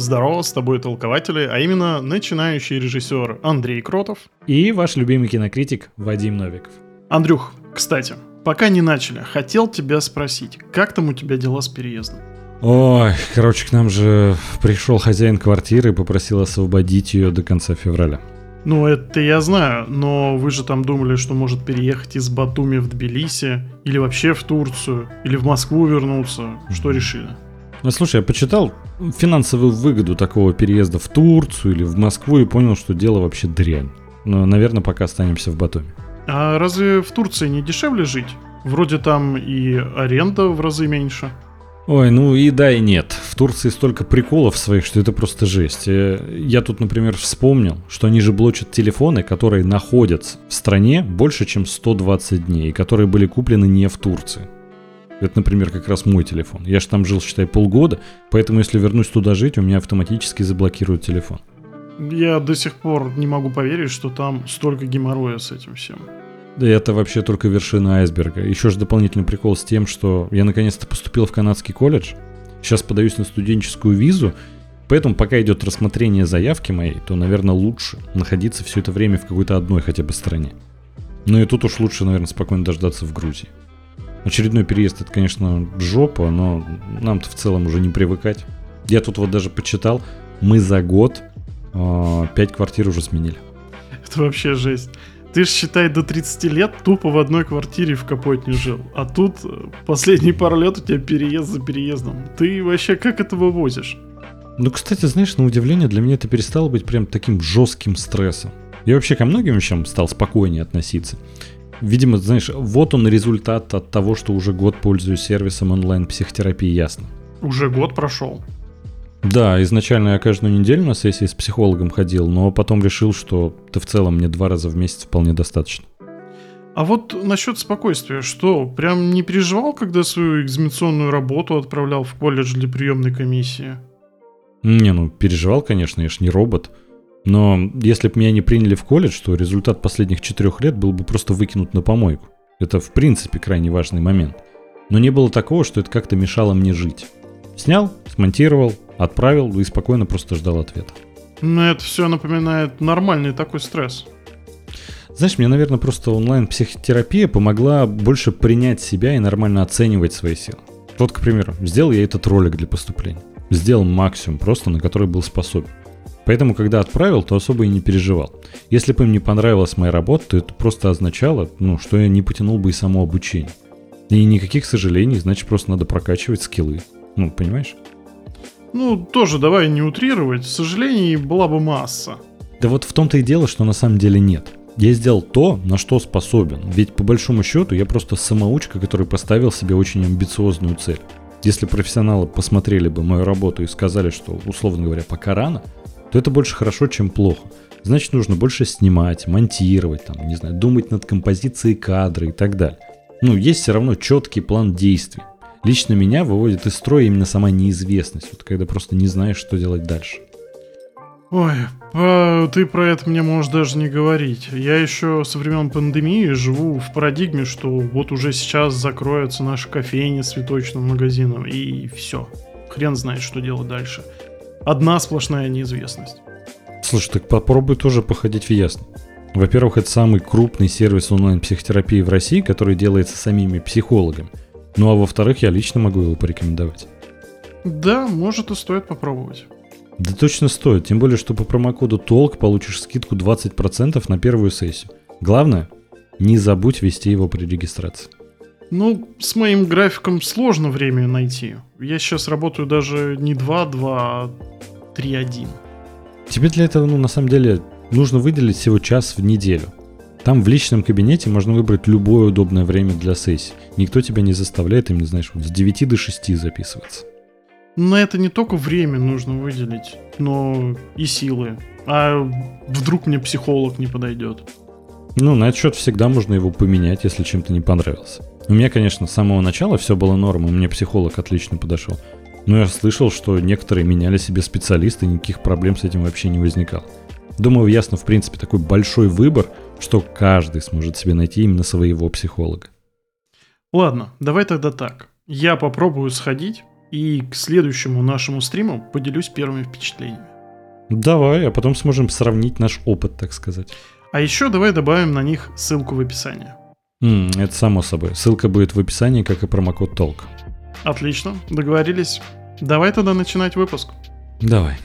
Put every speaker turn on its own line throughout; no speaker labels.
Здорово, с тобой толкователи, а именно начинающий режиссер Андрей Кротов.
И ваш любимый кинокритик Вадим Новиков.
Андрюх, кстати, пока не начали, хотел тебя спросить, как там у тебя дела с переездом?
Ой, короче, к нам же пришел хозяин квартиры и попросил освободить ее до конца февраля.
Ну, это я знаю, но вы же там думали, что может переехать из Батуми в Тбилиси, или вообще в Турцию, или в Москву вернуться. Что решили?
Ну, слушай, я почитал финансовую выгоду такого переезда в Турцию или в Москву и понял, что дело вообще дрянь. Но, наверное, пока останемся в Батуми.
А разве в Турции не дешевле жить? Вроде там и аренда в разы меньше.
Ой, ну и да, и нет. В Турции столько приколов своих, что это просто жесть. Э, я тут, например, вспомнил, что они же блочат телефоны, которые находятся в стране больше, чем 120 дней, и которые были куплены не в Турции. Это, например, как раз мой телефон. Я же там жил, считай, полгода, поэтому если вернусь туда жить, у меня автоматически заблокируют телефон.
Я до сих пор не могу поверить, что там столько геморроя с этим всем.
Да это вообще только вершина айсберга. Еще же дополнительный прикол с тем, что я наконец-то поступил в канадский колледж. Сейчас подаюсь на студенческую визу, поэтому пока идет рассмотрение заявки моей, то, наверное, лучше находиться все это время в какой-то одной хотя бы стране. Ну и тут уж лучше, наверное, спокойно дождаться в Грузии. Очередной переезд это, конечно, жопа, но нам-то в целом уже не привыкать. Я тут вот даже почитал, мы за год э, 5 квартир уже сменили.
Это вообще жесть. Ты же, считай, до 30 лет тупо в одной квартире в Капотне жил. А тут э, последние пару лет у тебя переезд за переездом. Ты вообще как это вывозишь?
Ну, кстати, знаешь, на удивление для меня это перестало быть прям таким жестким стрессом. Я вообще ко многим вещам стал спокойнее относиться. Видимо, знаешь, вот он результат от того, что уже год пользуюсь сервисом онлайн-психотерапии, ясно.
Уже год прошел.
Да, изначально я каждую неделю на сессии с психологом ходил, но потом решил, что ты в целом мне два раза в месяц вполне достаточно.
А вот насчет спокойствия, что, прям не переживал, когда свою экзаменационную работу отправлял в колледж для приемной комиссии?
Не, ну переживал, конечно, я ж не робот. Но если бы меня не приняли в колледж, то результат последних четырех лет был бы просто выкинут на помойку. Это в принципе крайне важный момент. Но не было такого, что это как-то мешало мне жить. Снял, смонтировал, отправил и спокойно просто ждал ответа.
Но это все напоминает нормальный такой стресс.
Знаешь, мне, наверное, просто онлайн-психотерапия помогла больше принять себя и нормально оценивать свои силы. Вот, к примеру, сделал я этот ролик для поступления. Сделал максимум просто, на который был способен. Поэтому, когда отправил, то особо и не переживал. Если бы им не понравилась моя работа, то это просто означало, ну, что я не потянул бы и само обучение. И никаких сожалений, значит, просто надо прокачивать скиллы. Ну, понимаешь?
Ну, тоже давай не утрировать. Сожалений была бы масса.
Да вот в том-то и дело, что на самом деле нет. Я сделал то, на что способен. Ведь по большому счету я просто самоучка, который поставил себе очень амбициозную цель. Если профессионалы посмотрели бы мою работу и сказали, что, условно говоря, пока рано, то это больше хорошо, чем плохо. Значит, нужно больше снимать, монтировать, там, не знаю, думать над композицией кадра и так далее. Ну, есть все равно четкий план действий. Лично меня выводит из строя именно сама неизвестность, вот когда просто не знаешь, что делать дальше.
Ой, ты про это мне можешь даже не говорить. Я еще со времен пандемии живу в парадигме, что вот уже сейчас закроется наша кофейня с цветочным магазином, и все. Хрен знает, что делать дальше одна сплошная неизвестность.
Слушай, так попробуй тоже походить в ясно. Во-первых, это самый крупный сервис онлайн-психотерапии в России, который делается самими психологами. Ну а во-вторых, я лично могу его порекомендовать.
Да, может и стоит попробовать.
Да точно стоит, тем более, что по промокоду TOLK получишь скидку 20% на первую сессию. Главное, не забудь ввести его при регистрации.
Ну, с моим графиком сложно время найти. Я сейчас работаю даже не 2-2, а 3-1.
Тебе для этого, ну, на самом деле, нужно выделить всего час в неделю. Там в личном кабинете можно выбрать любое удобное время для сессии. Никто тебя не заставляет им, не знаешь, с 9 до 6 записываться.
На это не только время нужно выделить, но и силы. А вдруг мне психолог не подойдет?
Ну, на этот счет всегда можно его поменять, если чем-то не понравился. У меня, конечно, с самого начала все было нормой, мне психолог отлично подошел. Но я слышал, что некоторые меняли себе специалисты, никаких проблем с этим вообще не возникало. Думаю, ясно, в принципе, такой большой выбор, что каждый сможет себе найти именно своего психолога.
Ладно, давай тогда так. Я попробую сходить, и к следующему нашему стриму поделюсь первыми впечатлениями.
Давай, а потом сможем сравнить наш опыт, так сказать.
А еще давай добавим на них ссылку в описании.
М, это само собой. Ссылка будет в описании, как и промокод Толк.
Отлично, договорились. Давай тогда начинать выпуск.
Давай.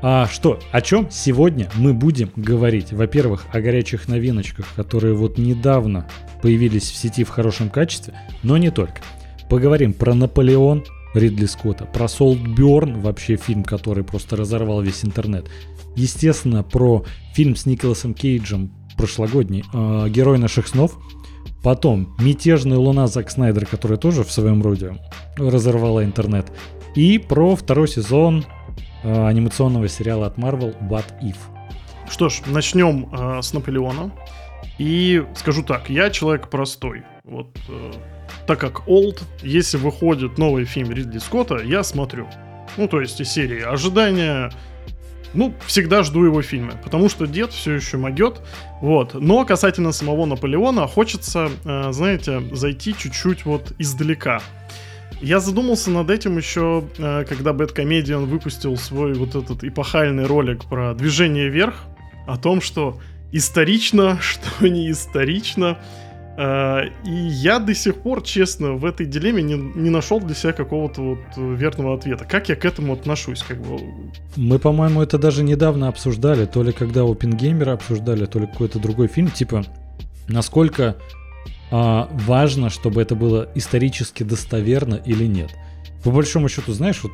А что, о чем сегодня мы будем говорить? Во-первых, о горячих новиночках, которые вот недавно появились в сети в хорошем качестве, но не только. Поговорим про Наполеон Ридли Скотта, про Солтберн, вообще фильм, который просто разорвал весь интернет. Естественно, про фильм с Николасом Кейджем прошлогодний э, «Герой наших снов». Потом «Мятежная луна» Зак Снайдер, который тоже в своем роде разорвала интернет. И про второй сезон э, анимационного сериала от Marvel «What If».
Что ж, начнем э, с Наполеона. И скажу так, я человек простой. Вот э, так как Old, если выходит новый фильм Ридли Скотта, я смотрю. Ну, то есть из серии ожидания, ну, всегда жду его фильмы, потому что дед все еще могет, вот. Но касательно самого Наполеона, хочется, э, знаете, зайти чуть-чуть вот издалека. Я задумался над этим еще, э, когда Бэткомедиан выпустил свой вот этот эпохальный ролик про движение вверх, о том, что исторично, что не исторично. Э, И я до сих пор, честно, в этой дилемме не, не нашел для себя какого-то вот э, верного ответа. Как я к этому отношусь? Как бы...
Мы, по-моему, это даже недавно обсуждали, то ли когда Опенгеймера обсуждали, то ли какой-то другой фильм, типа, насколько а, важно, чтобы это было исторически достоверно или нет. По большому счету, знаешь, вот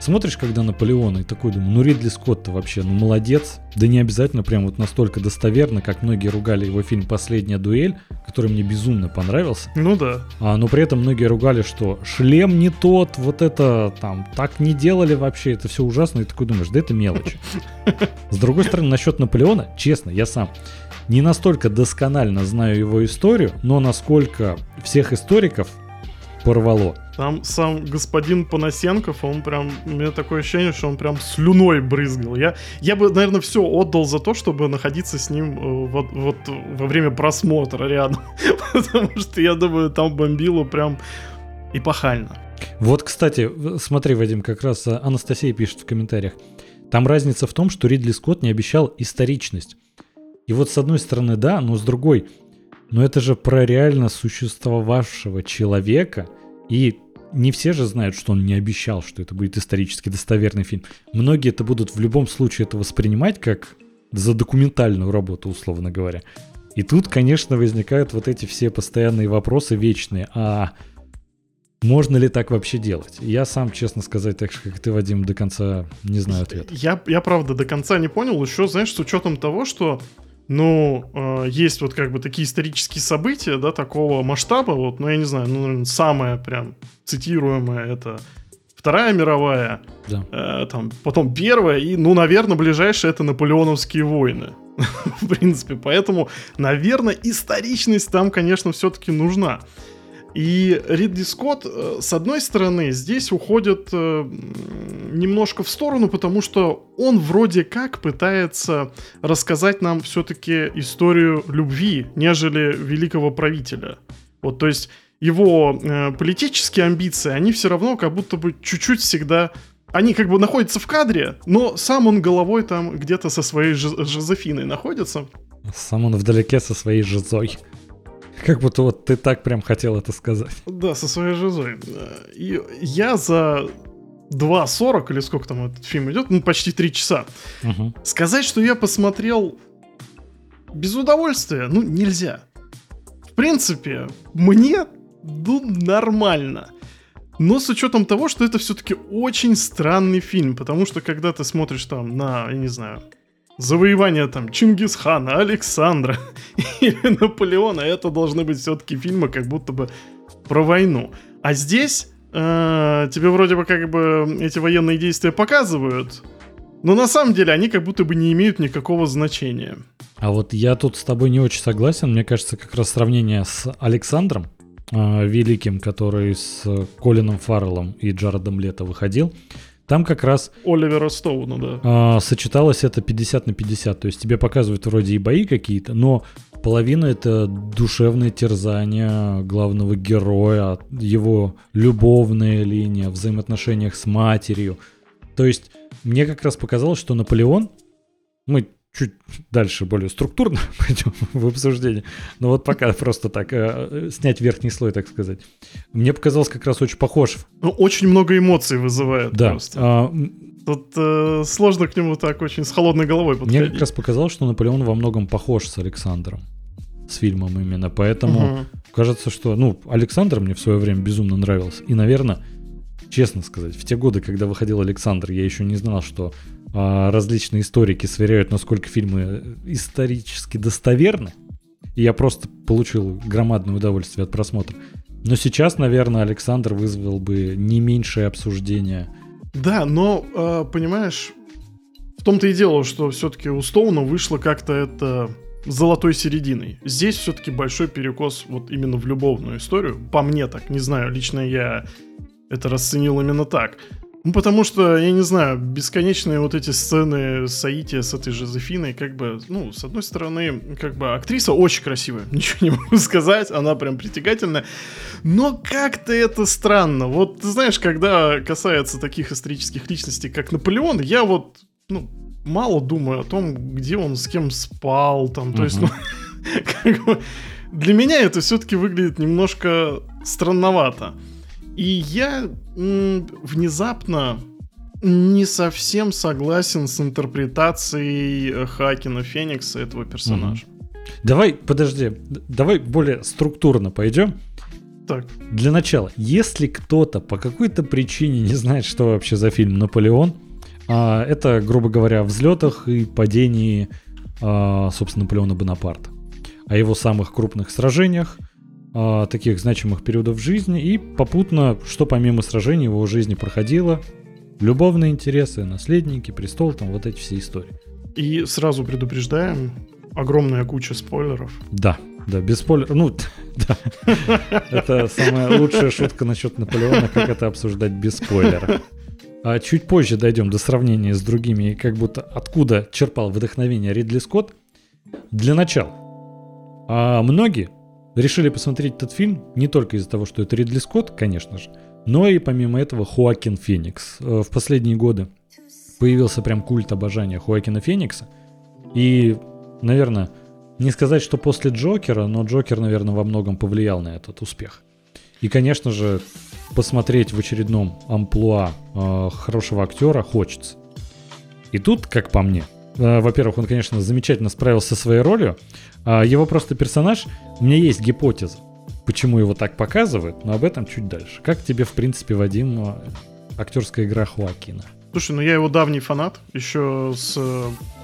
смотришь, когда Наполеона, и такой думаю, ну Ридли Скотт-то вообще, ну молодец. Да не обязательно прям вот настолько достоверно, как многие ругали его фильм «Последняя дуэль», который мне безумно понравился.
Ну да.
А, но при этом многие ругали, что шлем не тот, вот это там так не делали вообще, это все ужасно. И такой думаешь, да это мелочь. С другой стороны, насчет Наполеона, честно, я сам не настолько досконально знаю его историю, но насколько всех историков порвало.
Там сам господин Панасенков, он прям, у меня такое ощущение, что он прям слюной брызгал. Я, я бы, наверное, все отдал за то, чтобы находиться с ним э, вот, вот во время просмотра рядом. Потому что, я думаю, там бомбило прям эпохально.
Вот, кстати, смотри, Вадим, как раз а, Анастасия пишет в комментариях. Там разница в том, что Ридли Скотт не обещал историчность. И вот с одной стороны, да, но с другой, но это же про реально существовавшего человека, и не все же знают, что он не обещал, что это будет исторически достоверный фильм. Многие это будут в любом случае это воспринимать как за документальную работу, условно говоря. И тут, конечно, возникают вот эти все постоянные вопросы вечные. А можно ли так вообще делать? Я сам, честно сказать, так же, как ты, Вадим, до конца не знаю ответа.
Я, я правда до конца не понял, еще, знаешь, с учетом того, что ну, э, есть вот как бы такие исторические события, да, такого масштаба, вот, ну, я не знаю, ну, наверное, самое прям цитируемое это Вторая мировая,
Да.
э, там, потом Первая, и, ну, наверное, ближайшее это Наполеоновские войны. В принципе, поэтому, наверное, историчность там, конечно, все-таки нужна. И Ридли Скотт, э, с одной стороны, здесь уходит э, немножко в сторону, потому что он вроде как пытается рассказать нам все-таки историю любви, нежели великого правителя. Вот, то есть его э, политические амбиции, они все равно как будто бы чуть-чуть всегда... Они как бы находятся в кадре, но сам он головой там где-то со своей Жо- Жозефиной находится.
Сам он вдалеке со своей жизой. Как будто вот ты так прям хотел это сказать.
Да, со своей жизой. Э, И я за 2.40 или сколько там этот фильм идет, ну почти 3 часа.
Мгм.
Сказать, что я посмотрел без удовольствия, ну нельзя. В принципе, мне ну, нормально. Но с учетом того, что это все-таки очень странный фильм, потому что когда ты смотришь там на, я не знаю, завоевание там Чингисхана, Александра или Наполеона, это должны быть все-таки фильмы как будто бы про войну. А здесь э, тебе вроде бы как бы эти военные действия показывают, но на самом деле они как будто бы не имеют никакого значения.
А вот я тут с тобой не очень согласен. Мне кажется, как раз сравнение с Александром э, Великим, который с Колином Фарреллом и Джаредом Лето выходил. Там как раз
Оливера Стоуна, да.
а, сочеталось это 50 на 50. То есть тебе показывают вроде и бои какие-то, но половина это душевное терзание главного героя, его любовная линия, взаимоотношениях с матерью. То есть мне как раз показалось, что Наполеон, мы чуть дальше более структурно пойдем в обсуждение, но вот пока просто так, э, снять верхний слой, так сказать. Мне показалось как раз очень похож.
Ну, очень много эмоций вызывает
Да,
просто.
а,
Тут э, сложно к нему так очень с холодной головой
мне
подходить.
как раз показалось, что Наполеон во многом похож с Александром, с фильмом именно, поэтому...
Мгм.
Кажется, что, ну, Александр мне в свое время безумно нравился. И, наверное, честно сказать, в те годы, когда выходил Александр, я еще не знал, что а, различные историки сверяют, насколько фильмы исторически достоверны. И я просто получил громадное удовольствие от просмотра. Но сейчас, наверное, Александр вызвал бы не меньшее обсуждение.
Да, но, э, понимаешь, в том-то и дело, что все-таки у Стоуна вышло как-то это золотой серединой. Здесь все-таки большой перекос вот именно в любовную историю. По мне так, не знаю, лично я это расценил именно так. Ну, потому что, я не знаю, бесконечные вот эти сцены Саити с этой Жозефиной, как бы, ну, с одной стороны, как бы актриса очень красивая, ничего не могу сказать, она прям притягательная, но как-то это странно. Вот, ты знаешь, когда касается таких исторических личностей, как Наполеон, я вот, ну, мало думаю о том, где он с кем спал, там, то есть, ну, как бы, для меня это все-таки выглядит немножко странновато. И я внезапно не совсем согласен с интерпретацией э, Хакина Феникса этого персонажа.
Давай, подожди, давай более структурно пойдем.
Так,
Для начала, если кто-то по какой-то причине не знает, что вообще за фильм «Наполеон», а, это, грубо говоря, о взлетах и падении, а, собственно, Наполеона Бонапарта. О его самых крупных сражениях, а, таких значимых периодов жизни и попутно, что помимо сражений в его жизни проходило, любовные интересы, наследники, престол, там вот эти все истории.
и сразу предупреждаем, огромная куча спойлеров.
Да, да, без спойлеров. Ну, да. Это самая лучшая шутка насчет Наполеона, как это обсуждать без спойлеров. А чуть позже дойдем до сравнения с другими, и как будто откуда черпал вдохновение Ридли Скотт. Для начала. А многие решили посмотреть этот фильм не только из-за того, что это Ридли Скотт, конечно же, но и помимо этого Хоакин Феникс. Э, В последние годы появился прям культ обожания Хоакина Феникса. И, наверное, не сказать, что после Джокера, но Джокер, наверное, во многом повлиял на этот успех. И, конечно же, посмотреть в очередном амплуа э, хорошего актера хочется. И тут, как по мне, э, во-первых, он, конечно, замечательно справился со своей ролью. А его просто персонаж, у меня есть гипотеза, почему его так показывают, но об этом чуть дальше. Как тебе, в принципе, Вадим, э, актерская игра Хуакина?
Слушай, ну я его давний фанат, еще с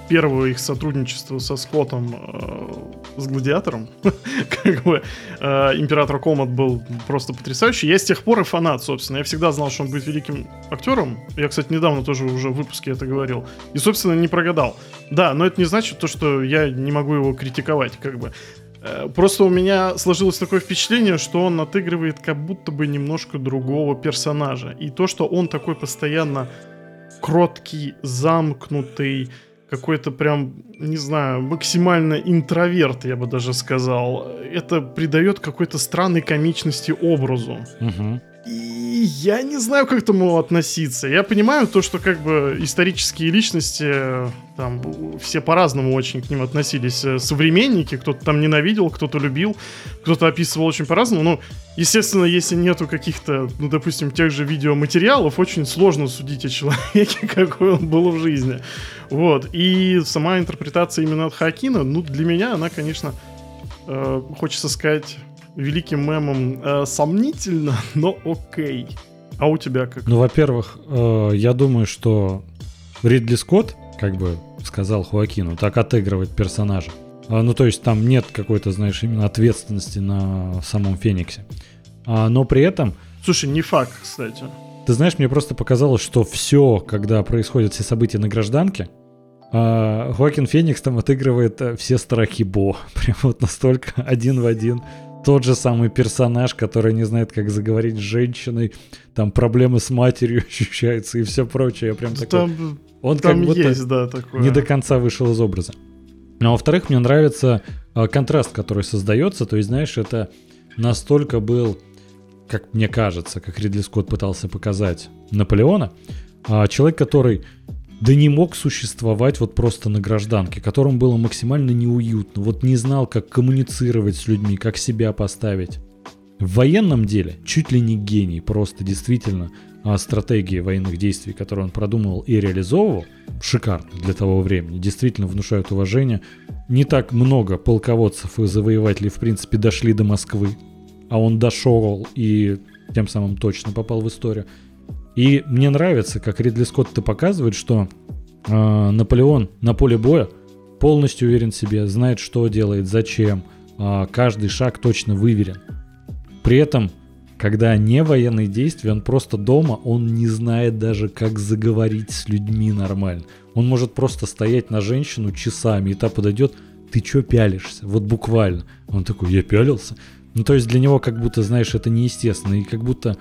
первого их сотрудничества со Скоттом э, с Гладиатором. как бы э, Император Комат был просто потрясающий. Я с тех пор и фанат, собственно. Я всегда знал, что он будет великим актером. Я, кстати, недавно тоже уже в выпуске это говорил. И, собственно, не прогадал. Да, но это не значит то, что я не могу его критиковать, как бы. Э, Просто у меня сложилось такое впечатление, что он отыгрывает как будто бы немножко другого персонажа. И то, что он такой постоянно кроткий, замкнутый, какой-то прям, не знаю, максимально интроверт, я бы даже сказал. Это придает какой-то странной комичности образу.
Мгм.
Я не знаю, как к этому относиться. Я понимаю то, что как бы исторические личности, там, все по-разному очень к ним относились. Э, Современники, кто-то там ненавидел, кто-то любил, кто-то описывал очень по-разному. Ну, естественно, если нету каких-то, ну, допустим, тех же видеоматериалов, очень сложно судить о человеке, какой он был в жизни. Вот. И сама интерпретация именно от Хакина, ну, для меня она, конечно, э, хочется сказать великим мемом э, сомнительно, но окей. А у тебя как?
Ну, во-первых, э, я думаю, что Ридли Скотт, как бы сказал Хуакину, так отыгрывает персонажа. А, ну, то есть там нет какой-то, знаешь, именно ответственности на самом Фениксе. А, но при этом,
Слушай, не факт, кстати.
ты знаешь, мне просто показалось, что все, когда происходят все события на гражданке, а, Хоакин Феникс там отыгрывает э, все страхи Бо. Прям вот настолько один в один тот же самый персонаж, который не знает, как заговорить с женщиной, там проблемы с матерью ощущаются и все прочее. Я прям такой...
Там,
Он
там
как будто
есть, да, такое.
не до конца вышел из образа. А во-вторых, мне нравится э, контраст, который создается. То есть, знаешь, это настолько был, как мне кажется, как Ридли Скотт пытался показать Наполеона, а человек, который да не мог существовать вот просто на гражданке, которому было максимально неуютно, вот не знал, как коммуницировать с людьми, как себя поставить. В военном деле чуть ли не гений, просто действительно а стратегии военных действий, которые он продумывал и реализовывал, шикарно для того времени, действительно внушают уважение. Не так много полководцев и завоевателей, в принципе, дошли до Москвы, а он дошел и тем самым точно попал в историю. И мне нравится, как Ридли Скотт это показывает, что э, Наполеон на поле боя полностью уверен в себе, знает, что делает, зачем, э, каждый шаг точно выверен. При этом когда не военные действия, он просто дома, он не знает даже, как заговорить с людьми нормально. Он может просто стоять на женщину часами, и та подойдет, ты чё пялишься? Вот буквально. Он такой, я пялился? Ну, то есть для него как будто, знаешь, это неестественно, и как будто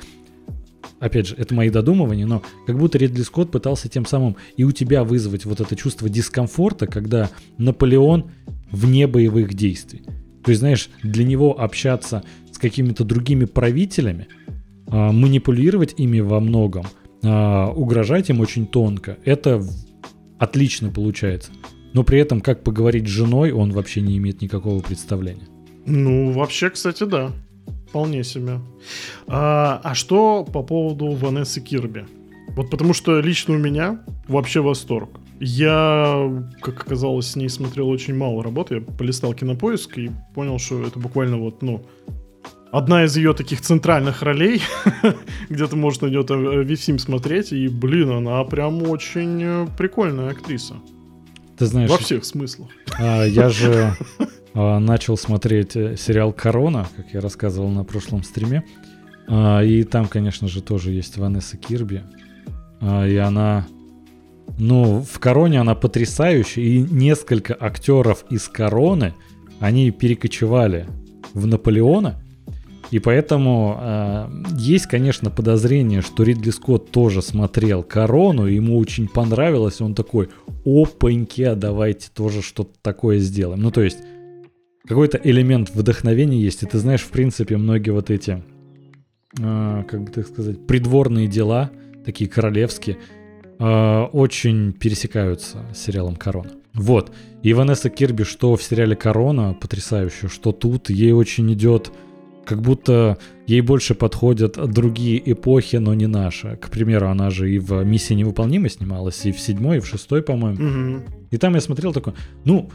опять же, это мои додумывания, но как будто Ридли Скотт пытался тем самым и у тебя вызвать вот это чувство дискомфорта, когда Наполеон вне боевых действий. То есть, знаешь, для него общаться с какими-то другими правителями, а, манипулировать ими во многом, а, угрожать им очень тонко, это отлично получается. Но при этом, как поговорить с женой, он вообще не имеет никакого представления.
Ну, вообще, кстати, да. Вполне себе. А, а что по поводу Ванессы Кирби? Вот потому что лично у меня вообще восторг. Я, как оказалось, с ней смотрел очень мало работы. Я полистал кинопоиск и понял, что это буквально вот, ну, одна из ее таких центральных ролей, где ты можешь на нее Вивсим смотреть, и, блин, она прям очень э, прикольная актриса.
Ты знаешь...
Во всех смыслах.
А, я же начал смотреть э, сериал «Корона», как я рассказывал на прошлом стриме. А, и там, конечно же, тоже есть Ванесса Кирби. И она... Ну, в «Короне» она потрясающая, и несколько актеров из «Короны», они перекочевали в Наполеона, и поэтому э, есть, конечно, подозрение, что Ридли Скотт тоже смотрел «Корону», ему очень понравилось, он такой, опаньки, а давайте тоже что-то такое сделаем. Ну, то есть, какой-то элемент вдохновения есть, и ты знаешь, в принципе, многие вот эти, э, как бы так сказать, придворные дела, такие королевские, э, очень пересекаются с сериалом «Корона». Вот. И Ванесса Кирби, что в сериале «Корона», потрясающе, что тут, ей очень идет как будто ей больше подходят другие эпохи, но не наша. К примеру, она же и в «Миссии невыполнимой» снималась, и в седьмой, и в шестой, по-моему.
Угу.
И там я смотрел такой, ну,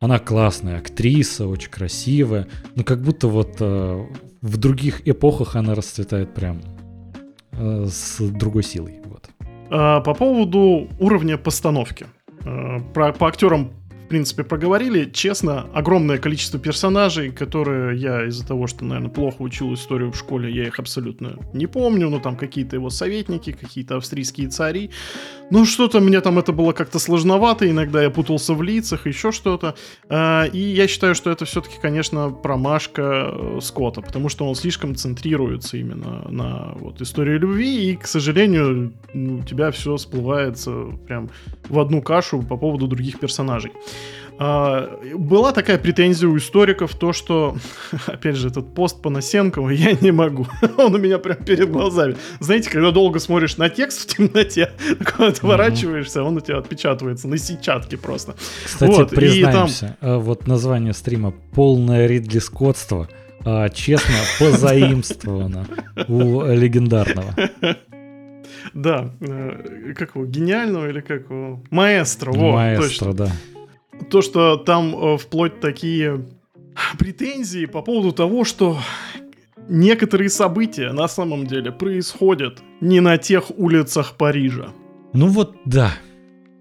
она классная актриса, очень красивая, но как будто вот э, в других эпохах она расцветает прям э, с другой силой. Вот.
А, по поводу уровня постановки. А, про, по актерам принципе, проговорили. Честно, огромное количество персонажей, которые я из-за того, что, наверное, плохо учил историю в школе, я их абсолютно не помню. Ну, там какие-то его советники, какие-то австрийские цари. Ну, что-то мне там это было как-то сложновато. Иногда я путался в лицах, еще что-то. А, и я считаю, что это все-таки, конечно, промашка э, Скотта, потому что он слишком центрируется именно на вот истории любви, и, к сожалению, у тебя все сплывается прям в одну кашу по поводу других персонажей. А, была такая претензия у историков, то, что, опять же, этот пост Панасенкова я не могу. Он у меня прям перед глазами. Знаете, когда долго смотришь на текст в темноте, отворачиваешься, он у тебя отпечатывается на сетчатке просто.
Кстати, вот, признаемся, там... вот название стрима «Полное Ридли Скотство» а, честно позаимствовано у легендарного.
Да, э, как его, гениального или как его? Маэстро, вот,
Маэстро, да
то, что там э, вплоть такие претензии по поводу того, что некоторые события на самом деле происходят не на тех улицах Парижа.
Ну вот да.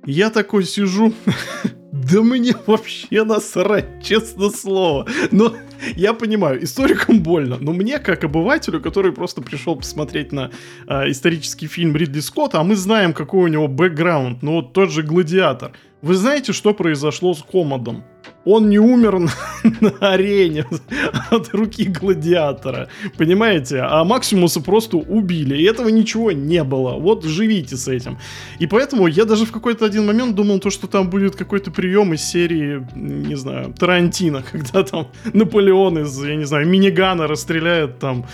Я такой сижу, да мне вообще насрать, честно слово. Но я понимаю, историкам больно, но мне, как обывателю, который просто пришел посмотреть на э, исторический фильм Ридли Скотта, а мы знаем, какой у него бэкграунд, ну вот тот же «Гладиатор», Вы знаете, что произошло с Комодом? Он не умер на, на арене от руки гладиатора, понимаете? А Максимуса просто убили, и этого ничего не было. Вот живите с этим. И поэтому я даже в какой-то один момент думал, то, что там будет какой-то прием из серии, не знаю, Тарантино, когда там Наполеон из, я не знаю, минигана расстреляет там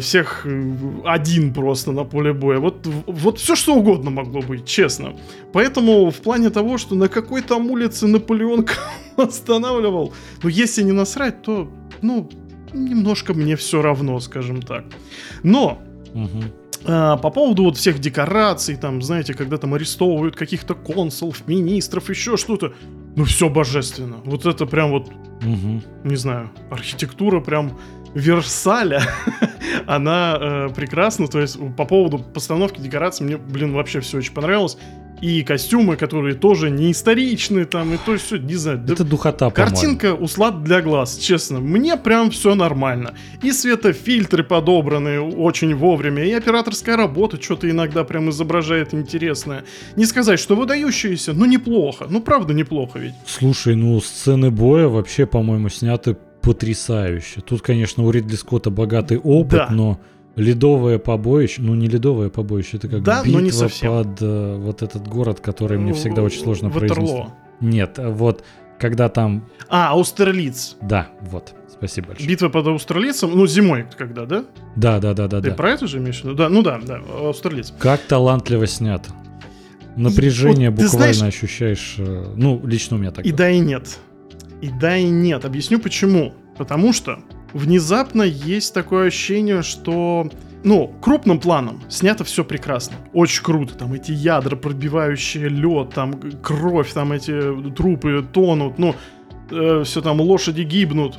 всех э, один просто на поле боя. Вот, вот все что угодно могло быть, честно. Поэтому в плане того, что на какой там улице Наполеон останавливал, ну если не насрать, то, ну, немножко мне все равно, скажем так. Но угу. А, по поводу вот всех декораций, там, знаете, когда там арестовывают каких-то консулов, министров, еще что-то, ну все божественно. Вот это прям вот, угу. не знаю, архитектура прям Версаля, она э, прекрасна. То есть по поводу постановки декораций мне, блин, вообще все очень понравилось. И костюмы, которые тоже не историчные, там, и то есть все, не знаю.
Это да, духота,
Картинка услад для глаз, честно. Мне прям все нормально. И светофильтры подобраны очень вовремя, и операторская работа что-то иногда прям изображает интересное. Не сказать, что выдающиеся, но неплохо. Ну, правда, неплохо ведь.
Слушай, ну, сцены боя вообще, по-моему, сняты потрясающе. Тут, конечно, у Ридли Скотта богатый опыт, да. но ледовое побоище, ну не ледовое побоище, это как да, битва но не совсем. под uh, вот этот город, который мне всегда очень сложно Ватерло. произнести. Нет, вот когда там...
А, Аустерлиц.
Да, вот. Спасибо большое.
Битва под Аустерлицем, ну, зимой когда, да?
Да, да, да, да.
Ты
да.
про это же имеешь в виду? Да, ну да, да, Аустерлиц.
Как талантливо снято. Напряжение и, вот, буквально знаешь, ощущаешь, э, ну, лично у меня так.
И да, и нет. И да, и нет. Объясню почему. Потому что внезапно есть такое ощущение, что ну, крупным планом снято все прекрасно. Очень круто. Там эти ядра, пробивающие лед, там кровь, там эти трупы тонут, ну, э, все там лошади гибнут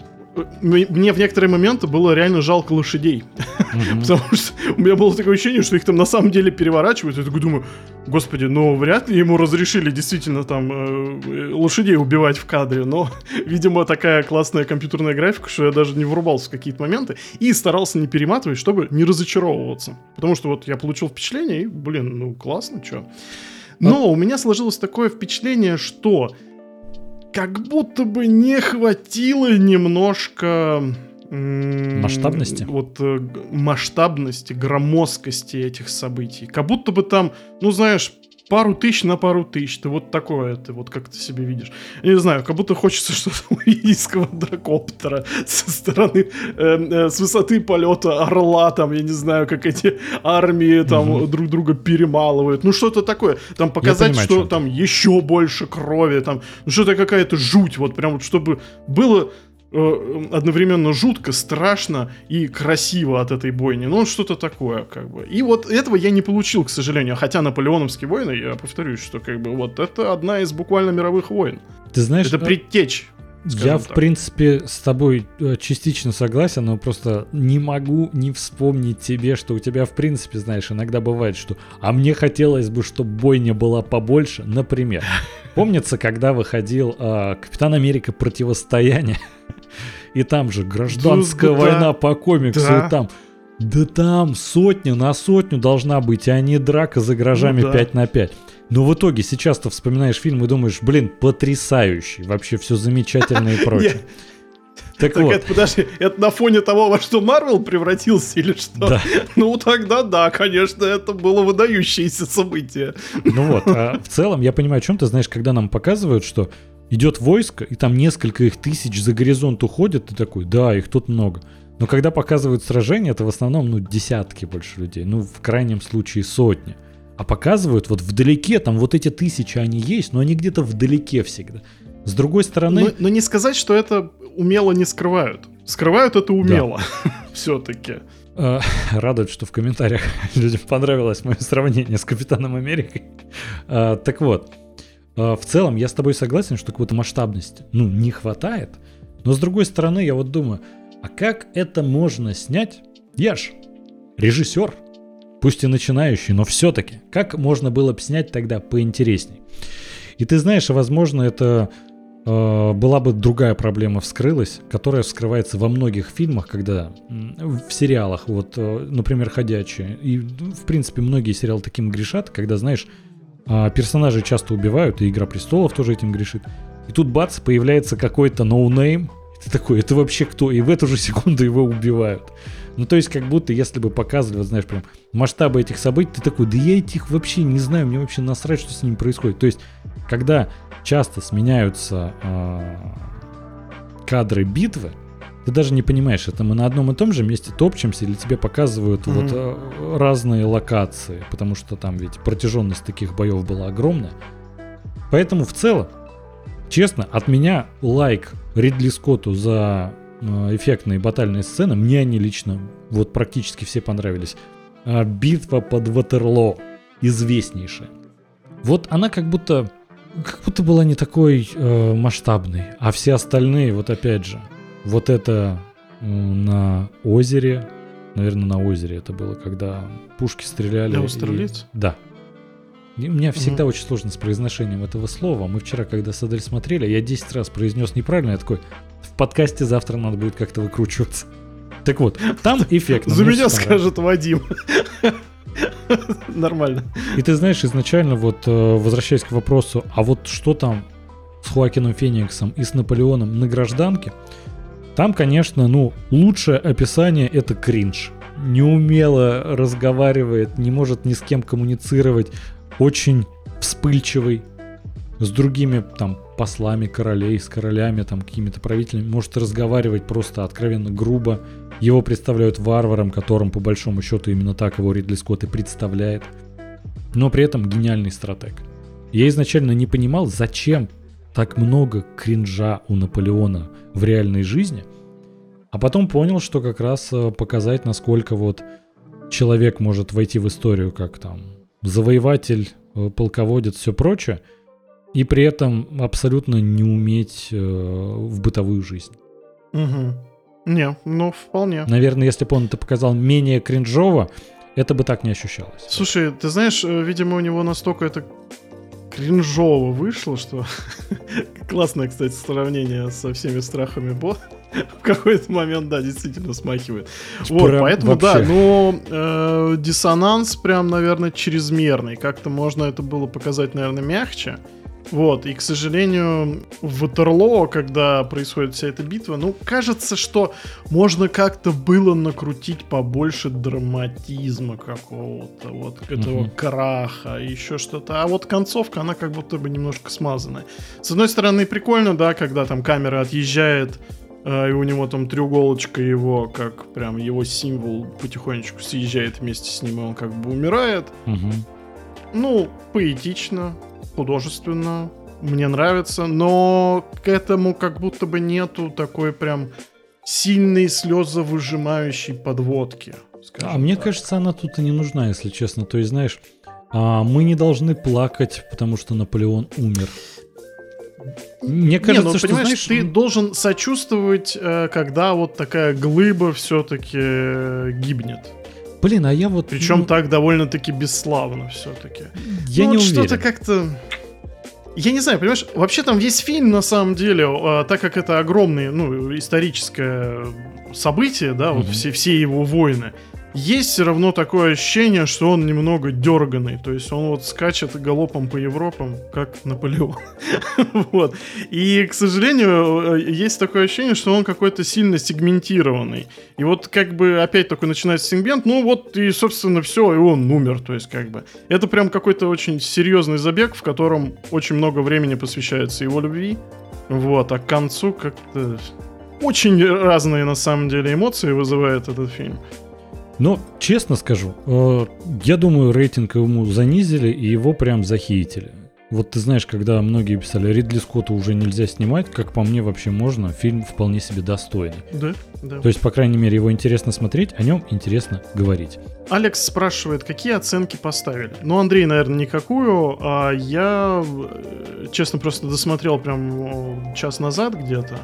мне в некоторые моменты было реально жалко лошадей. Потому что у меня было такое ощущение, что их там на самом деле переворачивают. Я такой думаю, господи, ну вряд ли ему разрешили действительно там э, лошадей убивать в кадре. Но, видимо, такая классная компьютерная графика, что я даже не врубался в какие-то моменты. И старался не перематывать, чтобы не разочаровываться. Потому что вот я получил впечатление, и, блин, ну классно, что. Но у меня сложилось такое впечатление, что как будто бы не хватило немножко
масштабности.
Вот э, масштабности, громоздкости этих событий. Как будто бы там, ну знаешь, пару тысяч на пару тысяч. Ты вот такое, ты вот как ты себе видишь. Я не знаю, как будто хочется что-то увидеть квадрокоптера со стороны, э, э, с высоты полета орла, там, я не знаю, как эти армии там угу. друг друга перемалывают. Ну, что-то такое. Там показать, понимаю, что там еще больше крови, там, ну, что-то какая-то жуть, вот прям вот, чтобы было одновременно жутко, страшно и красиво от этой бойни. Ну, что-то такое, как бы. И вот этого я не получил, к сожалению. Хотя наполеоновские войны, я повторюсь, что как бы вот это одна из буквально мировых войн.
Ты знаешь...
Это предтечь
я, в принципе, с тобой э, частично согласен, но просто не могу не вспомнить тебе, что у тебя, в принципе, знаешь, иногда бывает, что «а мне хотелось бы, чтобы бойня была побольше», например. Помнится, когда выходил э, «Капитан Америка. Противостояние», и там же гражданская да, война по комиксу, да. и там... Да там сотня на сотню должна быть, а не драка за гаражами ну, да. 5 на 5. Но в итоге сейчас-то вспоминаешь фильм и думаешь, блин, потрясающий, вообще все замечательно и прочее.
Так, так вот. это, подожди, это на фоне того, во что Марвел превратился или что? Да. Ну тогда да, конечно, это было выдающееся событие.
Ну вот, а в целом я понимаю, о чем ты знаешь, когда нам показывают, что идет войско, и там несколько их тысяч за горизонт уходят, ты такой, да, их тут много. Но когда показывают сражение, это в основном, ну, десятки больше людей, ну, в крайнем случае сотни. А показывают вот вдалеке, там вот эти тысячи, они есть, но они где-то вдалеке всегда. С другой стороны...
Но, но не сказать, что это умело не скрывают. Скрывают это умело, да. все-таки.
А, радует, что в комментариях людям понравилось мое сравнение с Капитаном Америкой. А, так вот, в целом я с тобой согласен, что какой-то масштабности, ну, не хватает. Но с другой стороны, я вот думаю, а как это можно снять? Я ж режиссер, пусть и начинающий, но все-таки. Как можно было бы снять тогда поинтересней? И ты знаешь, возможно, это э, была бы другая проблема вскрылась, которая вскрывается во многих фильмах, когда в сериалах, вот, э, например, «Ходячие», и, в принципе, многие сериалы таким грешат, когда, знаешь, а, персонажей часто убивают, и Игра Престолов тоже этим грешит. И тут бац, появляется какой-то no name, ты такой, это вообще кто? И в эту же секунду его убивают. Ну, то есть, как будто, если бы показывали, вот, знаешь, прям масштабы этих событий, ты такой, да я этих вообще не знаю, мне вообще насрать, что с ними происходит. То есть, когда часто сменяются э, кадры битвы, ты даже не понимаешь, это мы на одном и том же месте топчемся, или тебе показывают mm-hmm. вот э, разные локации, потому что там ведь протяженность таких боев была огромная. Поэтому в целом, честно, от меня лайк Ридли Скотту за э, эффектные батальные сцены. Мне они лично вот практически все понравились. А битва под Ватерло известнейшая. Вот она как будто как будто была не такой э, масштабной, а все остальные, вот опять же, вот это на озере, наверное, на озере это было, когда пушки стреляли.
Для австралийцев?
И... Да, и у меня всегда угу. очень сложно с произношением этого слова. Мы вчера, когда с Адель смотрели, я 10 раз произнес неправильно. Я такой, в подкасте завтра надо будет как-то выкручиваться. Так вот, там эффект.
За меня скажет Вадим. Нормально.
И ты знаешь, изначально вот, э, возвращаясь к вопросу, а вот что там с Хуакином Фениксом и с Наполеоном на гражданке, там, конечно, ну, лучшее описание это кринж. Неумело разговаривает, не может ни с кем коммуницировать, очень вспыльчивый, с другими там послами королей, с королями, там какими-то правителями, может разговаривать просто откровенно грубо. Его представляют варваром, которым по большому счету именно так его Ридли Скотт и представляет. Но при этом гениальный стратег. Я изначально не понимал, зачем так много кринжа у Наполеона в реальной жизни, а потом понял, что как раз э, показать, насколько вот человек может войти в историю как там завоеватель, э, полководец, все прочее, и при этом абсолютно не уметь э, в бытовую жизнь.
Угу. Не, ну вполне.
Наверное, если бы он это показал менее кринжово, это бы так не ощущалось.
Слушай, ты знаешь, э, видимо, у него настолько это кринжово вышло, что классное, кстати, сравнение со всеми страхами Бо. В какой-то момент, да, действительно смахивает. Вот, прям поэтому, вообще. да, но э, диссонанс прям, наверное, чрезмерный. Как-то можно это было показать, наверное, мягче. Вот, и, к сожалению, в Ватерлоо, когда происходит вся эта битва, ну, кажется, что можно как-то было накрутить побольше драматизма какого-то, вот этого uh-huh. краха, еще что-то. А вот концовка, она как будто бы немножко смазанная. С одной стороны, прикольно, да, когда там камера отъезжает, э, и у него там треуголочка его, как прям его символ потихонечку съезжает вместе с ним, и он как бы умирает.
Uh-huh.
Ну, поэтично, художественно, мне нравится, но к этому как будто бы нету такой прям сильной слезовыжимающей подводки.
А мне кажется, она тут и не нужна, если честно. То есть, знаешь, а, мы не должны плакать, потому что Наполеон умер.
Мне кажется, не, ну, что понимаешь, знаешь, ты должен сочувствовать, э, когда вот такая глыба все-таки э, гибнет.
Блин, а я вот...
Причем ну... так довольно-таки бесславно все-таки.
Я ну, не вот уверен.
Что-то как-то... Я не знаю, понимаешь, вообще там весь фильм, на самом деле, а, так как это огромное, ну, историческое событие, да, mm-hmm. вот все, все его войны, есть все равно такое ощущение, что он немного дерганый. То есть он вот скачет галопом по Европам, как Наполеон. вот. И, к сожалению, э, есть такое ощущение, что он какой-то сильно сегментированный. И вот как бы опять такой начинается сегмент, ну вот и, собственно, все, и он умер. То есть как бы это прям какой-то очень серьезный забег, в котором очень много времени посвящается его любви. Вот, а к концу как-то очень разные на самом деле эмоции вызывает этот фильм.
Но, честно скажу, э, я думаю, рейтинг ему занизили и его прям захейтили. Вот ты знаешь, когда многие писали, Ридли Скотту уже нельзя снимать, как по мне вообще можно, фильм вполне себе достойный.
Да, да.
То есть, по крайней мере, его интересно смотреть, о нем интересно говорить.
Алекс спрашивает, какие оценки поставили? Ну, Андрей, наверное, никакую, а я, э, честно, просто досмотрел прям час назад где-то.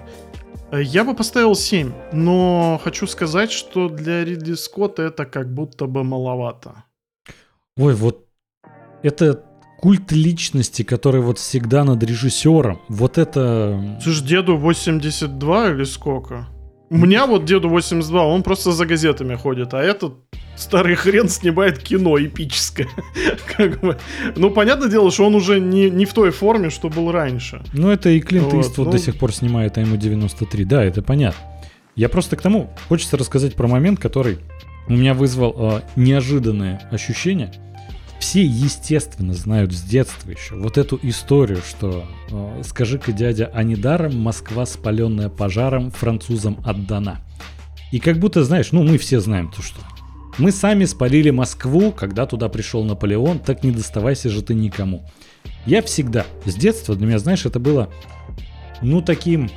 Э, я бы поставил 7, но хочу сказать, что для Ридли Скотта это как будто бы маловато.
Ой, вот это культ личности, который вот всегда над режиссером. Вот это...
Слушай, деду 82 или сколько? У меня вот деду 82, он просто за газетами ходит, а этот старый хрен снимает кино эпическое. как бы. Ну, понятное дело, что он уже не, не в той форме, что был раньше.
Ну, это и Клинт
Вот,
Иствуд
ну.
до сих пор снимает, а ему 93. Да, это понятно. Я просто к тому хочется рассказать про момент, который у меня вызвал э, неожиданное ощущение. Все, естественно, знают с детства еще вот эту историю, что э, скажи-ка, дядя, а недаром Москва, спаленная пожаром, французам отдана. И как будто, знаешь, ну мы все знаем то, что мы сами спалили Москву, когда туда пришел Наполеон, так не доставайся же ты никому. Я всегда, с детства для меня, знаешь, это было, ну, таким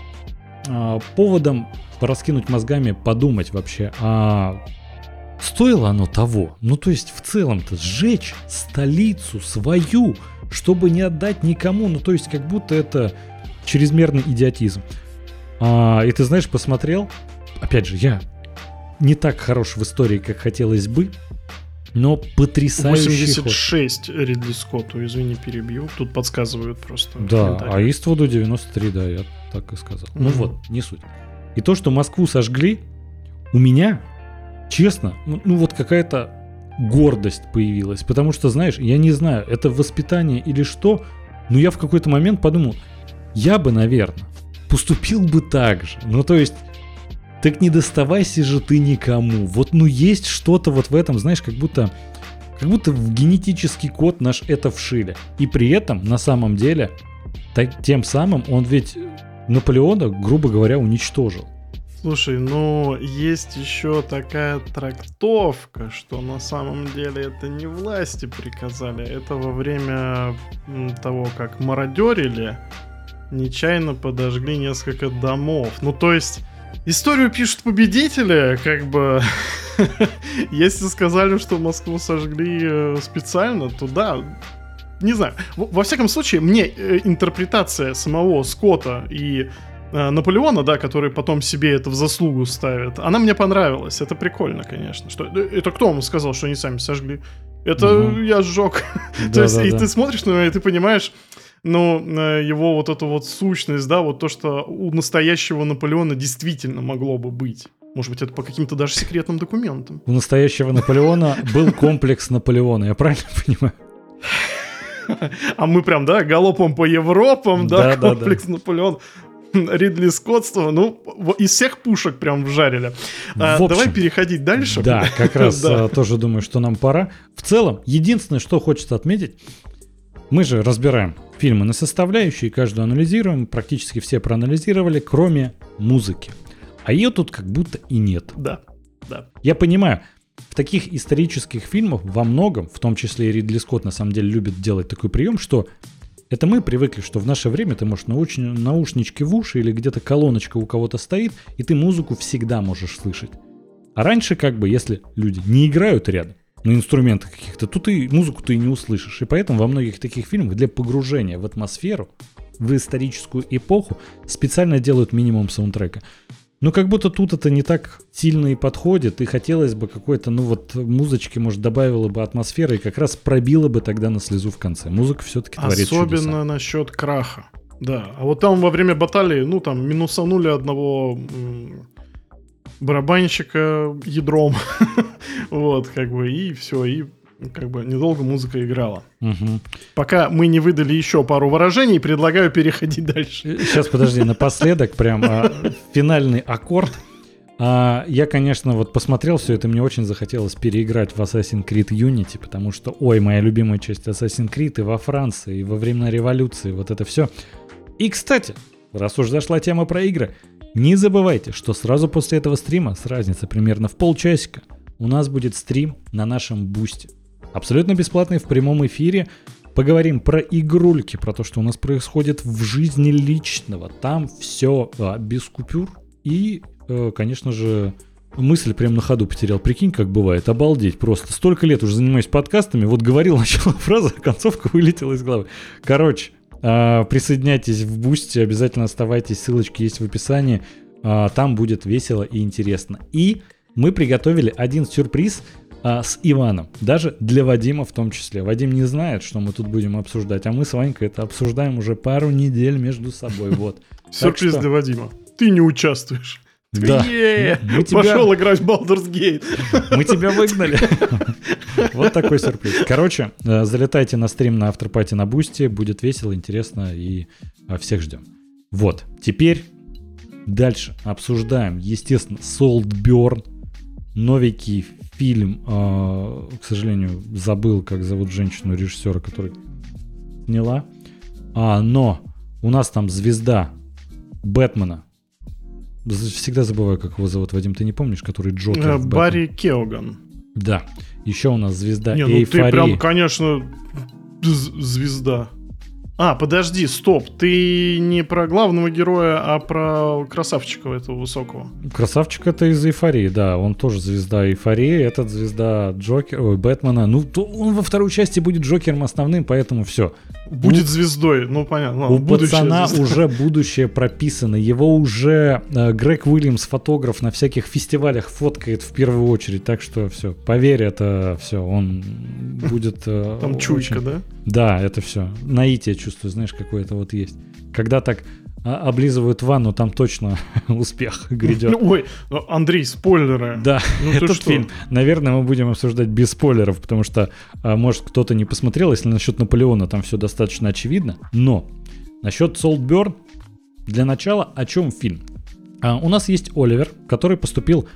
а, поводом пораскинуть мозгами, подумать вообще, а стоило оно того? Ну, то есть, в целом-то, сжечь столицу свою, чтобы не отдать никому, ну, то есть, как будто это чрезмерный идиотизм. А, и ты знаешь, посмотрел, опять же, я не так хорош в истории, как хотелось бы, но потрясающий ход.
86 Ридли Скотту, извини, перебью. Тут подсказывают просто.
Да, а. Иствуду 93, да, я так и сказал. Ну
Мгм.
вот, не суть. И то, что Москву сожгли, у меня, честно, ну, ну вот какая-то гордость появилась. Потому что, знаешь, я не знаю, это воспитание или что, но я в какой-то момент подумал, я бы, наверное, поступил бы так же. Ну, то есть, так не доставайся же ты никому. Вот, ну, есть что-то вот в этом, знаешь, как будто... Как будто в генетический код наш это вшили. И при этом, на самом деле, так- тем самым он ведь Наполеона, грубо говоря, уничтожил.
Слушай, ну есть еще такая трактовка, что на самом деле это не власти приказали, это во время того, как мародерили, нечаянно подожгли несколько домов. Ну то есть историю пишут победители, как бы. Если сказали, что Москву сожгли э, специально, то да, не знаю. Во, всяком случае, мне э, интерпретация самого Скотта и э, Наполеона, да, который потом себе это в заслугу ставит, она мне понравилась. Это прикольно, конечно. Что, это кто вам сказал, что они сами сожгли? Это
Мгм.
я сжег. То есть, и
Да-да-да.
ты смотришь на него, и ты понимаешь, ну, э, его вот эту вот сущность, да, вот то, что у настоящего Наполеона действительно могло бы быть. Может быть, это по каким-то даже секретным документам.
У настоящего Наполеона был комплекс Наполеона, я правильно понимаю?
А мы прям, да, галопом по Европам, да,
Да-да-да.
комплекс Наполеон. Ридли Скоттство, ну, из всех пушек прям вжарили. А,
общем,
давай переходить дальше.
Да, как раз
Да.
а, тоже думаю, что нам пора. В целом, единственное, что хочется отметить, мы же разбираем фильмы на составляющие, каждую анализируем, практически все проанализировали, кроме музыки. А ее тут как будто и нет.
Да, да.
Я понимаю, в таких исторических фильмах во многом, в том числе и Ридли Скотт на самом деле любит делать такой прием, что это мы привыкли, что в наше время ты можешь науч- наушнички в уши или где-то колоночка у кого-то стоит, и ты музыку всегда можешь слышать. А раньше как бы, если люди не играют рядом на инструментах каких-то, то ты музыку ты и не услышишь. И поэтому во многих таких фильмах для погружения в атмосферу, в историческую эпоху специально делают минимум саундтрека. Ну, как будто тут это не так сильно и подходит, и хотелось бы какой-то, ну вот, музычки, может, добавила бы атмосферы и как раз пробила бы тогда на слезу в конце. Музыка все-таки творит
Особенно
чудеса.
насчет краха. Да, а вот там во время баталии, ну, там, минусанули одного барабанщика ядром. вот, как бы, и все, и как бы недолго музыка играла.
Мгм.
Пока мы не выдали еще пару выражений, предлагаю переходить дальше.
Сейчас, подожди, напоследок прям а, финальный аккорд. А, я, конечно, вот посмотрел все это, мне очень захотелось переиграть в Assassin's Creed Unity, потому что, ой, моя любимая часть Assassin's Creed и во Франции, и во времена революции, вот это все. И, кстати, раз уж зашла тема про игры, не забывайте, что сразу после этого стрима, с разницей примерно в полчасика, у нас будет стрим на нашем бусте. Абсолютно бесплатный в прямом эфире. Поговорим про игрульки, про то, что у нас происходит в жизни личного. Там все без купюр. И, э, конечно же, мысль прям на ходу потерял. Прикинь, как бывает. Обалдеть просто. Столько лет уже занимаюсь подкастами. Вот говорил начало фразы, а концовка вылетела из головы. Короче, а, присоединяйтесь в бусте, обязательно оставайтесь. Ссылочки есть в описании. А, Там будет весело и интересно. И мы приготовили один сюрприз а, с Иваном. Даже для Вадима в том числе. Вадим не знает, что мы тут будем обсуждать, а мы с Ванькой это обсуждаем уже пару недель между собой. Вот.
Сюрприз
что-
для Вадима. Ты не участвуешь.
Да. Мы тебя-
Пошел играть в Baldur's Gate.
Мы тебя выгнали. Вот такой сюрприз. Короче, э, залетайте на стрим на Afterparty на Бусти. Будет весело, интересно и э, всех ждем. Вот. Теперь дальше обсуждаем, естественно, Saltburn. Новенький фильм. э, К сожалению, забыл, как зовут женщину режиссера, который сняла. А, но у нас там звезда Бэтмена. Всегда забываю, как его зовут, Вадим, ты не помнишь, который Джокер
Э? Барри Кеоган.
Да. Еще у нас звезда
Не, ну ты
эйфории.
прям, конечно, звезда. А, подожди, стоп. Ты не про главного героя, а про красавчика этого высокого.
Красавчик это из эйфории, да. Он тоже звезда эйфории. Этот звезда Джокер, ой, Бэтмена. Ну, то он во второй части будет Джокером основным, поэтому все.
Будет звездой. Ну, понятно.
У
ладно, будущая
пацана
звезда.
уже будущее прописано. Его уже э, Грег Уильямс, фотограф, на всяких фестивалях фоткает в первую очередь. Так что все, поверь, это все. Он будет... э,
Там чуйка,
очень-
да?
Да, это все. Наитие чувствую, знаешь, какое-то вот есть. Когда так а, облизывают ванну, там точно успех грядет.
Ну, ой, ну, Андрей, спойлеры.
Да,
Ну
этот
что?
фильм, наверное, мы будем обсуждать без спойлеров, потому что, а, может, кто-то не посмотрел, если насчет Наполеона там все достаточно очевидно. Но насчет Солтберн, для начала, о чем фильм? А, у нас есть Оливер, который поступил,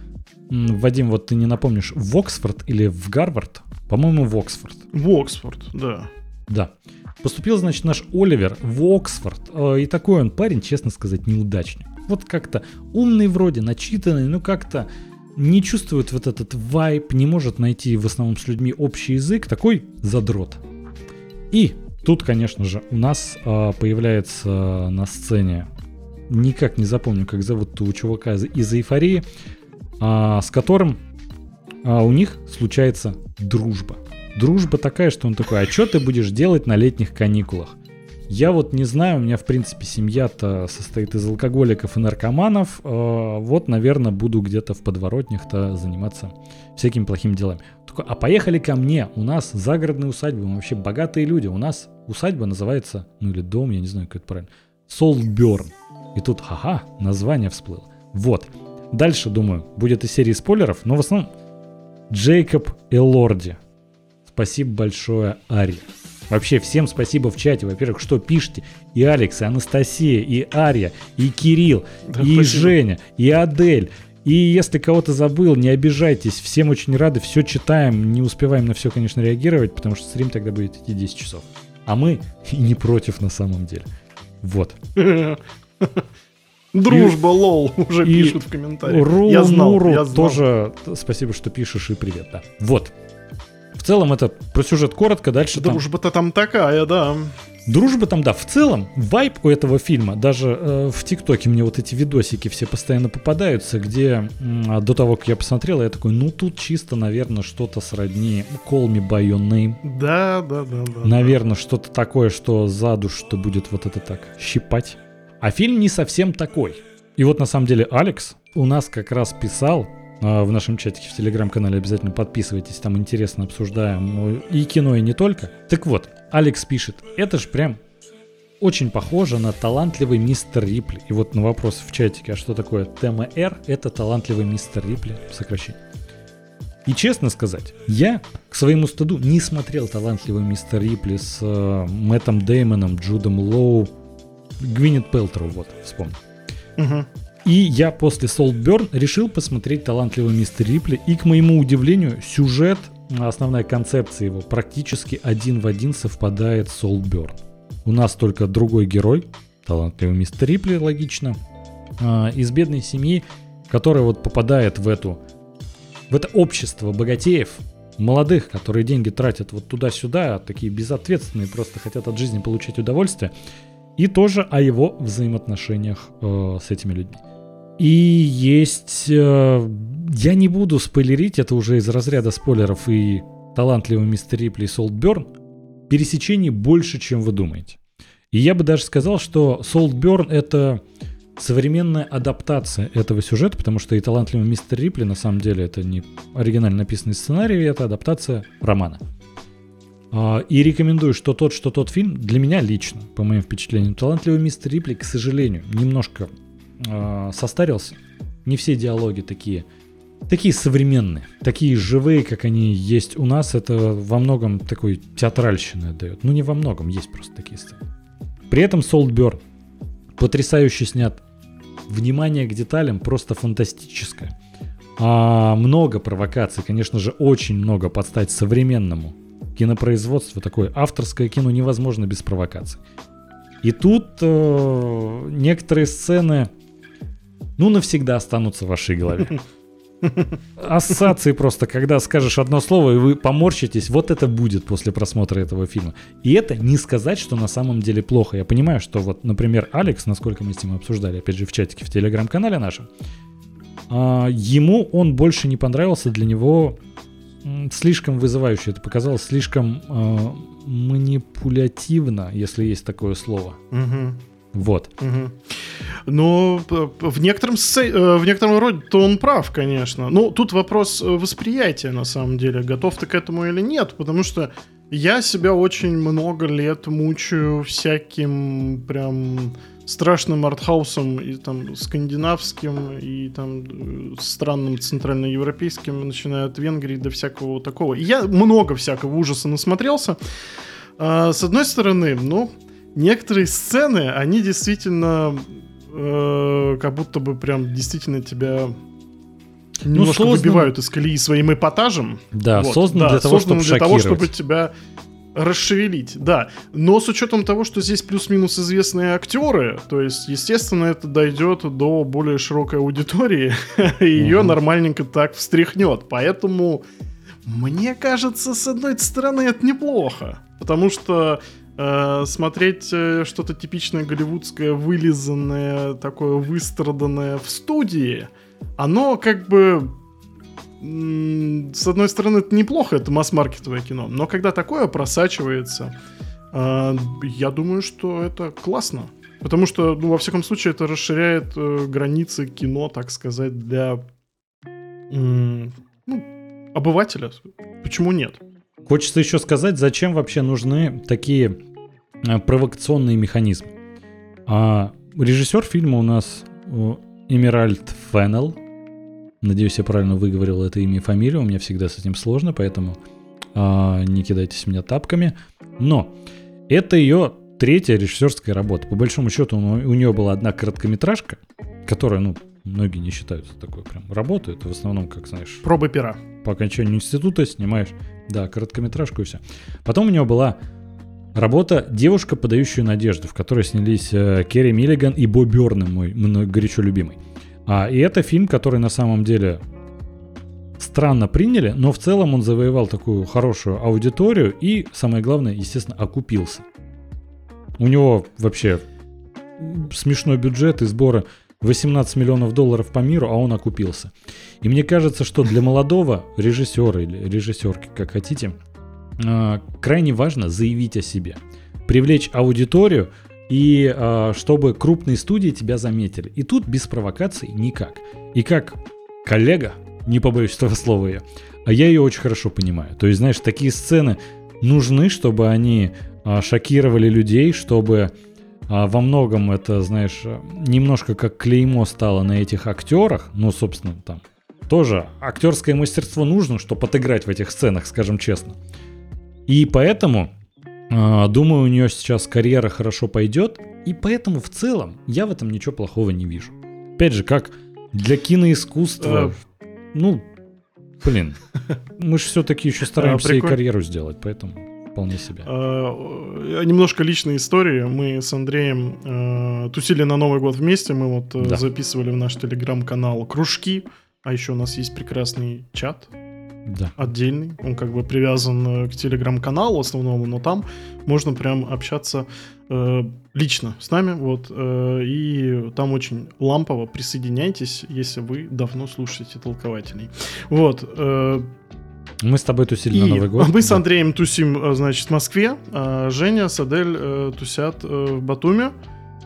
Вадим, вот ты не напомнишь, в Оксфорд или в Гарвард? По-моему, в Оксфорд.
В Оксфорд, да.
Да. Поступил, значит, наш Оливер в Оксфорд. Э, И такой он парень, честно сказать, неудачник. Вот как-то умный вроде, начитанный, но как-то не чувствует вот этот вайп, не может найти в основном с людьми общий язык. Такой задрот. И тут, конечно же, у нас э, появляется на сцене, никак не запомню, как зовут того чувака из- эйфории, а, с которым а, у них случается дружба. Дружба такая, что он такой, а что ты будешь делать на летних каникулах? Я вот не знаю, у меня в принципе семья-то состоит из алкоголиков и наркоманов. э, Вот, наверное, буду где-то в подворотнях-то заниматься всякими плохими делами. Такой, а поехали ко мне, у нас загородные усадьбы, мы вообще богатые люди. У нас усадьба называется, ну или дом, я не знаю, как это правильно, Солтберн. И тут, ха-ха, название всплыло. Вот. Дальше, думаю, будет из серии спойлеров, но в основном Джейкоб Элорди. Спасибо большое, Ари. Вообще всем спасибо в чате. Во-первых, что пишете. И Алекс, и Анастасия, и Ария, и Кирилл,
Да,
и
спасибо.
Женя, и Адель. И если кого-то забыл, не обижайтесь. Всем очень рады, все читаем. Не успеваем на все, конечно, реагировать, потому что стрим тогда будет идти 10 часов. А мы и не против на самом деле. Вот.
Дружба, лол, уже
и
пишут в комментариях.
Рулу
я знал,
Нуру
я знал.
тоже спасибо, что пишешь и привет, да. Вот. В целом это про сюжет коротко, дальше там...
Дружба-то там такая, да.
Дружба там, да, в целом, вайп у этого фильма, даже э, в ТикТоке мне вот эти видосики все постоянно попадаются, где а до того, как я посмотрел, я такой, ну тут чисто, наверное, что-то сродни Call Me By Your Name.
Да, да, да, да.
Наверное, что-то такое, что за душ, что будет вот это так щипать. А фильм не совсем такой. И вот на самом деле Алекс у нас как раз писал в нашем чатике в телеграм-канале, обязательно подписывайтесь, там интересно обсуждаем э, и кино, и не только. Так вот, Алекс пишет, это же прям очень похоже на талантливый мистер Рипли. И вот на вопрос в чатике, а что такое ТМР, это талантливый мистер Рипли, сокращение. И честно сказать, я к своему стыду не смотрел талантливый мистер Рипли с э, Мэттом Деймоном, Джудом Лоу, Гвинет Пелтроу, вот, вспомнил.
Мгм.
И я после Солтберн решил посмотреть талантливый мистер Рипли. И, к моему удивлению, сюжет, основная концепция его практически один в один совпадает с Солтберн. У нас только другой герой, талантливый мистер Рипли, логично, а, из бедной семьи, которая вот попадает в эту в это общество богатеев, молодых, которые деньги тратят вот туда-сюда, а такие безответственные, просто хотят от жизни получать удовольствие, и тоже о его взаимоотношениях э, с этими людьми. И есть... э, я не буду спойлерить, это уже из разряда спойлеров и талантливый мистер Рипли и Солтберн, пересечений больше, чем вы думаете. И я бы даже сказал, что Солтберн это современная адаптация этого сюжета, потому что и талантливый мистер Рипли на самом деле это не оригинально написанный сценарий, это адаптация романа. А, И рекомендую, что тот, что тот фильм, для меня лично, по моим впечатлениям, талантливый мистер Рипли, к сожалению, немножко а, состарился. не все диалоги такие, такие современные, такие живые, как они есть у нас. Это во многом такой театральщины отдает. Ну, не во многом, есть просто такие сцены. При этом Солтберн потрясающе снят. Внимание к деталям просто фантастическое. А много провокаций, конечно же, очень много подстать современному кинопроизводству. Такое авторское кино невозможно без провокаций. И тут э, некоторые сцены, ну, навсегда останутся в вашей голове. Ассоциации просто, когда скажешь одно слово, и вы поморщитесь, вот это будет после просмотра этого фильма. И это не сказать, что на самом деле плохо. Я понимаю, что вот, например, Алекс, насколько мы с ним обсуждали, опять же, в чатике, в телеграм-канале нашем, а, ему он больше не понравился, для него слишком вызывающе это показалось, слишком э, манипулятивно, если есть такое слово.
Мгм.
Вот.
Но э, в некотором, э, в некотором роде то он прав, конечно. Ну, тут вопрос э, восприятия, на самом деле. Готов ты к этому или нет? Потому что я себя очень много лет мучаю всяким прям страшным артхаусом и там скандинавским и там э, странным центральноевропейским, начиная от Венгрии до всякого такого. И я много всякого ужаса насмотрелся. А, с одной стороны, ну, некоторые сцены, они действительно э, как будто бы прям действительно тебя немножко
созданы-
выбивают из колеи своим эпатажем.
Да,
Вот,
создан
да,
для того,
создан
чтобы
для того, чтобы тебя расшевелить, да. Но с учетом того, что здесь плюс-минус известные актеры, то есть, естественно, это дойдет до более широкой аудитории, и ее нормальненько так встряхнет. Поэтому, мне кажется, с одной стороны, это неплохо. Потому что смотреть э, что-то типичное голливудское, вылизанное, такое выстраданное в студии, оно как бы с одной стороны, это неплохо, это масс-маркетовое кино, но когда такое просачивается, э, я думаю, что это классно. Потому что, ну, во всяком случае, это расширяет э, границы кино, так сказать, для ну, обывателя. Почему нет?
Хочется еще сказать, зачем вообще нужны такие э, провокационные механизмы. А, режиссер фильма у нас э, Эмеральд Феннелл. Надеюсь, я правильно выговорил это имя и фамилию. У меня всегда с этим сложно, поэтому а, не кидайтесь меня тапками. Но это ее третья режиссерская работа. По большому счету у, нее была одна короткометражка, которая, ну, многие не считают такой прям работой. Это в основном, как знаешь,
Пробы пера.
по окончанию института снимаешь, да, короткометражку и все. Потом у него была работа «Девушка, подающая надежду», в которой снялись э, Керри Миллиган и Бо Бёрнем, мой мной горячо любимый. А, и это фильм, который на самом деле странно приняли, но в целом он завоевал такую хорошую аудиторию и, самое главное, естественно, окупился. У него вообще смешной бюджет и сборы 18 миллионов долларов по миру, а он окупился. И мне кажется, что для молодого режиссера или режиссерки, как хотите, а, крайне важно заявить о себе, привлечь аудиторию и а, чтобы крупные студии тебя заметили. И тут без провокаций никак. И как коллега, не побоюсь этого слова я, а я ее очень хорошо понимаю. То есть, знаешь, такие сцены нужны, чтобы они а, шокировали людей, чтобы а, во многом это, знаешь, а, немножко как клеймо стало на этих актерах. Ну, собственно, там тоже актерское мастерство нужно, чтобы отыграть в этих сценах, скажем честно. И поэтому, а, думаю, у нее сейчас карьера хорошо пойдет. И поэтому в целом я в этом ничего плохого не вижу. Опять же, как для киноискусства, ну, блин, мы же все-таки еще стараемся и
прикольно.
карьеру сделать, поэтому вполне себе.
Э, Немножко личной истории. Мы с Андреем э, тусили на Новый год вместе. Мы вот э,
Да.
записывали в наш телеграм-канал кружки. А еще у нас есть прекрасный чат
Да.
отдельный. Он как бы привязан к телеграм-каналу основному, но там можно прям общаться э, лично с нами. Вот, э, и там очень лампово. Присоединяйтесь, если вы давно слушаете толкователей. Вот. э,
Мы с тобой тусили
и
на Новый год.
мы с
Да.
Андреем тусим, э, значит, в Москве, а Женя с Адель э, тусят э, в Батуме,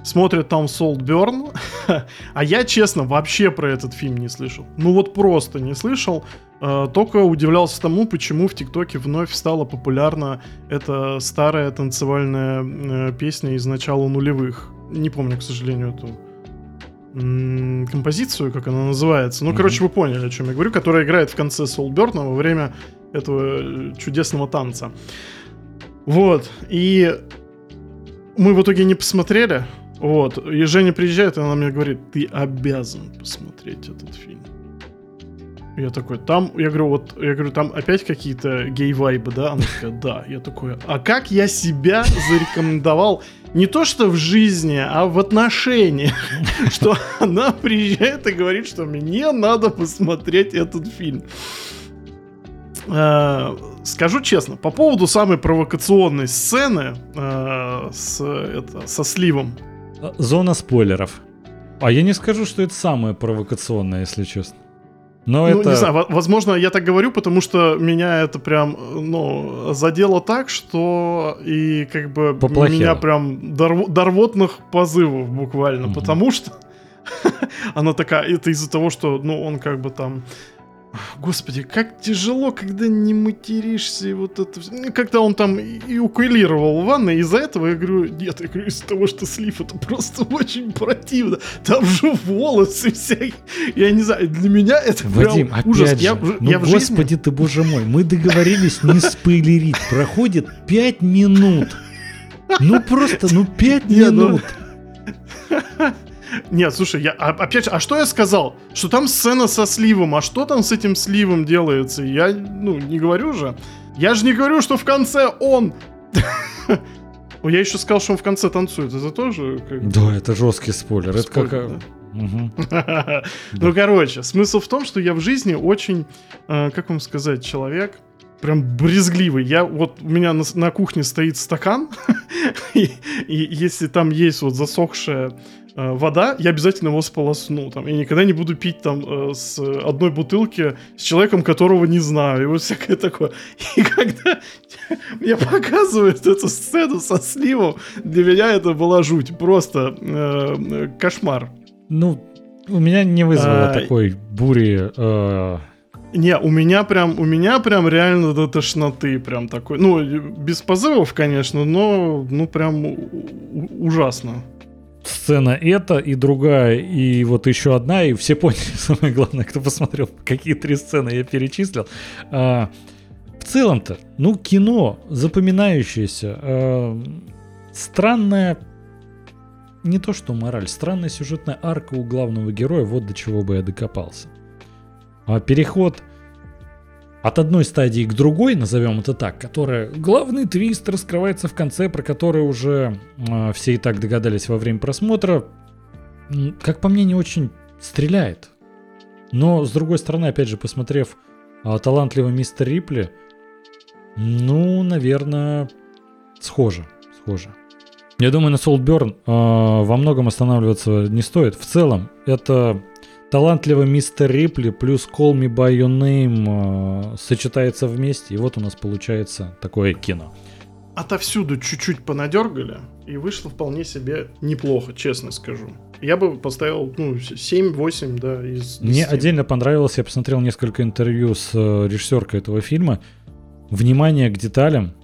смотрят там Солтберн, а я, честно, вообще про этот фильм не слышал. Ну вот просто не слышал, э, только удивлялся тому, почему в ТикТоке вновь стала популярна эта старая танцевальная э, песня из начала нулевых. Не помню, к сожалению, эту композицию, как она называется. Ну,
Мгм.
короче, вы поняли, о чем я говорю, которая играет в конце Солберна во время этого э, чудесного танца. Вот. И мы в итоге не посмотрели. Вот. И Женя приезжает, и она мне говорит, ты обязан посмотреть этот фильм. Я такой, там, я говорю, вот, я говорю, там опять какие-то гей-вайбы, да? Она такая, да. Я такой, а как я себя зарекомендовал не то что в жизни, а в отношениях, что она приезжает и говорит, что мне надо посмотреть этот фильм. Э, Скажу честно, по поводу самой провокационной сцены э, с, это, со сливом.
Зона спойлеров. А я не скажу, что это самое провокационное, если честно. Но
Ну,
это...
не знаю, во- возможно, я так говорю, потому что меня это прям, ну, задело так, что и как бы
Поплохело.
меня прям до, рво- до рвотных позывов буквально,
Мгм.
потому что она такая, это из-за того, что, ну, он как бы там... Господи, как тяжело, когда не материшься, и вот это... Как-то он там и укулировал в ванной, из-за этого я говорю, нет, я говорю, из-за того, что слив, это просто очень противно. Там же волосы всякие. Я не знаю, для меня это
Вадим,
прям ужас.
же,
я,
ну
я в жизни...
господи ты, боже мой, мы договорились не спойлерить. Проходит 5 минут. Ну просто, ну 5
Не, ну-
минут.
Нет, слушай, я, а- опять же, а что я сказал? Что там сцена со сливом, а что там с этим сливом делается? Я, ну, не говорю же. Я же не говорю, что в конце он... Я еще сказал, что он в конце танцует. Это тоже... как
Да, это жесткий спойлер. Это как...
Ну, короче, смысл в том, что я в жизни очень, э, как вам сказать, человек прям брезгливый. Я вот у меня на, на кухне стоит стакан, и, и если там есть вот засохшая э, вода, я обязательно его сполосну. Там, я никогда не буду пить там э, с одной бутылки с человеком, которого не знаю. И вот всякое такое. И когда мне показывают эту сцену со сливом, для меня это была жуть. Просто э, кошмар.
Ну, у меня не вызвало
А,
такой бури. э,
Не, у меня прям, у меня прям реально до тошноты прям такой. Ну, без позывов, конечно, но, ну, прям ужасно.
Сцена эта и другая, и вот еще одна, и все поняли, самое главное, кто посмотрел, какие три сцены я перечислил. А, в целом-то, ну, кино запоминающееся, а, странная, не то что мораль, странная сюжетная арка у главного героя, вот до чего бы я докопался. А переход от одной стадии к другой, назовем это так, которая главный твист раскрывается в конце, про который уже э, все и так догадались во время просмотра, как по мне, не очень стреляет. Но, с другой стороны, опять же, посмотрев а, талантливый мистер Рипли, ну, наверное, схоже, схоже. Я думаю, на Солтберн во многом останавливаться не стоит. В целом, это талантливый мистер Рипли плюс Call Me By Your Name э, сочетается вместе, и вот у нас получается такое кино.
Отовсюду чуть-чуть понадергали, и вышло вполне себе неплохо, честно скажу. Я бы поставил, ну, 7-8, да, из 10.
Мне отдельно понравилось, я посмотрел несколько интервью с э, режиссеркой этого фильма. Внимание к деталям.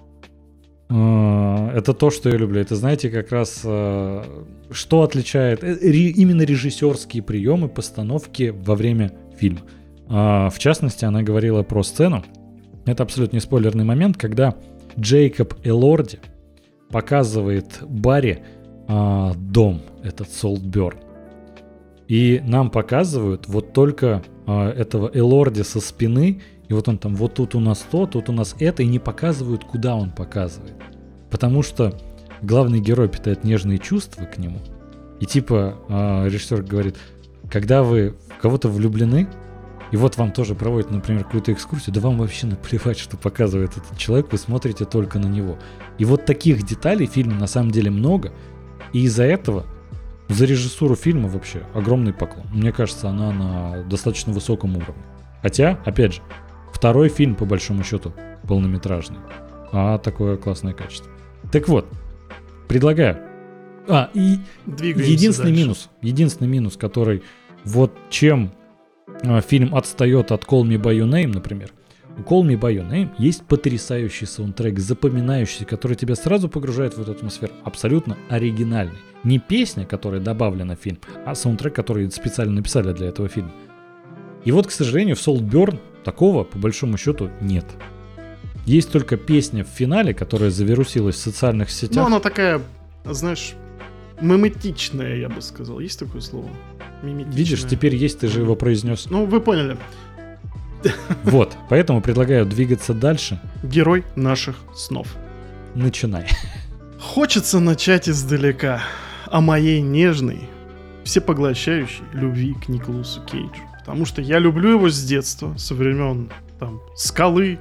Э, Это то, что я люблю. Это, знаете, как раз э, что отличает э, именно режиссерские приемы постановки во время фильма. А, В частности, она говорила про сцену. Это абсолютно не спойлерный момент, когда Джейкоб Элорди показывает Барри а, дом, этот Солтберн. И нам показывают вот только а, этого Элорди со спины, и вот он там, вот тут у нас то, тут у нас это, и не показывают, куда он показывает. Потому что главный герой питает нежные чувства к нему. И типа а, режиссер говорит, когда вы в кого-то влюблены, и вот вам тоже проводят, например, какую-то экскурсию, да вам вообще наплевать, что показывает этот человек, вы смотрите только на него. И вот таких деталей в фильме на самом деле много, и из-за этого за режиссуру фильма вообще огромный поклон. Мне кажется, она на достаточно высоком уровне. Хотя, опять же, второй фильм, по большому счету, полнометражный. А такое классное качество. Так вот, предлагаю. А, и
Двигаемся
единственный
дальше.
минус, единственный минус, который вот чем а, фильм отстает от Call Me By Your Name, например, у Call Me By Your Name есть потрясающий саундтрек, запоминающийся, который тебя сразу погружает в эту атмосферу. Абсолютно оригинальный. Не песня, которая добавлена в фильм, а саундтрек, который специально написали для этого фильма. И вот, к сожалению, в Saltburn такого, по большому счету, нет. Есть только песня в финале, которая завирусилась в социальных сетях.
Ну, она такая, знаешь, меметичная, я бы сказал. Есть такое слово? Миметичная.
Видишь, теперь есть, ты же его произнес.
Ну, вы поняли.
Вот, поэтому предлагаю двигаться дальше.
Герой наших снов.
Начинай.
Хочется начать издалека. О моей нежной, всепоглощающей любви к Николасу Кейджу. Потому что я люблю его с детства, со времен там скалы,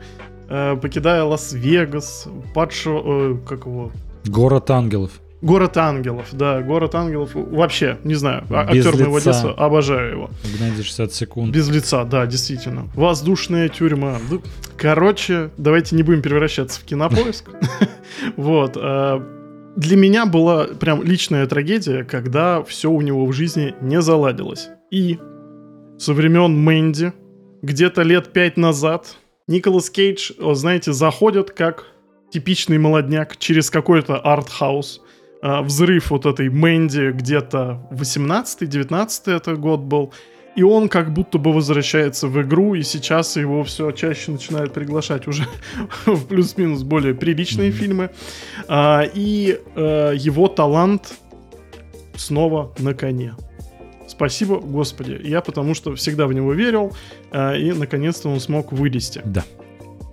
э, покидая Лас-Вегас, падшего, э, как его,
Город ангелов.
Город ангелов, да, город ангелов. Вообще, не знаю, а-
Без
актер моего
лица.
детства, обожаю его.
Гнадий 60 секунд.
Без лица, да, действительно. Воздушная тюрьма. Ну, Короче, давайте не будем превращаться в кинопоиск. Вот. э, Для меня была прям личная трагедия, когда все у него в жизни не заладилось. И со времен Мэнди, где-то лет пять назад, Николас Кейдж, знаете, заходит как типичный молодняк через какой-то арт-хаус. А, Взрыв вот этой Мэнди где-то 18-19 это год был. И он как будто бы возвращается в игру, и сейчас его все чаще начинают приглашать уже в плюс-минус более приличные
Мгм.
фильмы. А, и э, его талант снова на коне. Спасибо, Господи. Я потому что всегда в него верил, а, и наконец-то он смог вылезти
Да.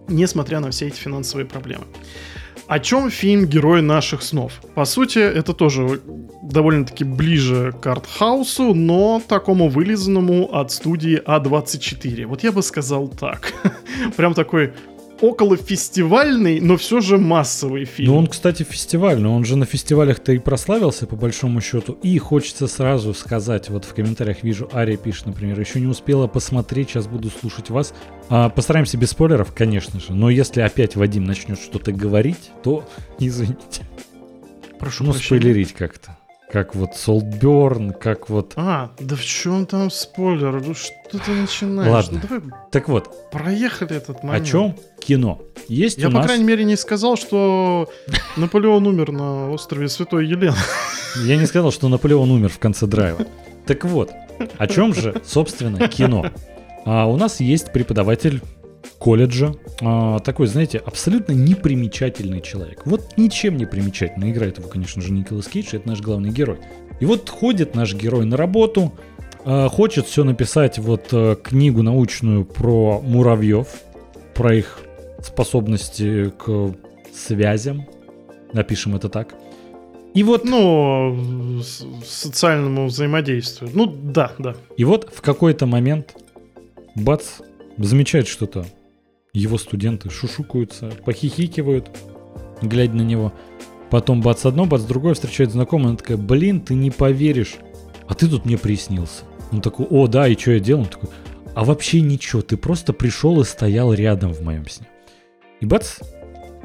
несмотря на все эти финансовые проблемы. О чем фильм «Герой наших снов»? По сути, это тоже довольно-таки ближе к артхаусу, но такому вылизанному от студии А24. Вот я бы сказал так. Прям такой около фестивальный, но все же массовый фильм.
Ну, он, кстати, фестивальный. Он же на фестивалях-то и прославился, по большому счету. И хочется сразу сказать, вот в комментариях вижу, Ария пишет, например, еще не успела посмотреть, сейчас буду слушать вас. А, постараемся без спойлеров, конечно же. Но если опять Вадим начнет что-то говорить, то извините.
Прошу
Ну,
прощения.
спойлерить как-то. Как вот Солдберн, как вот...
А, да в чем там спойлер? Ну что ты начинаешь?
Ладно.
Ну, давай
Так вот,
проехали этот
о
момент.
чем кино? Есть
Я,
у
по
нас...
крайней мере, не сказал, что Наполеон умер на острове Святой Елены.
Я не сказал, что Наполеон умер в конце драйва. Так вот, о чем же, собственно, кино? А, у нас есть преподаватель колледжа, а, такой, знаете, абсолютно непримечательный человек. Вот ничем не примечательный. Играет его, конечно же, Николас Кейдж, это наш главный герой. И вот ходит наш герой на работу, а, хочет все написать, вот э, книгу научную про муравьев, про их способности к связям, напишем это так. И вот
Ну, социальному взаимодействию. Ну, да, да.
И вот в какой-то момент бац, замечает что-то. Его студенты шушукаются, похихикивают, глядя на него. Потом бац одно, бац другое, встречает знакомая, она такая, блин, ты не поверишь, а ты тут мне приснился. Он такой, о, да, и что я делал? Он такой, а вообще ничего, ты просто пришел и стоял рядом в моем сне. И бац,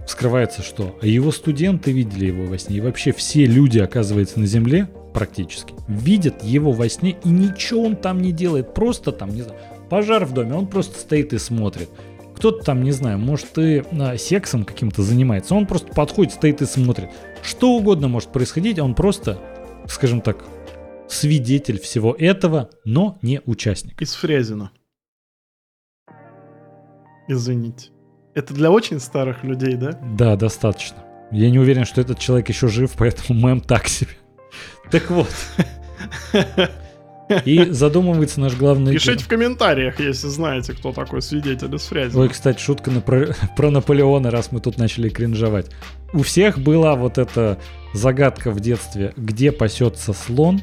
вскрывается что? А его студенты видели его во сне. И вообще все люди, оказывается, на Земле практически видят его во сне, и ничего он там не делает. Просто там, не знаю, пожар в доме, он просто стоит и смотрит. Кто-то там, не знаю, может и а, сексом каким-то занимается. Он просто подходит, стоит и смотрит. Что угодно может происходить, он просто, скажем так, свидетель всего этого, но не участник.
Из Фрязина. Извините. Это для очень старых людей, да?
Да, достаточно. Я не уверен, что этот человек еще жив, поэтому мем так себе. Так вот. И задумывается наш главный...
Пишите в комментариях, если знаете, кто такой свидетель из Фрязина.
Ой, кстати, шутка на про, про Наполеона, раз мы тут начали кринжовать. У всех была вот эта загадка в детстве, где пасется слон,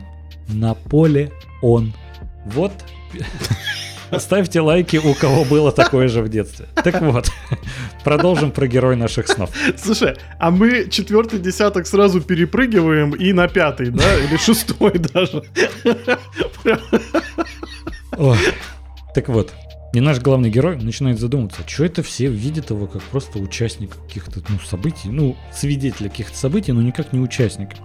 на поле он. Вот. Ставьте лайки, у кого было такое же в детстве. Так вот, продолжим про герой наших снов.
Слушай, а мы четвертый десяток сразу перепрыгиваем и на пятый, да? Или шестой даже.
Ой. Так вот, и наш главный герой начинает задумываться, что это все видят его как просто участника каких-то ну, событий, ну, свидетеля каких-то событий, но никак не участника.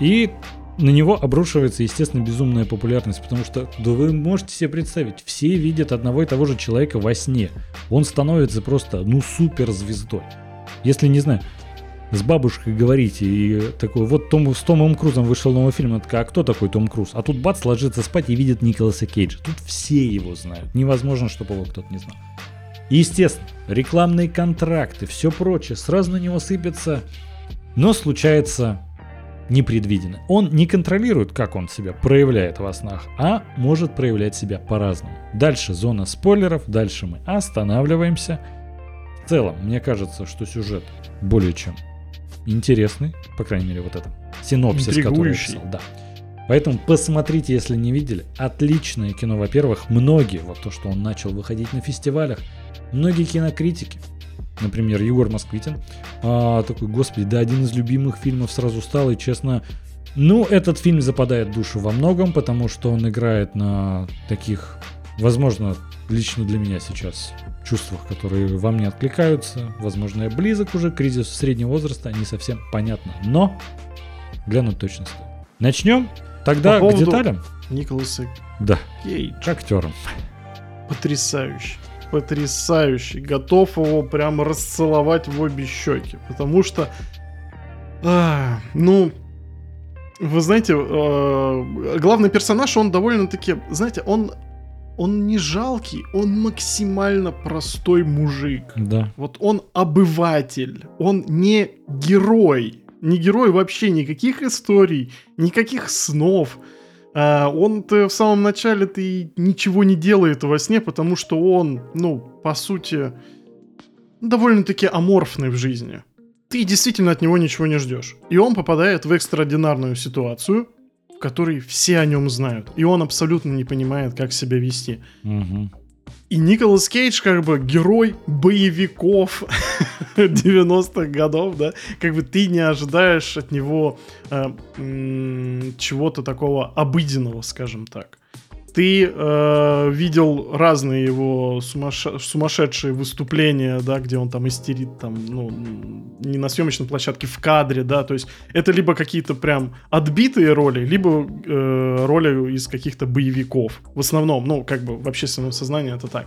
И на него обрушивается, естественно, безумная популярность, потому что, да вы можете себе представить, все видят одного и того же человека во сне. Он становится просто, ну, суперзвездой. Если, не знаю, с бабушкой говорите, и такой, вот Том, с Томом Крузом вышел новый фильм, она такая, а кто такой Том Круз? А тут бац, ложится спать и видит Николаса Кейджа. Тут все его знают. Невозможно, чтобы его кто-то не знал. Естественно, рекламные контракты, все прочее, сразу на него сыпется. Но случается непредвиденно. Он не контролирует, как он себя проявляет во снах, а может проявлять себя по-разному. Дальше зона спойлеров, дальше мы останавливаемся. В целом, мне кажется, что сюжет более чем интересный, по крайней мере, вот это синопсис, который я писал, да. Поэтому посмотрите, если не видели. Отличное кино, во-первых. Многие, вот то, что он начал выходить на фестивалях, многие кинокритики, например, Егор Москвитин, а, такой, господи, да, один из любимых фильмов сразу стал, и честно, ну, этот фильм западает душу во многом, потому что он играет на таких, возможно, лично для меня сейчас чувствах, которые вам не откликаются. Возможно, я близок уже к кризису среднего возраста, не совсем понятно. Но глянуть точно стоит. Начнем тогда
По
к деталям.
Николаса
Да,
Кейдж.
к актерам.
Потрясающий. Потрясающий. Готов его прям расцеловать в обе щеки. Потому что... а, ну... Вы знаете, э, главный персонаж, он довольно-таки... Знаете, он... Он не жалкий, он максимально простой мужик.
Да.
Вот он обыватель, он не герой. Не герой вообще никаких историй, никаких снов. А, он-то в самом начале-то и ничего не делает во сне, потому что он, ну, по сути, довольно-таки аморфный в жизни. Ты действительно от него ничего не ждешь. И он попадает в экстраординарную ситуацию, в которой все о нем знают. И он абсолютно не понимает, как себя вести.
Мгм.
И Николас Кейдж как бы герой боевиков 90-х годов, да, как бы ты не ожидаешь от него э, чего-то такого обыденного, скажем так. Ты э, видел разные его сумасше- сумасшедшие выступления, да, где он там истерит, там, ну, не на съемочной площадке, в кадре, да, то есть это либо какие-то прям отбитые роли, либо э, роли из каких-то боевиков. В основном, ну, как бы в общественном сознании это так.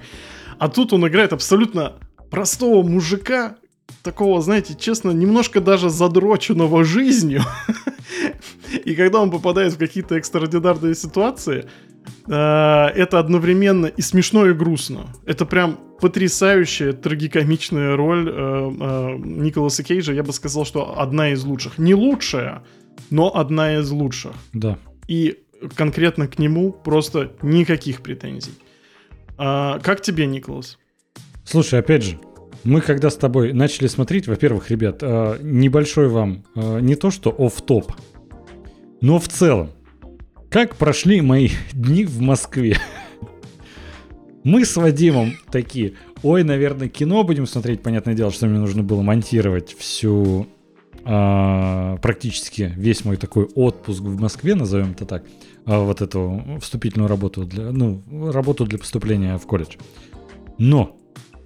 А тут он играет абсолютно простого мужика, такого, знаете, честно, немножко даже задроченного жизнью. И когда он попадает в какие-то экстраординарные ситуации, это одновременно и смешно, и грустно. Это прям потрясающая трагикомичная роль э, э, Николаса Кейджа. Я бы сказал, что одна из лучших. Не лучшая, но одна из лучших.
Да.
И конкретно к нему просто никаких претензий. А, как тебе, Николас?
Слушай, опять же, мы когда с тобой начали смотреть, во-первых, ребят, э, небольшой вам, э, не то что оф топ но в целом, как прошли мои дни в Москве? Мы с Вадимом такие, ой, наверное, кино будем смотреть, понятное дело, что мне нужно было монтировать всю, а, практически весь мой такой отпуск в Москве, назовем это так, а, вот эту вступительную работу для, ну, работу для поступления в колледж. Но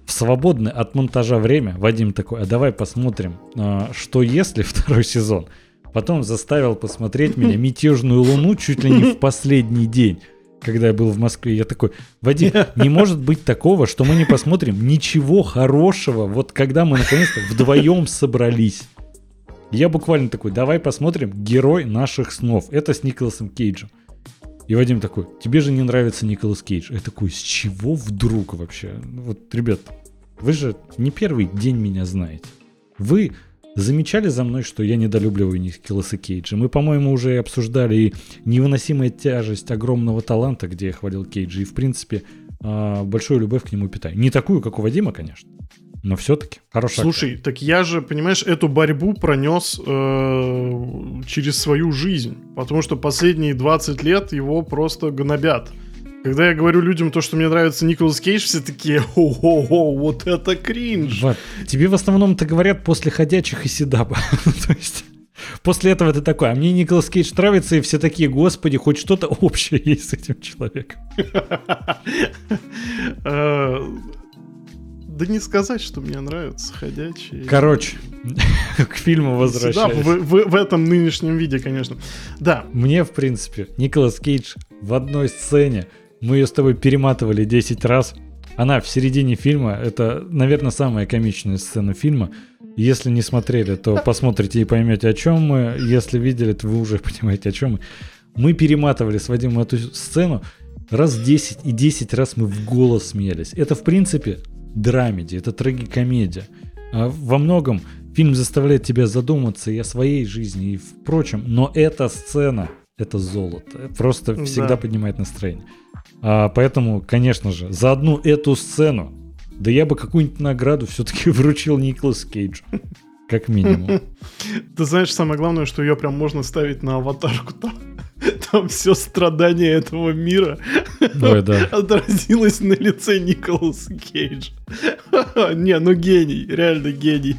в свободное от монтажа время Вадим такой, а давай посмотрим, а, что если второй сезон. Потом заставил посмотреть меня «Мятежную луну» чуть ли не в последний день, когда я был в Москве. Я такой, Вадим, не может быть такого, что мы не посмотрим ничего хорошего, вот когда мы наконец-то вдвоем собрались. Я буквально такой, давай посмотрим «Герой наших снов». Это с Николасом Кейджем. И Вадим такой, тебе же не нравится Николас Кейдж. Я такой, с чего вдруг вообще? Ну Вот, ребят, вы же не первый день меня знаете. Вы замечали за мной, что я недолюбливаю Николаса Кейджа. Мы, по-моему, уже обсуждали и невыносимая тяжесть огромного таланта, где я хвалил Кейджа, и, в принципе, а, большую любовь к нему питаю. Не такую, как у Вадима, конечно, но все-таки хороший актер.
Слушай, так я же, понимаешь, эту борьбу пронес э, через свою жизнь. Потому что последние 20 лет его просто гнобят. Когда я говорю людям то, что мне нравится Николас Кейдж, все такие, о-о-о, вот это кринж.
Вот. Тебе в основном это говорят после ходячих и седаба. То есть после этого ты такой, а мне Николас Кейдж нравится, и все такие, господи, хоть что-то общее есть с этим человеком.
Э, Да не сказать, что мне нравятся ходячие.
Короче, к фильму возвращаюсь. Да,
в, в, в этом нынешнем виде, конечно. Да.
Мне, в принципе, Николас Кейдж в одной сцене, мы ее с тобой перематывали 10 раз, она в середине фильма, это, наверное, самая комичная сцена фильма. Если не смотрели, то посмотрите и поймете, о чем мы. Если видели, то вы уже понимаете, о чем мы. Мы перематывали с Вадимом эту сцену раз 10, и 10 раз мы в голос смеялись. Это, в принципе, драмеди, это трагикомедия. А во многом фильм заставляет тебя задуматься и о своей жизни, и впрочем, но эта сцена, это золото. Просто всегда да. поднимает настроение. А, поэтому, конечно же, за одну эту сцену, да я бы какую-нибудь награду все-таки вручил Николас Кейджу. Как минимум.
Ты знаешь, самое главное, что ее прям можно ставить на аватарку там. Там все страдание этого мира
Ой, да.
отразилось на лице Николаса Кейджа. Не, ну гений, реально гений.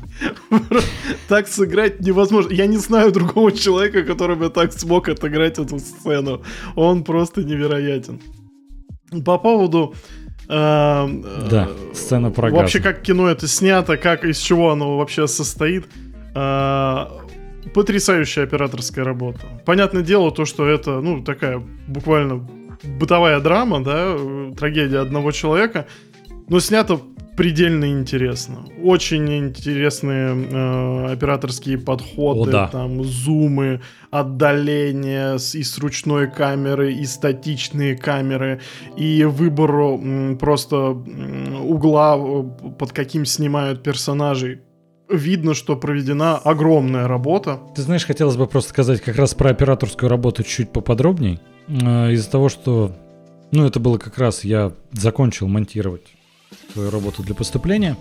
Так сыграть невозможно. Я не знаю другого человека, который бы так смог отыграть эту сцену. Он просто невероятен. По поводу
э, да, сцена про
Вообще, как кино это снято, как из чего оно вообще состоит. Э, потрясающая операторская работа. Понятное дело, то, что это, ну, такая буквально бытовая драма, да, трагедия одного человека, но снято предельно интересно. Очень интересные э, операторские подходы, О, да. там зумы, отдаления и с ручной камеры, и статичные камеры, и выбору м, просто м, угла, э, под каким снимают персонажей. Видно, что проведена огромная работа.
Ты знаешь, хотелось бы просто сказать как раз про операторскую работу чуть поподробней. Э, из-за того, что ну, это было как раз, я закончил монтировать свою работу для поступления,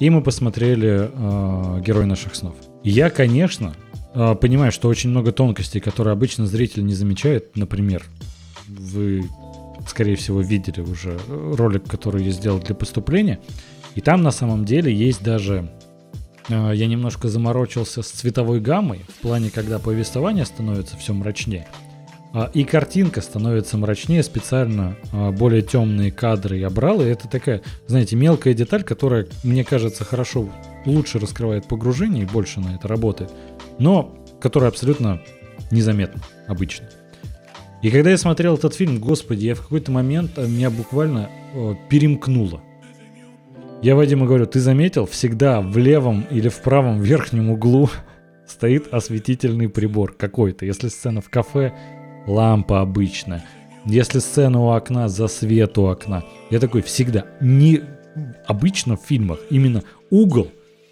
и мы посмотрели э, «Герой наших снов». И я, конечно, э, понимаю, что очень много тонкостей, которые обычно зритель не замечает. Например, вы, скорее всего, видели уже ролик, который я сделал для поступления, и там на самом деле есть даже э, я немножко заморочился с цветовой гаммой в плане, когда повествование становится все мрачнее. А, и картинка становится мрачнее, специально а, более темные кадры я брал, и это такая, знаете, мелкая деталь, которая, мне кажется, хорошо, лучше раскрывает погружение и больше на это работает, но которая абсолютно незаметна обычно. И когда я смотрел этот фильм, господи, я в какой-то момент а, меня буквально о, перемкнуло. Я Вадиму говорю, ты заметил, всегда в левом или в правом верхнем углу стоит осветительный прибор какой-то. Если сцена в кафе, лампа обычная. Если сцена у окна, за свет у окна. Я такой всегда. Не обычно в фильмах именно угол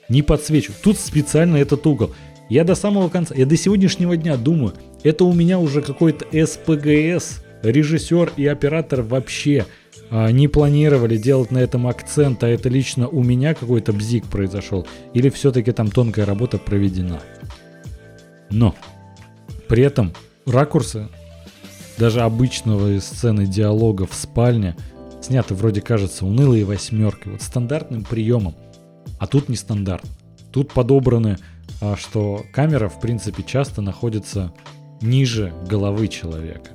не подсвечу. Тут специально этот угол. Я до самого конца, я до сегодняшнего дня думаю, это у меня уже какой-то СПГС, режиссер и оператор вообще а, не планировали делать на этом акцент, а это лично у меня какой-то бзик произошел, или все-таки там тонкая работа проведена. Но при этом ракурсы даже обычного сцены диалога в спальне сняты вроде кажется унылые восьмеркой, вот стандартным приемом. А тут не стандарт. Тут подобраны, а, что камера в принципе часто находится ниже головы человека.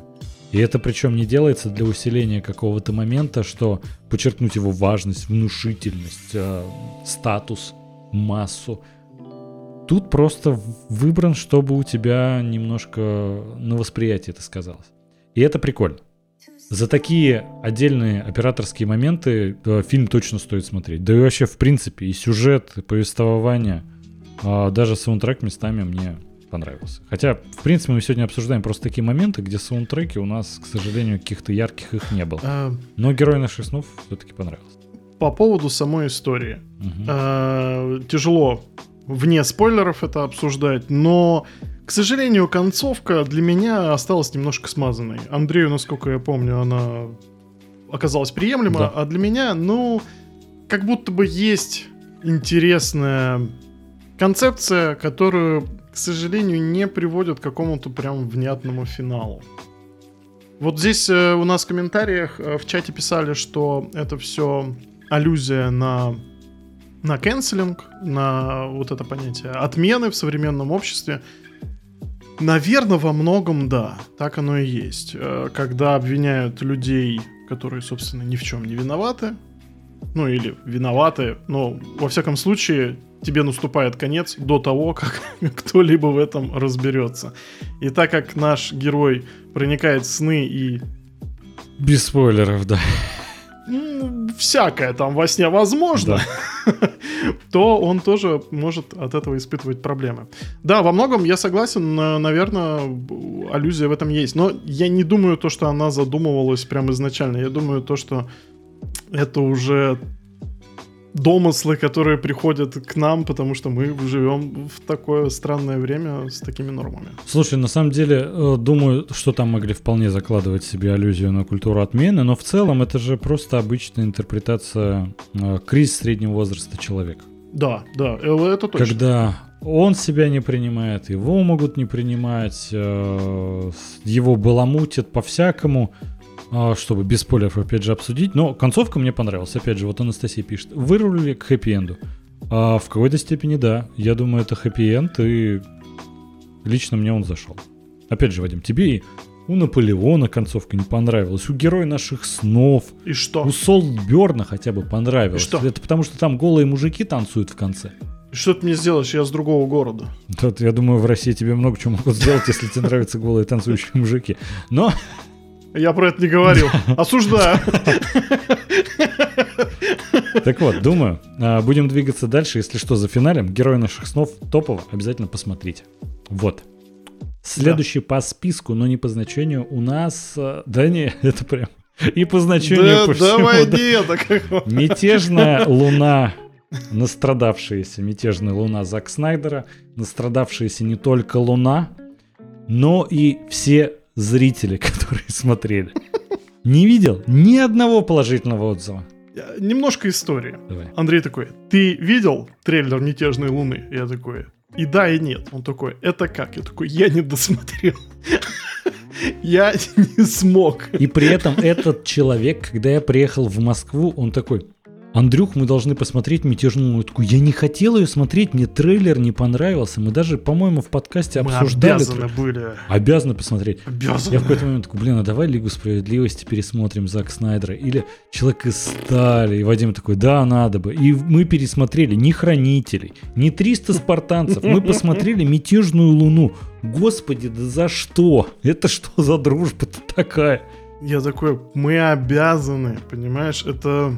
И это причем не делается для усиления какого-то момента, что подчеркнуть его важность, внушительность, э, статус, массу. Тут просто выбран, чтобы у тебя немножко на восприятие это сказалось. И это прикольно. За такие отдельные операторские моменты да, фильм точно стоит смотреть. Да и вообще, в принципе, и сюжет, и повествование, а даже саундтрек местами мне понравился. Хотя, в принципе, мы сегодня обсуждаем просто такие моменты, где саундтреки у нас, к сожалению, каких-то ярких их не было. А... Но Герой наших снов все-таки понравился.
По поводу самой истории. Угу. Тяжело вне спойлеров это обсуждать, но к сожалению, концовка для меня осталась немножко смазанной. Андрею, насколько я помню, она оказалась приемлема, да. а для меня, ну, как будто бы есть интересная концепция, которую, к сожалению, не приводит к какому-то прям внятному финалу. Вот здесь э, у нас в комментариях э, в чате писали, что это все аллюзия на на канцелинг, на вот это понятие отмены в современном обществе. Наверное, во многом да, так оно и есть. Э, когда обвиняют людей, которые, собственно, ни в чем не виноваты, ну или виноваты, но во всяком случае тебе наступает конец до того, как кто-либо в этом разберется. И так как наш герой проникает в сны и
Без спойлеров, да.
Всякое там во сне возможно, то он тоже может от этого испытывать проблемы. Да, во многом я согласен, на- наверное, аллюзия в этом есть. Но я не думаю то, что она задумывалась прямо изначально. Я думаю то, что это уже домыслы, которые приходят к нам, потому что мы живем в такое странное время с такими нормами.
Слушай, на самом деле, э, думаю, что там могли вполне закладывать себе аллюзию на культуру отмены, но в целом это же просто обычная интерпретация э, кризис среднего возраста человека.
Да, да, э, это точно.
Когда он себя не принимает, его могут не принимать, его баламутят по-всякому, чтобы без спойлеров опять же обсудить. Но концовка мне понравилась. Опять же, вот Анастасия пишет. Вырулили к хэппи-энду. А в какой-то степени да. Я думаю, это хэппи-энд, и лично мне он зашел. Опять же, Вадим, тебе и у Наполеона концовка не понравилась, у героя наших снов,
И что?
у Солберна хотя бы понравилось.
И что?
Это потому, что там голые мужики танцуют в конце.
Что ты мне сделаешь? Я с другого города.
Тут, я думаю, в России тебе много чего могут сделать, если тебе нравятся голые танцующие мужики. Но
Я про это не говорил. Осуждаю.
Так вот, думаю, а, будем двигаться дальше. Если что, за финалем Герой наших снов топово, обязательно посмотрите. Вот. Следующий по списку, но не по значению, у нас... а, Да не, это прям... И по значению,
Да,
по всему.
давай
да.
не это. как-
Мятежная луна, настрадавшаяся мятежная луна Зак Снайдера, настрадавшаяся не только луна, но и все зрители, которые смотрели. Не видел ни одного положительного отзыва.
Немножко истории.
Давай.
Андрей такой, ты видел трейлер «Мятежной луны»? Я такой, и да, и нет. Он такой, это как? Я такой, я не досмотрел. Я не смог.
И при этом этот человек, когда я приехал в Москву, он такой, Андрюх, мы должны посмотреть «Мятежную луну». Я не хотел ее смотреть, мне трейлер не понравился. Мы даже, по-моему, в подкасте
Мы
обсуждали.
обязаны
трейлер.
были.
Обязаны посмотреть. Я в
Обязаны.
какой-то момент такой, блин, а давай Лигу Справедливости пересмотрим Зак Снайдера. Или Человек из Стали. И Вадим такой, да, надо бы. И мы пересмотрели не Хранителей, не 300 спартанцев. Мы посмотрели Мятежную Луну. Господи, да за что? Это что за дружба-то такая?
Я такой, мы обязаны, понимаешь? Это...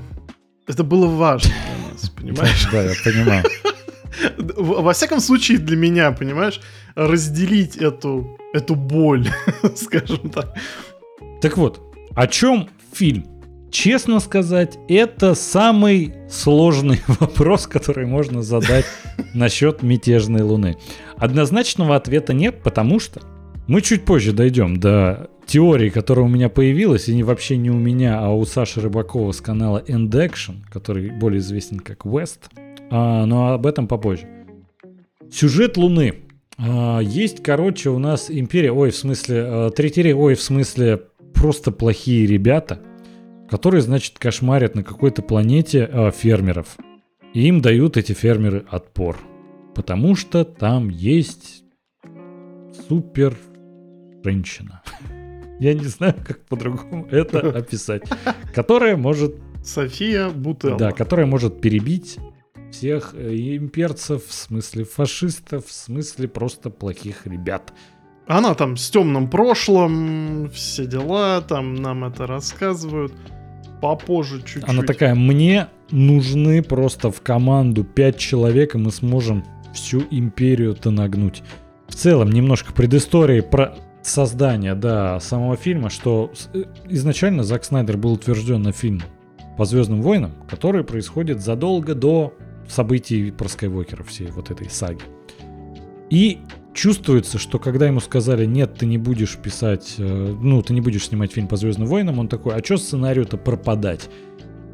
Это было важно для нас, понимаешь?
Да, я понимаю.
Во всяком случае, для меня, понимаешь, разделить эту, эту боль, скажем так.
Так вот, о чем фильм? Честно сказать, это самый сложный вопрос, который можно задать насчет мятежной луны. Однозначного ответа нет, потому что мы чуть позже дойдем до теории, которая у меня появилась, и не вообще не у меня, а у Саши Рыбакова с канала End который более известен как West. А, но об этом попозже. Сюжет Луны. А, есть, короче, у нас империя, ой, в смысле, э, третий ой, в смысле, просто плохие ребята, которые, значит, кошмарят на какой-то планете э, фермеров. И им дают эти фермеры отпор. Потому что там есть супер женщина. Я не знаю, как по-другому это описать. Которая может
София Бутелла.
да, которая может перебить всех э, имперцев, в смысле фашистов, в смысле просто плохих ребят.
Она там с темным прошлым, все дела, там нам это рассказывают. Попозже чуть-чуть.
Она такая, мне нужны просто в команду 5 человек, и мы сможем всю империю-то нагнуть. В целом, немножко предыстории про создание, да, самого фильма, что э, изначально Зак Снайдер был утвержден на фильм по Звездным войнам, который происходит задолго до событий про Скайуокера, всей вот этой саги. И чувствуется, что когда ему сказали, нет, ты не будешь писать, э, ну, ты не будешь снимать фильм по Звездным войнам, он такой, а что сценарию-то пропадать?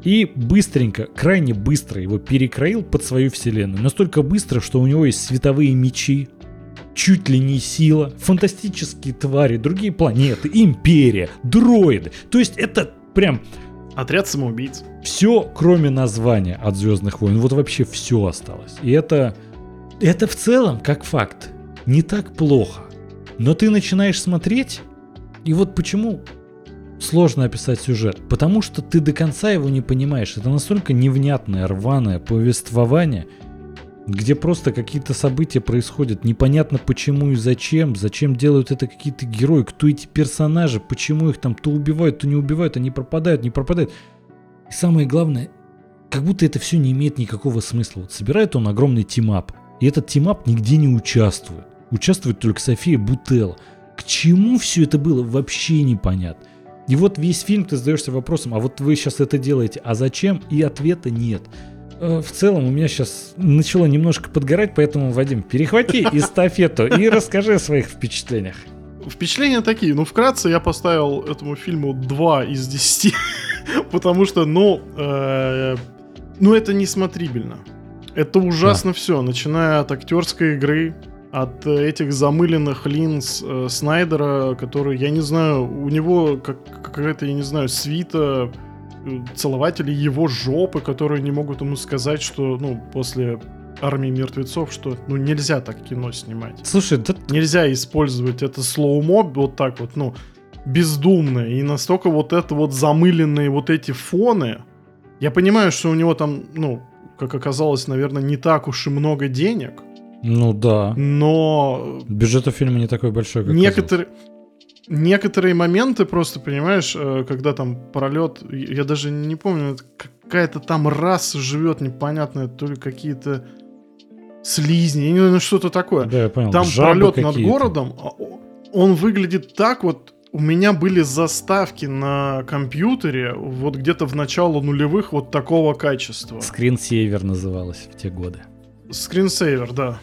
И быстренько, крайне быстро его перекроил под свою вселенную. Настолько быстро, что у него есть световые мечи, чуть ли не сила, фантастические твари, другие планеты, империя, дроиды. То есть это прям
Отряд самоубийц.
все, кроме названия от Звездных войн. Вот вообще все осталось. И это, это в целом, как факт, не так плохо. Но ты начинаешь смотреть, и вот почему сложно описать сюжет? Потому что ты до конца его не понимаешь. Это настолько невнятное, рваное повествование, где просто какие-то события происходят, непонятно почему и зачем, зачем делают это какие-то герои, кто эти персонажи, почему их там то убивают, то не убивают, они пропадают, не пропадают. И самое главное, как будто это все не имеет никакого смысла. Вот собирает он огромный team-up, и этот team-up нигде не участвует. Участвует только София Бутелла. К чему все это было, вообще непонятно. И вот весь фильм ты задаешься вопросом, а вот вы сейчас это делаете, а зачем? И ответа нет. Э, в целом у меня сейчас начало немножко подгорать, поэтому, Вадим, перехвати эстафету и расскажи о своих впечатлениях.
Впечатления такие. Ну, вкратце я поставил этому фильму 2 из 10. потому что, ну, э, ну, это несмотрибельно. Это ужасно да. все, начиная от актерской игры, от этих замыленных линз э, Снайдера, который, я не знаю, у него как, какая-то, я не знаю, свита целователи его жопы, которые не могут ему сказать, что, ну, после армии мертвецов, что, ну, нельзя так кино снимать.
Слушай, да...
Нельзя использовать это слоумо вот так вот, ну, бездумно. И настолько вот это вот замыленные вот эти фоны. Я понимаю, что у него там, ну, как оказалось, наверное, не так уж и много денег.
Ну да.
Но...
Бюджет у фильма не такой большой, как
Некоторые... Казалось некоторые моменты просто, понимаешь, э, когда там пролет, я даже не помню, какая-то там раса живет непонятная, то ли какие-то слизни, не знаю, что-то такое.
Да, я понял.
Там Жабы пролет над городом, а он выглядит так вот, у меня были заставки на компьютере вот где-то в начало нулевых вот такого качества.
Скринсейвер называлось в те годы.
Скринсейвер, да.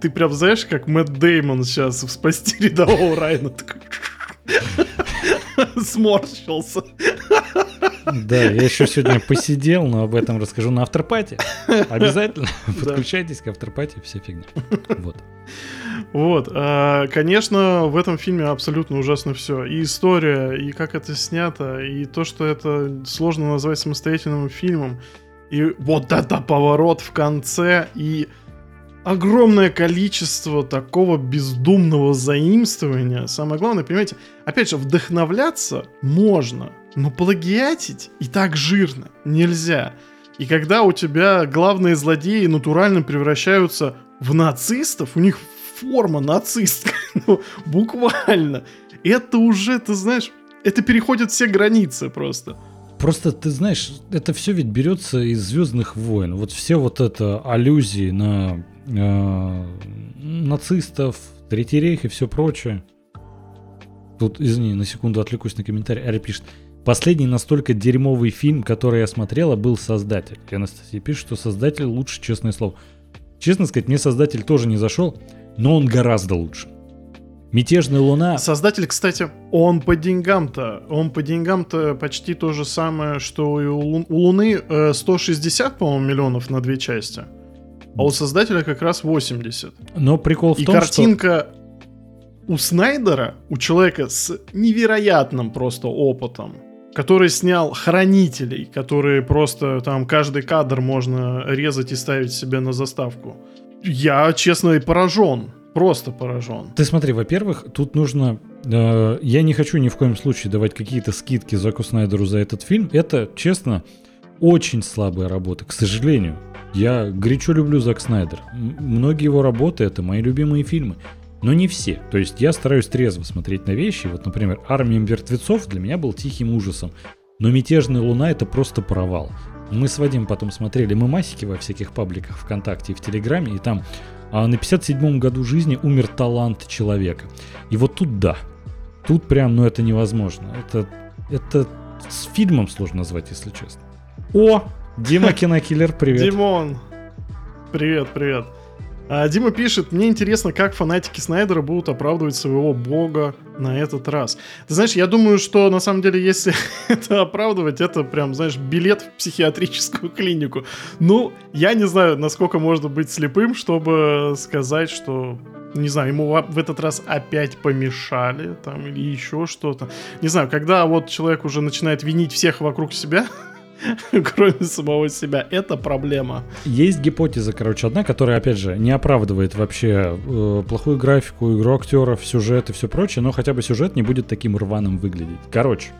Ты прям знаешь, как Мэтт Деймон сейчас в «Спасти рядового Райна». Сморщился.
Да, я еще сегодня посидел, но об этом расскажу на авторпате. Обязательно подключайтесь к авторпате, вся фигня. Вот.
Вот, а, конечно, в этом фильме абсолютно ужасно все. И история, и как это снято, и то, что это сложно назвать самостоятельным фильмом. И вот это поворот в конце, и огромное количество такого бездумного заимствования. Самое главное, понимаете, опять же, вдохновляться можно, но плагиатить и так жирно нельзя. И когда у тебя главные злодеи натурально превращаются в нацистов, у них форма нацистская, ну, буквально. Это уже, ты знаешь, это переходит все границы просто.
Просто ты знаешь, это все ведь берется из Звездных войн. Вот все вот это аллюзии на э, нацистов, Третий рейх и все прочее. Тут, извини, на секунду отвлекусь на комментарий. Ари пишет. Последний настолько дерьмовый фильм, который я смотрела, был «Создатель». И Анастасия пишет, что «Создатель» лучше, честное слово. Честно сказать, мне «Создатель» тоже не зашел, но он гораздо лучше. Мятежная луна.
Создатель, кстати, он по деньгам-то, он по деньгам-то почти то же самое, что и у, Луны 160, э, по-моему, миллионов на две части. А у создателя как раз 80.
Но прикол в
и
том,
картинка что... у Снайдера, у человека с невероятным просто опытом, который снял хранителей, которые просто там каждый кадр можно резать и ставить себе на заставку. Я, честно, и поражен. Просто поражен.
Ты смотри, во-первых, тут нужно... Э, я не хочу ни в коем случае давать какие-то скидки Заку Снайдеру за этот фильм. Это, честно, очень слабая работа, к сожалению. Я горячо люблю Зак Снайдер. Многие его работы — это мои любимые фильмы. Но не все. То есть я стараюсь трезво смотреть на вещи. Вот, например, «Армия мертвецов» для меня был тихим ужасом. Но «Мятежная луна» — это просто провал. Мы с Вадим потом смотрели мемасики во всяких пабликах ВКонтакте и в Телеграме, и там а на 57-м году жизни умер талант человека. И вот тут да. Тут прям, ну это невозможно. Это, это с фильмом сложно назвать, если честно. О, Дима Кинокиллер, привет.
Димон, привет, привет. А, Дима пишет, мне интересно, как фанатики Снайдера будут оправдывать своего бога на этот раз. Ты знаешь, я думаю, что на самом деле, если это оправдывать, это прям, знаешь, билет в психиатрическую клинику. Ну, я не знаю, насколько можно быть слепым, чтобы сказать, что не знаю, ему в этот раз опять помешали, там, или еще что-то. Не знаю, когда вот человек уже начинает винить всех вокруг себя, кроме самого себя. Это проблема.
Есть гипотеза, короче, одна, которая, опять же, не оправдывает вообще э, плохую графику, игру актеров, сюжет и все прочее, но хотя бы сюжет не будет таким рваным выглядеть. Короче,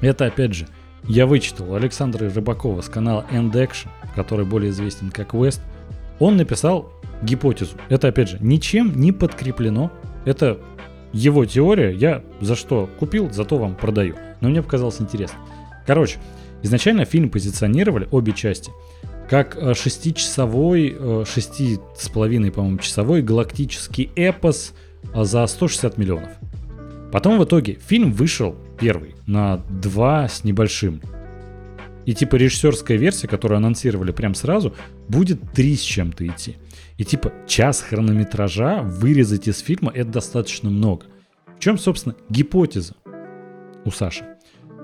это, опять же, я вычитал Александра Рыбакова с канала End Action, который более известен как West. Он написал гипотезу. Это, опять же, ничем не подкреплено. Это его теория. Я за что купил, зато вам продаю. Но мне показалось интересно. Короче, изначально фильм позиционировали, обе части, как э, шестичасовой, э, шести с половиной, по-моему, часовой галактический эпос э, за 160 миллионов. Потом в итоге фильм вышел первый на два с небольшим. И типа режиссерская версия, которую анонсировали прям сразу, будет три с чем-то идти. И типа час хронометража вырезать из фильма это достаточно много. В чем, собственно, гипотеза у Саши?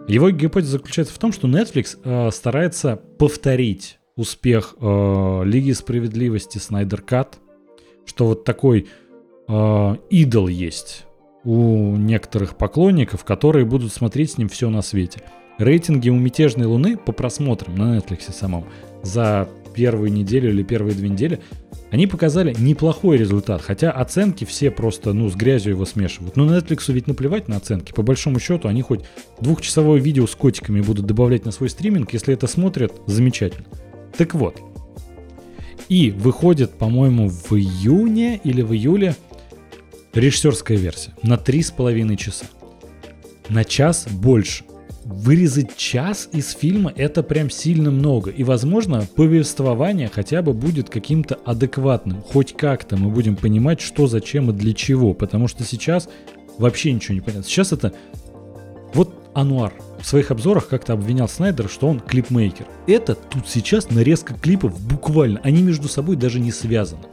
Его гипотеза заключается в том, что Netflix э, старается повторить успех э, Лиги справедливости Снайдер Кат, что вот такой э, идол есть у некоторых поклонников, которые будут смотреть с ним все на свете. Рейтинги у «Мятежной Луны» по просмотрам на Netflix самом за первую неделю или первые две недели, они показали неплохой результат, хотя оценки все просто, ну, с грязью его смешивают. Но Netflix ведь наплевать на оценки. По большому счету, они хоть двухчасовое видео с котиками будут добавлять на свой стриминг, если это смотрят, замечательно. Так вот. И выходит, по-моему, в июне или в июле режиссерская версия на 3,5 часа. На час больше вырезать час из фильма это прям сильно много. И, возможно, повествование хотя бы будет каким-то адекватным. Хоть как-то мы будем понимать, что, зачем и для чего. Потому что сейчас вообще ничего не понятно. Сейчас это... Вот Ануар в своих обзорах как-то обвинял Снайдера, что он клипмейкер. Это тут сейчас нарезка клипов буквально. Они между собой даже не связаны.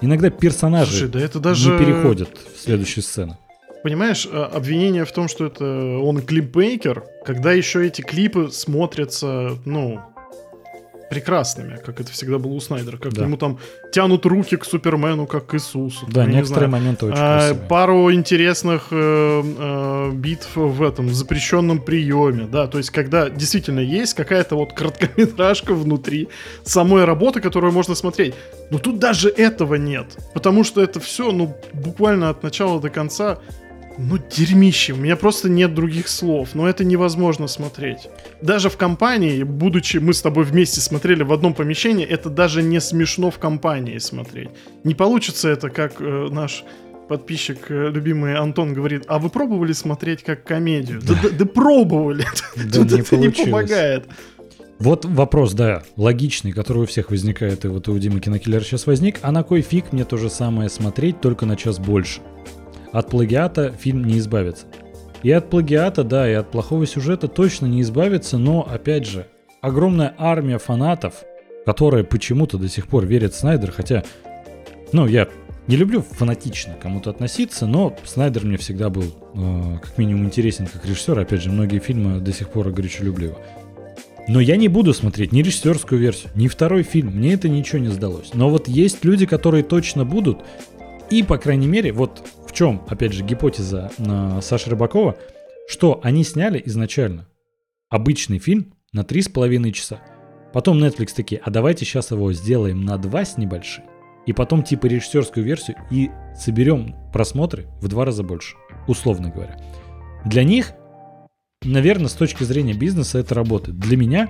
Иногда персонажи
Слушай, да это даже...
не переходят в следующую сцену
понимаешь, а, обвинение в том, что это он клипмейкер, когда еще эти клипы смотрятся, ну, прекрасными, как это всегда было у Снайдера, как да. ему там тянут руки к Супермену, как к Иисусу.
Да, там, некоторые не моменты очень а, красивые.
Пару интересных э, э, битв в этом в запрещенном приеме, да, то есть когда действительно есть какая-то вот короткометражка внутри самой работы, которую можно смотреть. Но тут даже этого нет, потому что это все, ну, буквально от начала до конца ну, дерьмище. У меня просто нет других слов. Но это невозможно смотреть. Даже в компании, будучи мы с тобой вместе смотрели в одном помещении, это даже не смешно в компании смотреть. Не получится это, как э, наш подписчик, э, любимый Антон, говорит, а вы пробовали смотреть как комедию? Да, да, да пробовали. Тут это не помогает.
Вот вопрос, да, логичный, который у всех возникает, и вот у Димы Кинокиллера сейчас возник. А на кой фиг мне то же самое смотреть, только на час больше? От плагиата фильм не избавится. И от плагиата, да, и от плохого сюжета точно не избавится, но, опять же, огромная армия фанатов, которые почему-то до сих пор верят Снайдер, хотя, ну, я не люблю фанатично кому-то относиться, но Снайдер мне всегда был э, как минимум интересен как режиссер. Опять же, многие фильмы до сих пор горячо люблю его. Но я не буду смотреть ни режиссерскую версию, ни второй фильм. Мне это ничего не сдалось. Но вот есть люди, которые точно будут. И, по крайней мере, вот чем, опять же, гипотеза э, Саши Рыбакова, что они сняли изначально обычный фильм на 3,5 часа. Потом Netflix такие, а давайте сейчас его сделаем на 2 с небольшим. И потом типа режиссерскую версию и соберем просмотры в два раза больше, условно говоря. Для них, наверное, с точки зрения бизнеса это работает. Для меня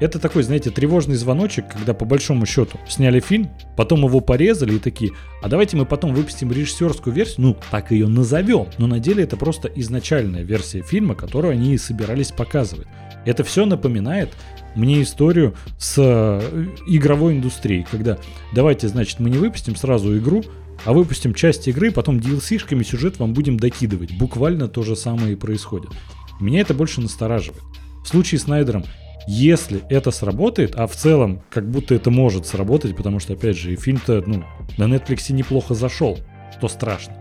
это такой, знаете, тревожный звоночек, когда по большому счету сняли фильм, потом его порезали и такие, а давайте мы потом выпустим режиссерскую версию, ну, так ее назовем. Но на деле это просто изначальная версия фильма, которую они и собирались показывать. Это все напоминает мне историю с э, игровой индустрией, когда давайте, значит, мы не выпустим сразу игру, а выпустим часть игры, потом DLC-шками сюжет вам будем докидывать. Буквально то же самое и происходит. Меня это больше настораживает. В случае с Снайдером если это сработает, а в целом как будто это может сработать, потому что, опять же, и фильм-то ну, на Netflix неплохо зашел, что страшно,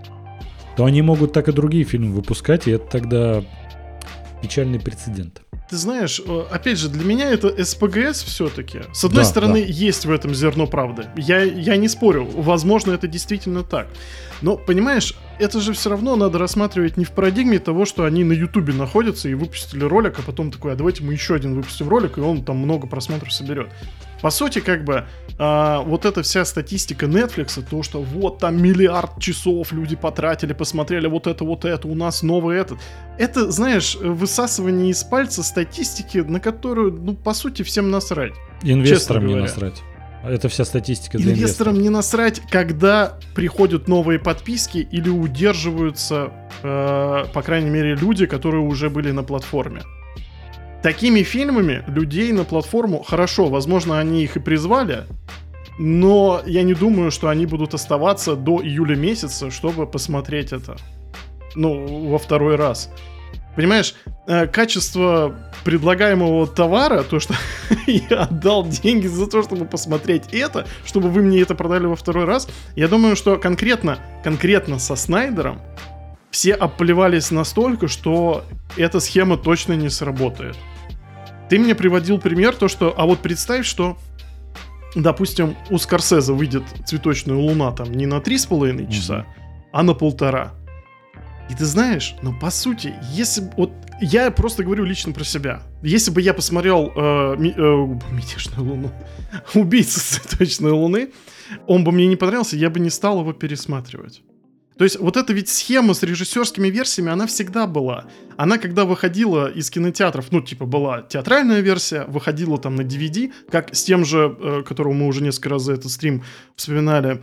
то они могут так и другие фильмы выпускать, и это тогда печальный прецедент.
Ты знаешь, э, опять же, для меня это СПГС все-таки. С одной да, стороны, да. есть в этом зерно правды. Я, я не спорю, возможно, это действительно так. Но, понимаешь, это же все равно надо рассматривать не в парадигме того, что они на Ютубе находятся и выпустили ролик, а потом такой, а давайте мы еще один выпустим ролик, и он там много просмотров соберет. По сути, как бы, а, вот эта вся статистика Netflix, то, что вот там миллиард часов люди потратили, посмотрели вот это, вот это, у нас новый этот. Это, знаешь, высасывание из пальца статистики, на которую, ну, по сути, всем насрать.
Инвесторам не насрать. Это вся статистика
для Инвесторам не насрать, когда приходят новые подписки или удерживаются, э, по крайней мере, люди, которые уже были на платформе. Такими фильмами людей на платформу хорошо, возможно, они их и призвали, но я не думаю, что они будут оставаться до июля месяца, чтобы посмотреть это. Ну, во второй раз. Понимаешь, э, качество предлагаемого товара, то, что я отдал деньги за то, чтобы посмотреть это, чтобы вы мне это продали во второй раз, я думаю, что конкретно, конкретно со Снайдером все оплевались настолько, что эта схема точно не сработает. Ты мне приводил пример, то что, а вот представь, что, допустим, у Скорсезе выйдет «Цветочная луна» там не на 3,5 часа, mm а на полтора. И ты знаешь, ну по сути, если вот я просто говорю лично про себя, если бы я посмотрел э, ми, э, мятежную луну, убийцу цветочной луны, он бы мне не понравился, я бы не стал его пересматривать. То есть вот эта ведь схема с режиссерскими версиями, она всегда была. Она когда выходила из кинотеатров, ну типа была театральная версия, выходила там на DVD, как с тем же, э, которого мы уже несколько раз за этот стрим вспоминали,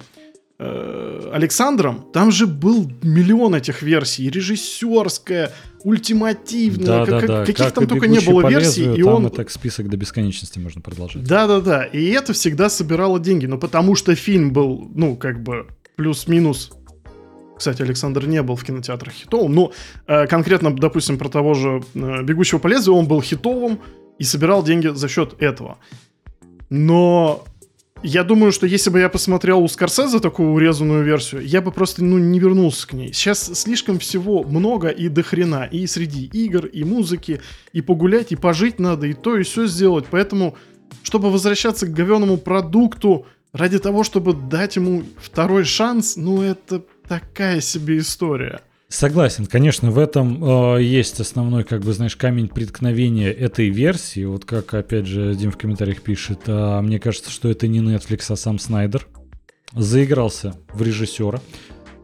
э, Александром, там же был миллион этих версий, режиссерская, ультимативная,
да, как, да, да.
каких
как
там только не было версий,
лезвию, и он так список до бесконечности можно продолжать.
Да, да, да, и это всегда собирало деньги, но потому что фильм был, ну как бы плюс-минус кстати, Александр не был в кинотеатрах хитовым, но э, конкретно, допустим, про того же э, «Бегущего по лезвию» он был хитовым и собирал деньги за счет этого. Но я думаю, что если бы я посмотрел у Скорсезе такую урезанную версию, я бы просто ну, не вернулся к ней. Сейчас слишком всего много и до хрена. И среди игр, и музыки, и погулять, и пожить надо, и то, и все сделать. Поэтому, чтобы возвращаться к говеному продукту ради того, чтобы дать ему второй шанс, ну это такая себе история.
Согласен, конечно, в этом э, есть основной, как бы, знаешь, камень преткновения этой версии. Вот как, опять же, Дим в комментариях пишет, э, мне кажется, что это не Netflix, а сам Снайдер заигрался в режиссера.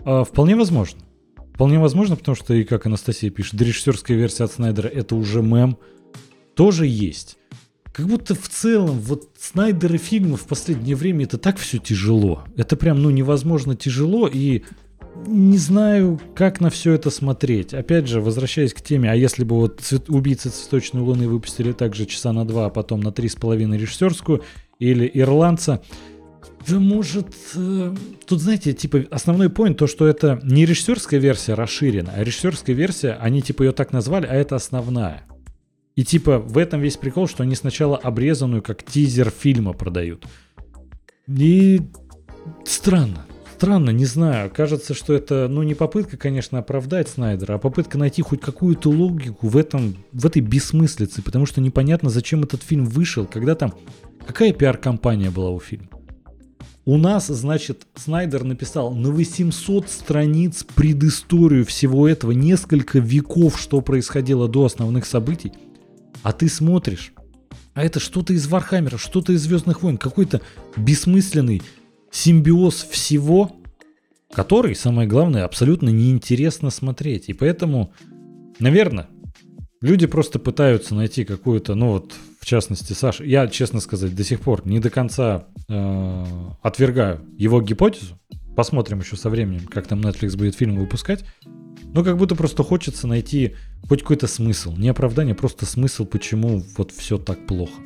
Э, вполне возможно. Вполне возможно, потому что, и как Анастасия пишет, режиссерская версия от Снайдера это уже мем. Тоже есть. Как будто в целом, вот Снайдеры фильмы в последнее время это так все тяжело. Это прям, ну, невозможно тяжело, и не знаю, как на все это смотреть. Опять же, возвращаясь к теме, а если бы вот цвет, убийцы цветочной луны выпустили также часа на два, а потом на три с половиной режиссерскую, или ирландца, да может, э, тут знаете, типа основной поинт то, что это не режиссерская версия расширена, а режиссерская версия, они типа ее так назвали, а это основная. И типа в этом весь прикол, что они сначала обрезанную как тизер фильма продают. И странно странно, не знаю. Кажется, что это, ну, не попытка, конечно, оправдать Снайдера, а попытка найти хоть какую-то логику в этом, в этой бессмыслице, потому что непонятно, зачем этот фильм вышел, когда там, какая пиар-кампания была у фильма. У нас, значит, Снайдер написал на 800 страниц предысторию всего этого, несколько веков, что происходило до основных событий, а ты смотришь, а это что-то из Вархаммера, что-то из Звездных войн, какой-то бессмысленный симбиоз всего, который, самое главное, абсолютно неинтересно смотреть. И поэтому, наверное, люди просто пытаются найти какую-то, ну вот, в частности, Саша, я, честно сказать, до сих пор не до конца э, отвергаю его гипотезу. Посмотрим еще со временем, как там Netflix будет фильм выпускать. Но как будто просто хочется найти хоть какой-то смысл. Не оправдание, просто смысл, почему вот все так плохо.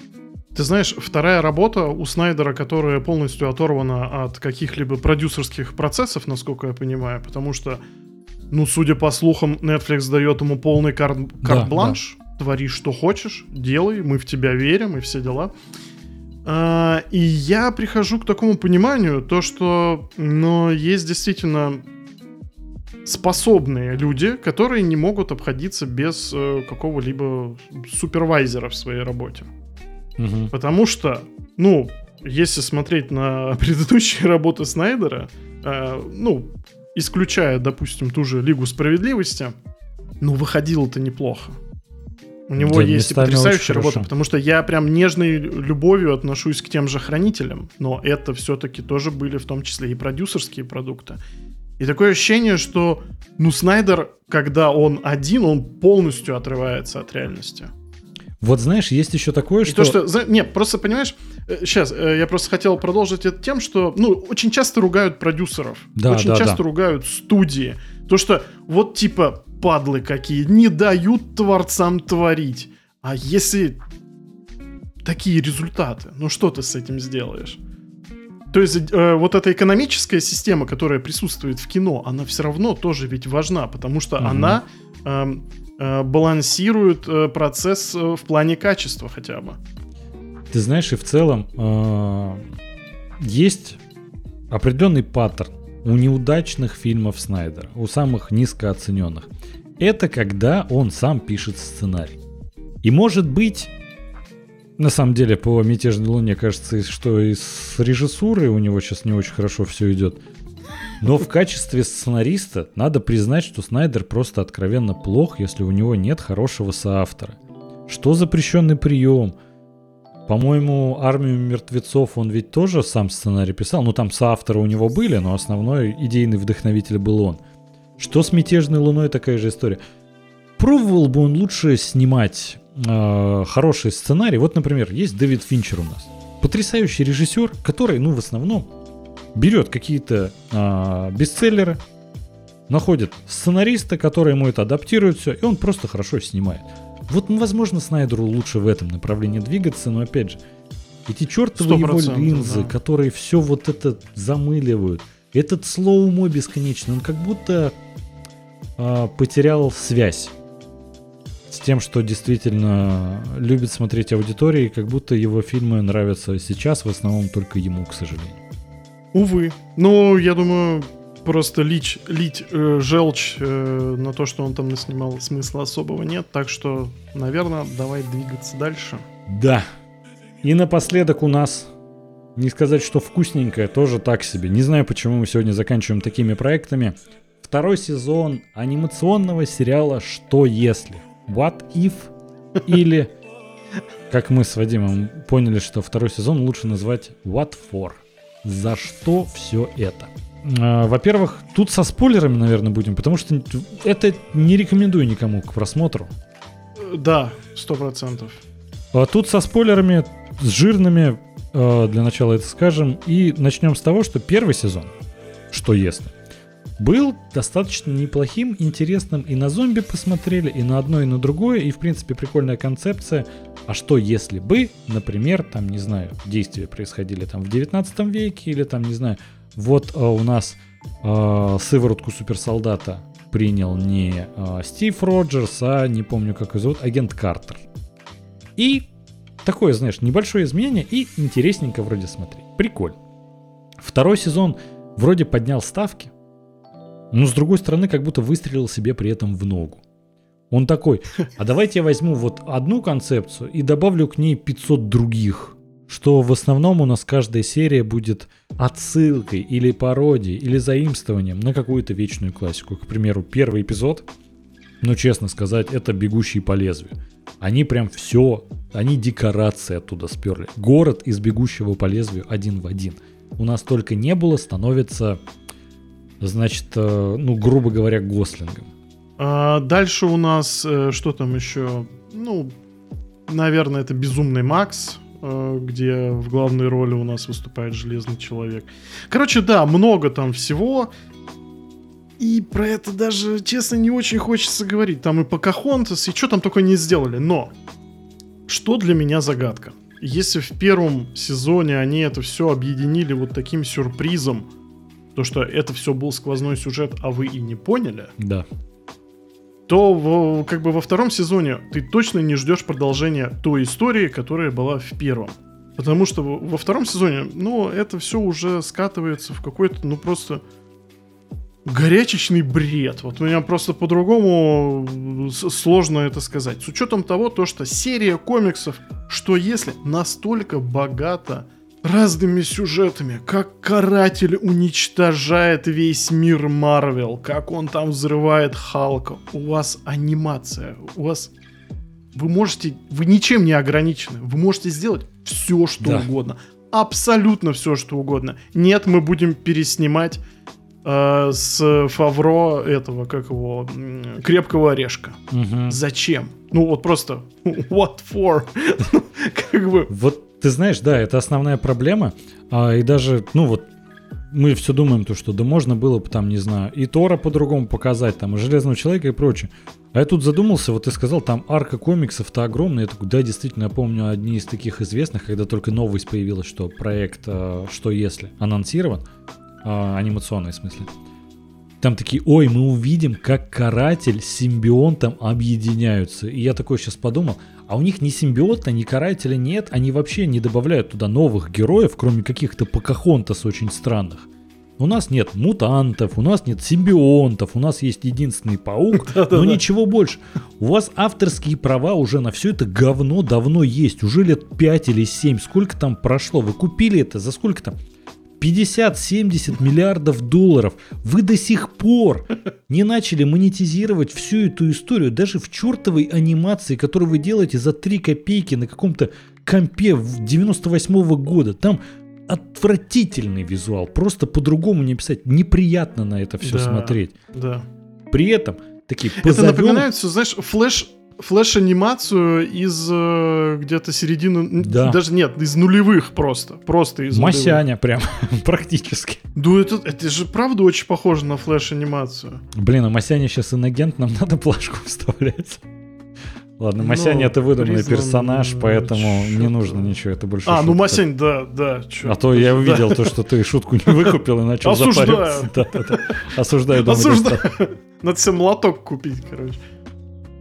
Ты знаешь, вторая работа у Снайдера, которая полностью оторвана от каких-либо продюсерских процессов, насколько я понимаю, потому что, ну, судя по слухам, Netflix дает ему полный кар- карт-бланш, да, да. твори что хочешь, делай, мы в тебя верим и все дела. А, и я прихожу к такому пониманию, то что, ну, есть действительно способные люди, которые не могут обходиться без э, какого-либо супервайзера в своей работе.
Мгм.
Потому что, ну, если смотреть на предыдущие работы Снайдера, э, ну, исключая, допустим, ту же Лигу Справедливости, ну, выходило-то неплохо. У него
Да,
есть и потрясающая работа,
хорошо.
потому что я прям нежной любовью отношусь к тем же хранителям, но это все-таки тоже были в том числе и продюсерские продукты. И такое ощущение, что, ну, Снайдер, когда он один, он полностью отрывается от реальности.
Вот знаешь, есть еще такое,
И
что...
то, что... за- Не, просто понимаешь, сейчас, я просто хотел продолжить это тем, что, ну, очень часто ругают продюсеров.
Да,
очень
да,
часто
да.
ругают студии. То, что вот типа падлы какие, не дают творцам творить. А если такие результаты, ну что ты с этим сделаешь? То есть э, вот эта экономическая система, которая присутствует в кино, она все равно тоже ведь важна, потому что
Мгм.
она э, балансирует э, процесс э, в плане качества хотя бы.
Ты знаешь, и в целом э, есть определенный паттерн у неудачных фильмов Снайдера, у самых низкооцененных. Это когда он сам пишет сценарий. И может быть, на самом деле, по «Мятежной луне» кажется, что и с режиссурой у него сейчас не очень хорошо все идет. Но в качестве сценариста надо признать, что Снайдер просто откровенно плох, если у него нет хорошего соавтора. Что запрещенный прием? По-моему, армию мертвецов он ведь тоже сам сценарий писал. Ну, там соавторы у него были, но основной идейный вдохновитель был он. Что с мятежной луной такая же история. Пробовал бы он лучше снимать э, хороший сценарий. Вот, например, есть Дэвид Финчер у нас. Потрясающий режиссер, который, ну, в основном берет какие-то а, бестселлеры, находит сценариста, который ему это адаптирует все, и он просто хорошо снимает. Вот, ну, возможно, Снайдеру лучше в этом направлении двигаться, но опять же, эти чертовы его
100%,
линзы,
да.
которые все вот это замыливают, этот слоумо бесконечный, он как будто а, потерял связь с тем, что действительно любит смотреть аудитории, как будто его фильмы нравятся сейчас в основном только ему, к сожалению.
Увы. Ну, я думаю, просто лить, лить э, желчь э, на то, что он там наснимал, смысла особого нет. Так что, наверное, давай двигаться дальше.
Да. И напоследок у нас, не сказать, что вкусненькое, тоже так себе. Не знаю, почему мы сегодня заканчиваем такими проектами. Второй сезон анимационного сериала «Что если?». What if? Или, как мы с Вадимом поняли, что второй сезон лучше назвать What for? За что все это? А, Во-первых, тут со спойлерами, наверное, будем, потому что это не рекомендую никому к просмотру.
Э, Да, сто процентов.
А Тут со спойлерами, с жирными, э, для начала это скажем. И начнем с того, что первый сезон, что если, был достаточно неплохим, интересным. И на зомби посмотрели, и на одно, и на другое. И, в принципе, прикольная концепция. А что если бы, например, там, не знаю, действия происходили там в 19 веке, или там, не знаю, вот э, у нас э, сыворотку суперсолдата принял не э, Стив Роджерс, а не помню, как его зовут, агент Картер. И такое, знаешь, небольшое изменение и интересненько вроде смотреть. Прикольно. Второй сезон вроде поднял ставки, но с другой стороны как будто выстрелил себе при этом в ногу. Он такой, а давайте я возьму вот одну концепцию и добавлю к ней 500 других. Что в основном у нас каждая серия будет отсылкой или пародией или заимствованием на какую-то вечную классику. К примеру, первый эпизод, ну честно сказать, это «Бегущий по лезвию». Они прям все, они декорации оттуда сперли. Город из «Бегущего по лезвию» один в один. У нас только не было, становится, значит, э, ну, грубо говоря, Гослингом.
А дальше у нас, э, что там еще? Ну, наверное, это «Безумный Макс», э, где в главной роли у нас выступает Железный Человек. Короче, да, много там всего. И про это даже, честно, не очень хочется говорить. Там и Покахонтас, и что там только не сделали. Но, что для меня загадка? Если в первом сезоне они это все объединили вот таким сюрпризом, то что это все был сквозной сюжет, а вы и не поняли,
Да.
то в- как бы во втором сезоне ты точно не ждешь продолжения той истории, которая была в первом. Потому что во втором сезоне, ну, это все уже скатывается в какой-то, ну, просто горячечный бред. Вот у меня просто по-другому сложно это сказать. С учетом того, то, что серия комиксов «Что если» настолько богата разными сюжетами, как каратель уничтожает весь мир Марвел, как он там взрывает Халка. У вас анимация, у вас... Вы можете... Вы ничем не ограничены. Вы можете сделать все, что да. угодно. Абсолютно все, что угодно. Нет, мы будем переснимать э, с Фавро этого, как его, крепкого орешка. Угу. Зачем? Ну вот просто what for?
как бы. Вот ты знаешь, да, это основная проблема. А, и даже, ну вот, мы все думаем, то, что да можно было бы там, не знаю, и Тора по-другому показать, там, и Железного Человека и прочее. А я тут задумался, вот ты сказал, там арка комиксов-то огромная. Я такой, да, действительно, я помню одни из таких известных, когда только новость появилась, что проект э, «Что если» анонсирован, э, анимационный в смысле. Там такие, ой, мы увидим, как каратель с симбионтом объединяются. И я такой сейчас подумал, а у них ни симбиота, ни карателя нет, они вообще не добавляют туда новых героев, кроме каких-то покахонтас очень странных. У нас нет мутантов, у нас нет симбионтов, у нас есть единственный паук, но ничего больше. У вас авторские права уже на все это говно давно есть, уже лет 5 или 7. Сколько там прошло? Вы купили это за сколько там? 50-70 миллиардов долларов. Вы до сих пор не начали монетизировать всю эту историю. Даже в чертовой анимации, которую вы делаете за 3 копейки на каком-то компе 98 -го года. Там отвратительный визуал. Просто по-другому не писать. Неприятно на это все да, смотреть.
Да.
При этом такие
позовем... Это напоминает все, знаешь, флеш флеш-анимацию из э, где-то середины... Да. Даже нет, из нулевых просто. Просто из
Масяня нулевых. прям, практически.
Да это, это же правда очень похоже на флеш-анимацию.
Блин, а Масяня сейчас инагент, нам надо плашку вставлять. Ладно, Масянь это выдуманный персонаж, поэтому не нужно ничего, это больше
А, шутка. ну Масянь, да, да.
Чё, а то я увидел да. то, что ты шутку не выкупил и начал запариваться. Да, да, да. Осуждаю.
Осуждаю. Надо себе молоток купить, короче.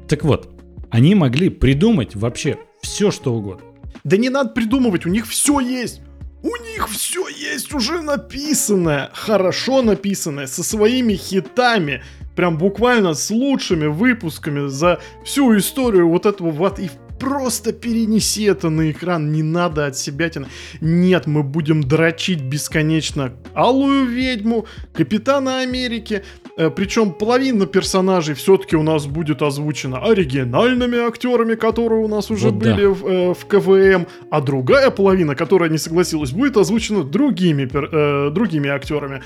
Так вот, они могли придумать вообще все, что угодно.
Да не надо придумывать, у них все есть. У них все есть уже написанное, хорошо написанное, со своими хитами, прям буквально с лучшими выпусками за всю историю вот этого вот и просто перенеси это на экран, не надо от себя тянуть. Нет, мы будем дрочить бесконечно Алую Ведьму, Капитана Америки, э, причем половина персонажей все-таки у нас будет озвучена оригинальными актерами, которые у нас уже вот были да. в, э, в КВМ, а другая половина, которая не согласилась, будет озвучена другими, э, другими актерами.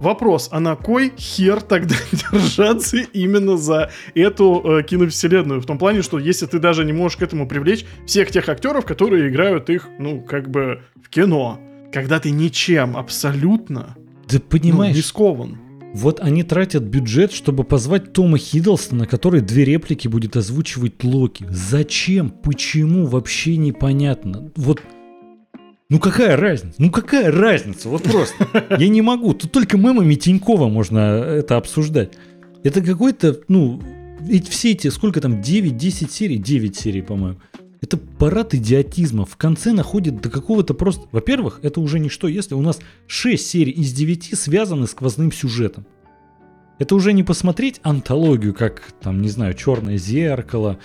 Вопрос, а на кой хер тогда держаться именно за эту э, киновселенную? В том плане, что если ты даже не можешь к этому привлечь всех тех актеров, которые играют их, ну, как бы в кино. Когда ты ничем абсолютно
да понимаешь,
ну, рискован.
Вот они тратят бюджет, чтобы позвать Тома Хиддлстона, который две реплики будет озвучивать Локи. Зачем? Почему? Вообще непонятно. Вот ну какая разница? Ну какая разница? Вот просто. Я не могу. Тут только мемами Тинькова можно это обсуждать. Это какой-то, ну, ведь все эти, сколько там, 9-10 серий? 9 серий, по-моему. Это парад идиотизма. В конце находит до какого-то просто... Во-первых, это уже ничто, если у нас 6 серий из 9 связаны сквозным сюжетом. Это уже не посмотреть антологию, как, там, не знаю, «Черное зеркало»,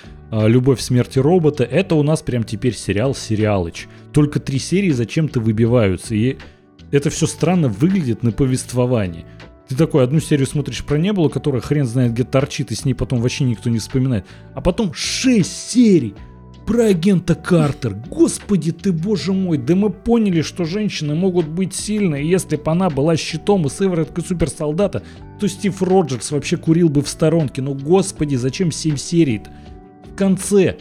«Любовь, смерти робота». Это у нас прям теперь сериал «Сериалыч». Только три серии зачем-то выбиваются, и это все странно выглядит на повествовании. Ты такой одну серию смотришь про Небулу, которая хрен знает где торчит, и с ней потом вообще никто не вспоминает. А потом шесть серий про агента Картер. Господи ты, боже мой, да мы поняли, что женщины могут быть сильны, если бы она была щитом и сывороткой суперсолдата, то Стив Роджерс вообще курил бы в сторонке. Но господи, зачем 7 серий-то? В конце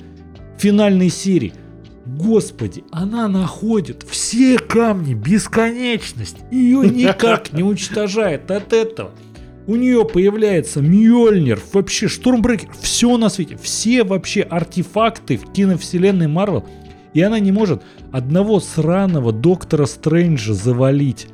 финальной серии. Господи, она находит все камни, бесконечность, ее никак не уничтожает от этого. У нее появляется Мьёльнир, вообще Штурмбрекер, все на свете, все вообще артефакты в киновселенной Марвел, и она не может одного сраного Доктора Стрэнджа завалить.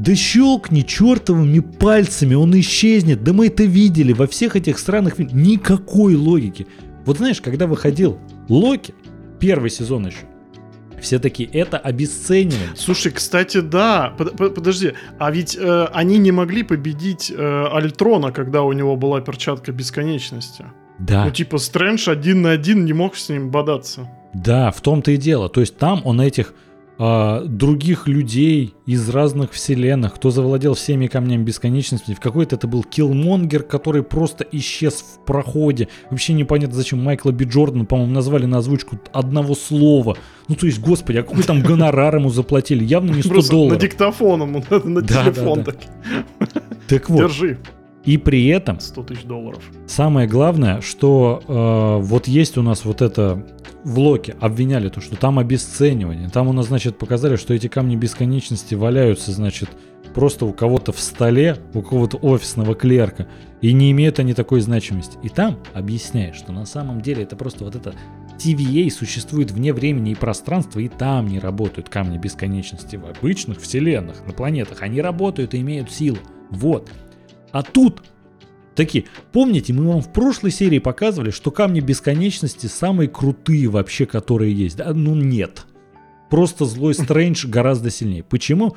Да щелкни чертовыми пальцами, он исчезнет. Да мы это видели во всех этих странных фильмах. Никакой логики. Вот знаешь, когда выходил Локи, первый сезон еще, Все таки это обесценивание.
Слушай, кстати, да. Под- под- подожди, а ведь э, они не могли победить э, Альтрона, когда у него была перчатка бесконечности.
Да.
Ну, типа, Стрэндж один на один не мог с ним бодаться.
Да, в том-то и дело. То есть там он этих а, других людей из разных вселенных, кто завладел всеми камнями бесконечности. В какой-то это был Киллмонгер, который просто исчез в проходе. Вообще непонятно, зачем Майкла Би Джордана, по-моему, назвали на озвучку одного слова. Ну, то есть, господи, а какой там гонорар ему заплатили? Явно не 100
Просто
долларов.
на диктофон ему, на, на
Да,
телефон
да, да.
так.
Так вот,
Держи.
И при этом
100 тысяч долларов.
Самое главное, что э, вот есть у нас вот это в Локе обвиняли то, что там обесценивание. Там у нас, значит, показали, что эти камни бесконечности валяются, значит, просто у кого-то в столе, у какого-то офисного клерка, и не имеют они такой значимости. И там объясняют, что на самом деле это просто вот это TVA существует вне времени и пространства, и там не работают камни бесконечности в обычных вселенных, на планетах. Они работают и имеют силу. Вот. А тут Такие, помните, мы вам в прошлой серии показывали, что камни бесконечности самые крутые вообще, которые есть. Да? Ну нет. Просто злой Стрэндж гораздо сильнее. Почему?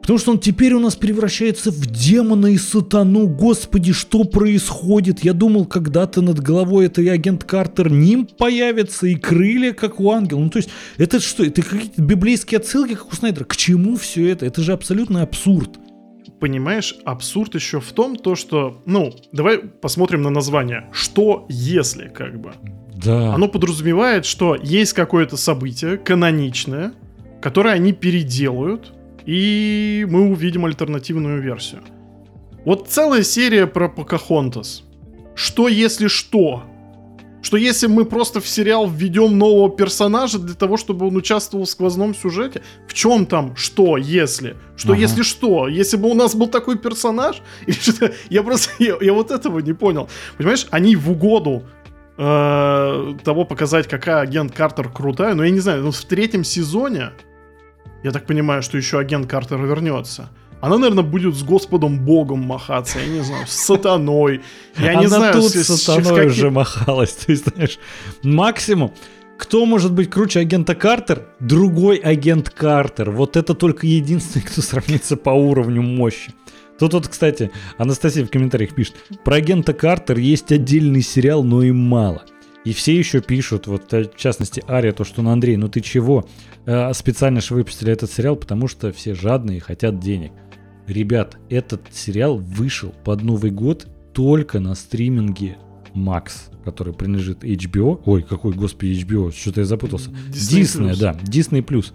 Потому что он теперь у нас превращается в демона и сатану. Господи, что происходит? Я думал, когда-то над головой это и агент Картер Ним появится, и крылья, как у ангела. Ну, то есть, это что? Это какие-то библейские отсылки, как у Снайдера. К чему все это? Это же абсолютный абсурд.
Понимаешь, абсурд еще в том, то, что, ну, давай посмотрим на название. Что если, как бы?
Да.
Оно подразумевает, что есть какое-то событие каноничное, которое они переделают, и мы увидим альтернативную версию. Вот целая серия про Покахонтас. Что если что? Что если мы просто в сериал введем нового персонажа для того, чтобы он участвовал в сквозном сюжете? В чем там что если? Что
Ага.
если что? Если бы у нас был такой персонаж? Или что? Я просто, я, я вот этого не понял. Понимаешь, они в угоду э, того показать, какая агент Картер крутая, но я не знаю, ну, в третьем сезоне, я так понимаю, что еще агент Картер вернется. Она, наверное, будет с Господом Богом махаться, я не знаю, с сатаной. Я
Она
не знаю,
тут
с- с-
с
с
сатаной
каким-
уже махалась. Есть, знаешь, максимум, кто может быть круче агента Картер? Другой агент Картер. Вот это только единственный, кто сравнится по уровню мощи. Тут вот, кстати, Анастасия в комментариях пишет, про агента Картер есть отдельный сериал, но им мало. И все еще пишут, вот э, в частности Ария, то, что на Андрей, ну ты чего? Э, Специально же выпустили этот сериал, потому что все жадные и хотят денег. Ребят, этот сериал вышел под Новый год только на стриминге Max, который принадлежит HBO. Ой, какой, господи, HBO, что-то я запутался.
Disney+.
Disney, да, Disney+.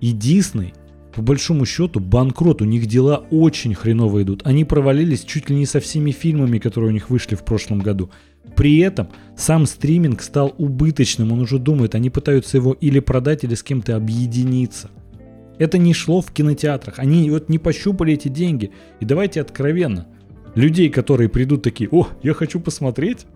И Disney, по большому счету, банкрот. У них дела очень хреново идут. Они провалились чуть ли не со всеми фильмами, которые у них вышли в прошлом году. При этом сам стриминг стал убыточным. Он уже думает, они пытаются его или продать, или с кем-то объединиться. Это не шло в кинотеатрах. Они вот не пощупали эти деньги. И давайте откровенно. Людей, которые придут такие, о, я хочу посмотреть.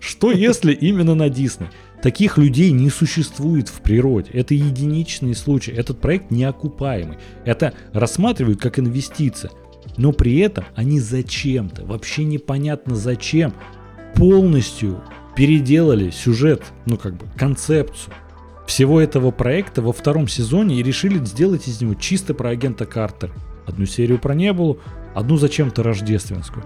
Что если именно на Дисней? Таких людей не существует в природе. Это единичный случай. Этот проект неокупаемый. Это рассматривают как инвестиция. Но при этом они зачем-то, вообще непонятно зачем, полностью переделали сюжет, ну как бы концепцию всего этого проекта во втором сезоне и решили сделать из него чисто про агента Картера. Одну серию про Небулу, одну зачем-то рождественскую.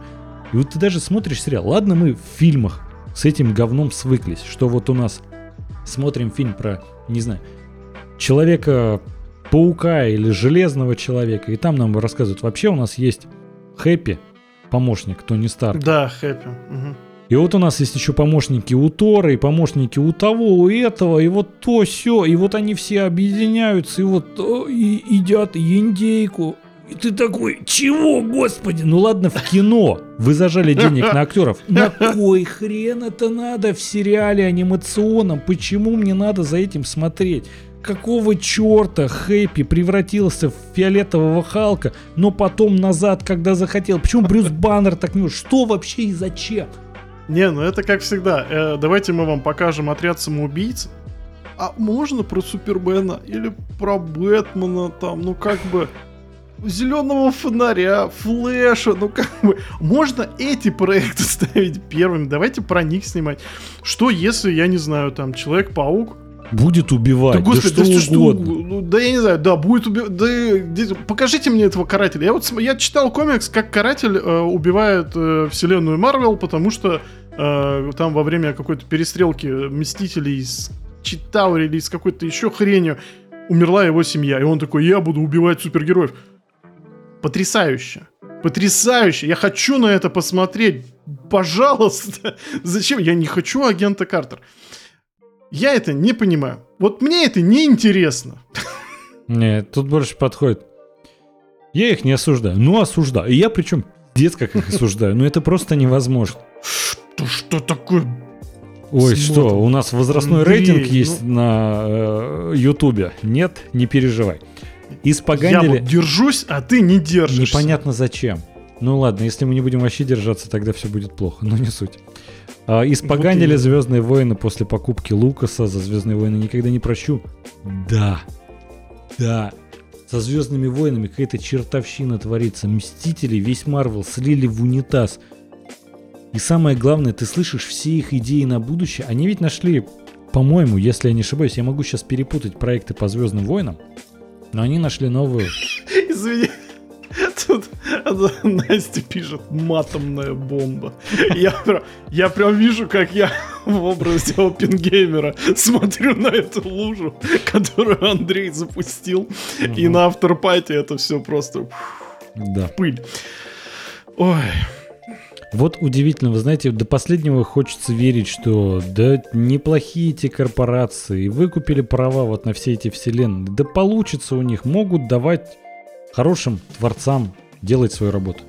И вот ты даже смотришь сериал. Ладно, мы в фильмах с этим говном свыклись, что вот у нас смотрим фильм про, не знаю, человека паука или железного человека, и там нам рассказывают, вообще у нас есть Хэппи, помощник Тони Старк.
Да, хэппи. мгм.
И вот у нас есть еще помощники у Тора, и помощники у того, у этого, и вот то, все, и вот они все объединяются, и вот о, и едят индейку. И ты такой, чего, господи? Ну ладно, в кино вы зажали денег на актеров. На кой хрен это надо в сериале анимационном? Почему мне надо за этим смотреть? Какого черта Хэппи превратился в фиолетового Халка, но потом назад, когда захотел? Почему Брюс Баннер так не... Что вообще и зачем?
Не, ну это как всегда. Э, давайте мы вам покажем отряд самоубийц. А можно про Супермена или про Бэтмена там, ну как бы зеленого фонаря, флэша, ну как бы можно эти проекты ставить первыми, давайте про них снимать. Что если, я не знаю, там Человек-паук
Будет убивать,
Да, господи,
да
да,
что
что
угодно.
Ну, да я не знаю, да, будет убивать. Да, покажите мне этого карателя. Я вот я читал комикс, как каратель э, убивает э, вселенную Марвел, потому что э, там во время какой-то перестрелки Мстителей с Читаури или с какой-то еще хренью умерла его семья. И он такой, я буду убивать супергероев. Потрясающе. Потрясающе. Я хочу на это посмотреть. Пожалуйста. Зачем? Я не хочу агента Картер. Я это не понимаю. Вот мне это не интересно.
Нет, тут больше подходит. Я их не осуждаю. Ну, осуждаю. И я причем пиздец как их осуждаю. Ну, это просто невозможно.
Что, что такое?
Ой,
Смотрим.
что, у нас возрастной
Андрей,
рейтинг
ну-
есть на э, Ютубе. Нет, не переживай.
Я
Испоганили...
вот держусь, а ты не держишься.
Непонятно зачем. Ну ладно, если мы не будем вообще держаться, тогда все будет плохо, но не суть. А, испоганили
именно.
Звездные войны после покупки Лукаса за Звездные войны никогда не прощу. Да. Да. Со Звездными войнами какая-то чертовщина творится. Мстители, весь Марвел слили в унитаз. И самое главное, ты слышишь все их идеи на будущее. Они ведь нашли, по-моему, если я не ошибаюсь, я могу сейчас перепутать проекты по Звездным войнам, но они нашли новую
Настя пишет «матомная бомба». Я, прям- я прям вижу, как я в образе опенгеймера смотрю на эту лужу, которую Андрей запустил. И
Мгм.
на авторпате это все просто
Да.
пыль. Ой,
Вот удивительно, вы знаете, до последнего хочется верить, что да неплохие эти корпорации, выкупили права вот на все эти вселенные, да получится у них, могут давать хорошим творцам делать свою работу.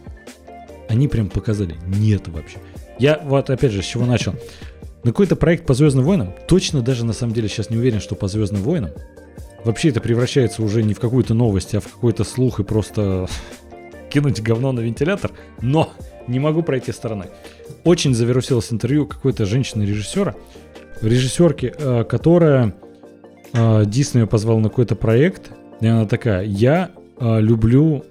Они прям показали, нет вообще. Я вот опять же с чего начал. На какой-то проект по Звездным войнам, точно даже на самом деле сейчас не уверен, что по Звездным войнам, вообще это превращается уже не в какую-то новость, а в какой-то слух и просто кинуть говно на вентилятор, но не могу пройти стороной. Очень завирусилось интервью какой-то женщины-режиссера, режиссерки, э, которая э, Дисней её позвал на какой-то проект, и она такая, я э, люблю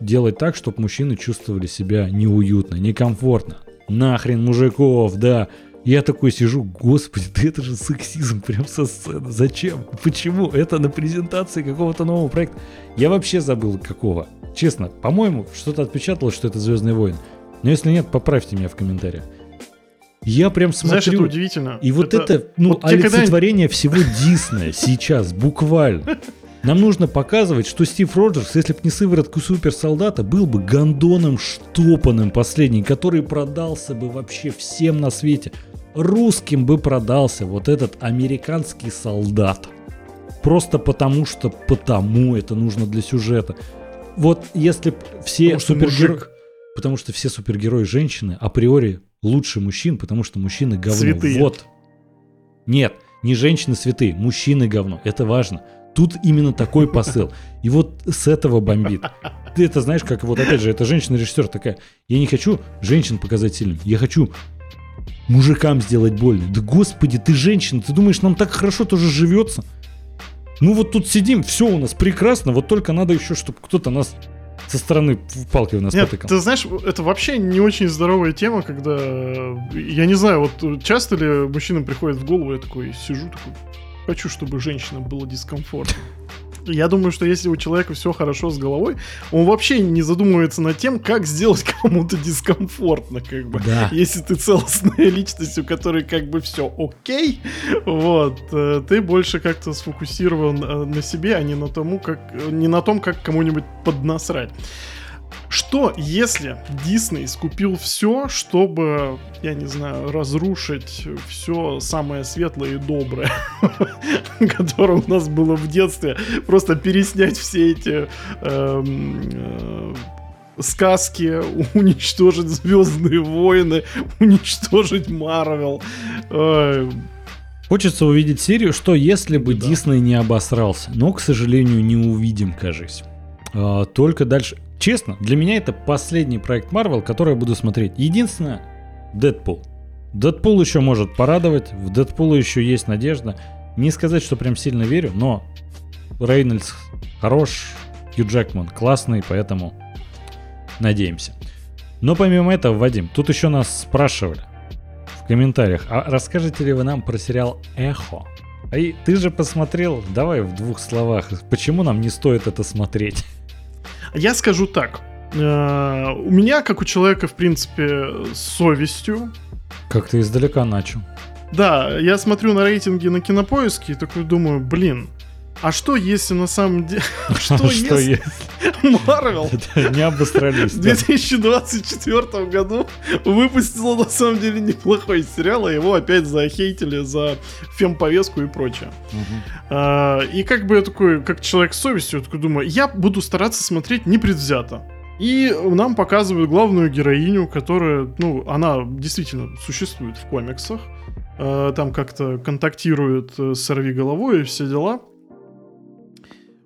делать так, чтобы мужчины чувствовали себя неуютно, некомфортно. Нахрен мужиков, да. Я такой сижу, господи, да это же сексизм прям со сцены. Зачем? Почему? Это на презентации какого-то нового проекта. Я вообще забыл какого. Честно, по-моему, что-то отпечаталось, что это Звездные войны. Но если нет, поправьте меня в комментариях. Я прям смотрю.
знаешь, это удивительно.
И вот это, ну,
вот тебе когда-
олицетворение всего Диснея сейчас, буквально. Нам нужно показывать, что Стив Роджерс, если бы не сыворотку суперсолдата, был бы гондоном штопанным последний, который продался бы вообще всем на свете. Русским бы продался вот этот американский солдат. Просто потому что потому это нужно для сюжета. Вот если б все супергерои... Потому что все супергерои женщины априори лучше мужчин, потому что мужчины говно.
Святые.
Вот. Нет, не женщины святые, мужчины говно. Это важно. Тут именно такой посыл. И вот с этого бомбит. Ты это знаешь, как вот опять же, эта женщина-режиссер такая, я не хочу женщин показать сильным, я хочу мужикам сделать больно. Да господи, ты женщина, ты думаешь, нам так хорошо тоже живется? Ну вот тут сидим, все у нас прекрасно, вот только надо еще, чтобы кто-то нас со стороны палкой в нас
Нет,
потыкал.
ты знаешь, это вообще не очень здоровая тема, когда... Я не знаю, вот часто ли мужчинам приходит в голову, я такой сижу, такой, хочу, чтобы женщинам было дискомфортно. Я думаю, что если у человека все хорошо с головой, он вообще не задумывается над тем, как сделать кому-то дискомфортно, как бы.
Да.
Если ты целостная личность, у которой как бы все окей, вот, э, ты больше как-то сфокусирован э, на себе, а не на тому, как э, не на том, как кому-нибудь поднасрать. Что, если Дисней скупил все, чтобы, я не знаю, разрушить все самое светлое и доброе, которое у нас было в детстве, просто переснять все эти эм, э, сказки, уничтожить Звездные войны, уничтожить Марвел.
Хочется увидеть серию, что если бы
Да.
Дисней не обосрался, но, к сожалению, не увидим, кажись. А, только дальше. Честно, для меня это последний проект Marvel, который я буду смотреть. Единственное, Дэдпул. Дэдпул еще может порадовать, в Дэдпула еще есть надежда. Не сказать, что прям сильно верю, но Рейнольдс хорош, Хью Джекман классный, поэтому надеемся. Но помимо этого, Вадим, тут еще нас спрашивали в комментариях, а расскажете ли вы нам про сериал «Эхо»? И ты же посмотрел, давай в двух словах, почему нам не стоит это смотреть?
Я скажу так. Э, У меня, как у человека, в принципе, с совестью,
Как ты издалека начал.
Да, я смотрю на рейтинги на кинопоиске и такой думаю, блин, а что если на самом деле... Что если Марвел
Не обосрались.
в
да.
2024 году выпустила на самом деле неплохой сериал, а его опять захейтили за фемповестку и прочее. А, И как бы я такой, как человек с совестью, такой думаю, я буду стараться смотреть непредвзято. И нам показывают главную героиню, которая, ну, она действительно существует в комиксах. Э, Там как-то контактирует э, с сорви головой и все дела.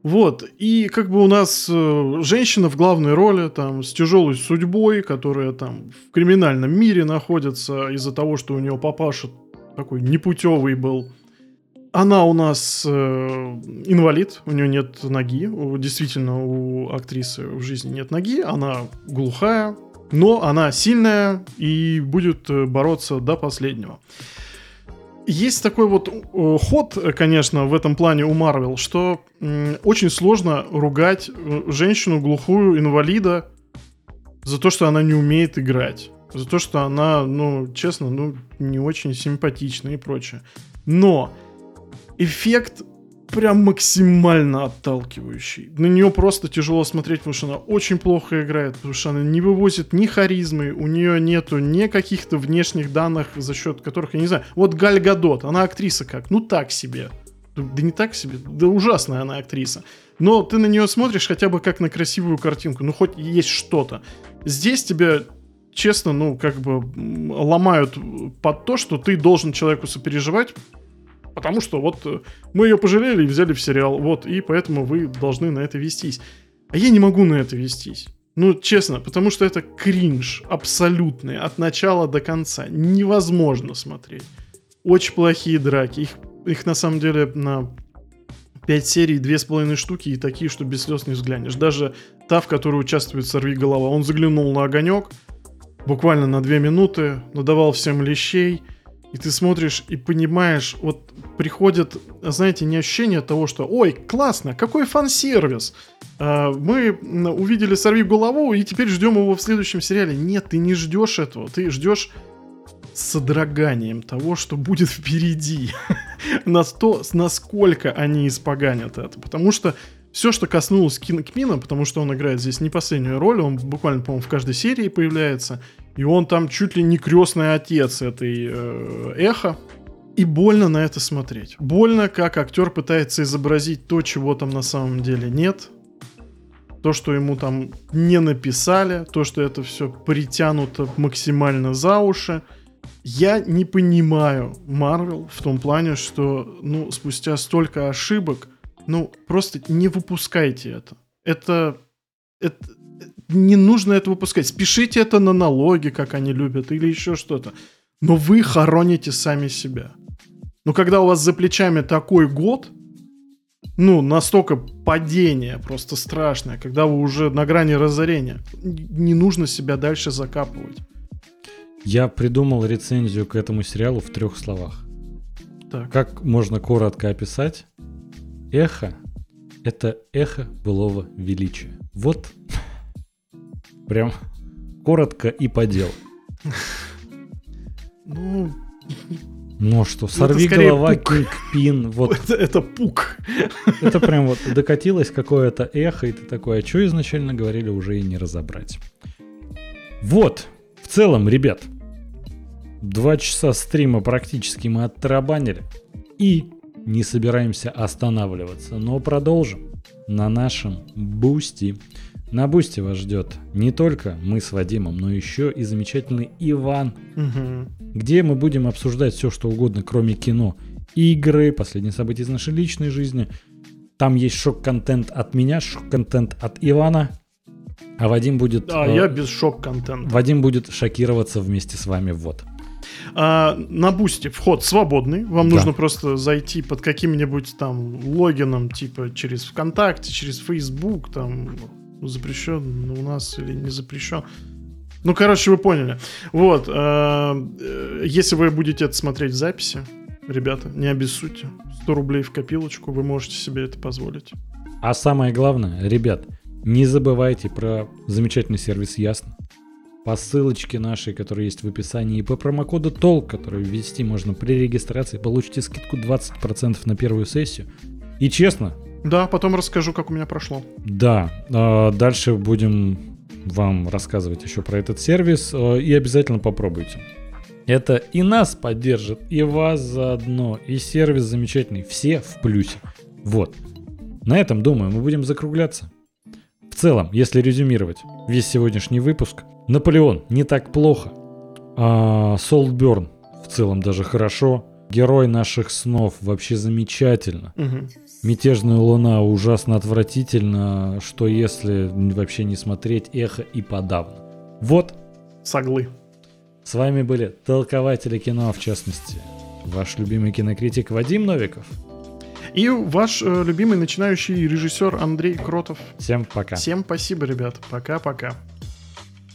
Вот, и как бы у нас э, женщина в главной роли, там, с тяжелой судьбой, которая там в криминальном мире находится из-за того, что у нее папаша такой непутевый был. Она у нас э, инвалид, у нее нет ноги. У- Действительно, у актрисы в жизни нет ноги. Она глухая, но она сильная и будет э, бороться до последнего. Есть такой вот э, ход, э, конечно, в этом плане у Марвел, что очень сложно ругать э, женщину глухую инвалида за то, что она не умеет играть. За то, что она, ну, честно, ну, не очень симпатична и прочее. Но эффект прям максимально отталкивающий. На нее просто тяжело смотреть, потому что она очень плохо играет, потому что она не вывозит ни харизмы, у нее нету ни каких-то внешних данных, за счет которых, я не знаю, вот Галь Гадот, она актриса как? Ну так себе. Да не так себе, да ужасная она актриса. Но ты на нее смотришь хотя бы как на красивую картинку, ну хоть есть что-то. Здесь тебе честно, ну, как бы ломают под то, что ты должен человеку сопереживать, потому что вот э, мы ее пожалели и взяли в сериал, вот, и поэтому вы должны на это вестись. А я не могу на это вестись. Ну, честно, потому что это кринж абсолютный, от начала до конца. Невозможно смотреть. Очень плохие драки. Их, их на самом деле на 5 серий, две с половиной штуки и такие, что без слез не взглянешь. Даже та, в которой участвует Сорви Голова, он заглянул на огонек, буквально на две минуты, надавал всем лещей, и ты смотришь и понимаешь, вот приходит, знаете, не ощущение того, что «Ой, классно, какой фан-сервис!» А, Мы увидели «Сорви голову» и теперь ждем его в следующем сериале. Нет, ты не ждешь этого, ты ждешь с содроганием того, что будет впереди. На то, насколько они испоганят это. Потому что все, что коснулось Кина потому что он играет здесь не последнюю роль, он буквально, по-моему, в каждой серии появляется, и он там чуть ли не крестный отец этой э, эхо. И больно на это смотреть. Больно, как актер пытается изобразить то, чего там на самом деле нет. То, что ему там не написали, то, что это все притянуто максимально за уши. Я не понимаю Марвел в том плане, что, ну, спустя столько ошибок, ну, просто не выпускайте это. Это... это не нужно это выпускать. Спешите это на налоги, как они любят, или еще что-то. Но вы хороните сами себя. Но когда у вас за плечами такой год, ну, настолько падение просто страшное, когда вы уже на грани разорения, не нужно себя дальше закапывать.
Я придумал рецензию к этому сериалу в трех словах.
Так.
Как можно коротко описать? Эхо — это эхо былого величия. Вот прям коротко и по делу.
Ну,
Ну что, сорви
скорее
голова,
пук.
кингпин. Вот
это, это пук.
это прям вот докатилось какое-то эхо, и ты такой, а что изначально говорили, уже и не разобрать. Вот, в целом, ребят, два часа стрима практически мы оттарабанили. И не собираемся останавливаться, но продолжим на нашем Бусти. На Бусти вас ждет не только мы с Вадимом, но еще и замечательный Иван,
Мгм.
где мы будем обсуждать все, что угодно, кроме кино, игры, последние события из нашей личной жизни. Там есть шок-контент от меня, шок-контент от Ивана, а Вадим будет...
А
э,
я без шок-контента.
Вадим будет шокироваться вместе с вами, вот.
А, на бусте вход свободный. Вам
Да.
нужно просто зайти под каким-нибудь там логином, типа через ВКонтакте, через Facebook, там запрещен у нас или не запрещен. Ну, короче, вы поняли. Вот. а, э, Если вы будете это смотреть в записи, ребята, не обессудьте. 100 рублей в копилочку, вы можете себе это позволить.
А самое главное, ребят, не забывайте про замечательный сервис Ясно. По ссылочке нашей, которая есть в описании, и по промокоду ТОЛК, который ввести можно при регистрации, получите скидку 20% на первую сессию. И честно,
Да, потом расскажу, как у меня прошло.
да, а, дальше будем вам рассказывать еще про этот сервис, а, и обязательно попробуйте. Это и нас поддержит, и вас заодно, и сервис замечательный, все в плюсе. Вот. На этом, думаю, мы будем закругляться. В целом, если резюмировать весь сегодняшний выпуск, Наполеон не так плохо, а Солтберн в целом даже хорошо, Герой наших снов вообще замечательно.
Мгм.
Мятежная луна ужасно отвратительно, что если вообще не смотреть эхо и подавно. Вот,
Соглы.
с вами были толкователи кино, в частности, ваш любимый кинокритик Вадим Новиков.
И ваш э, любимый начинающий режиссер Андрей Кротов.
Всем пока.
Всем спасибо, ребят. Пока-пока.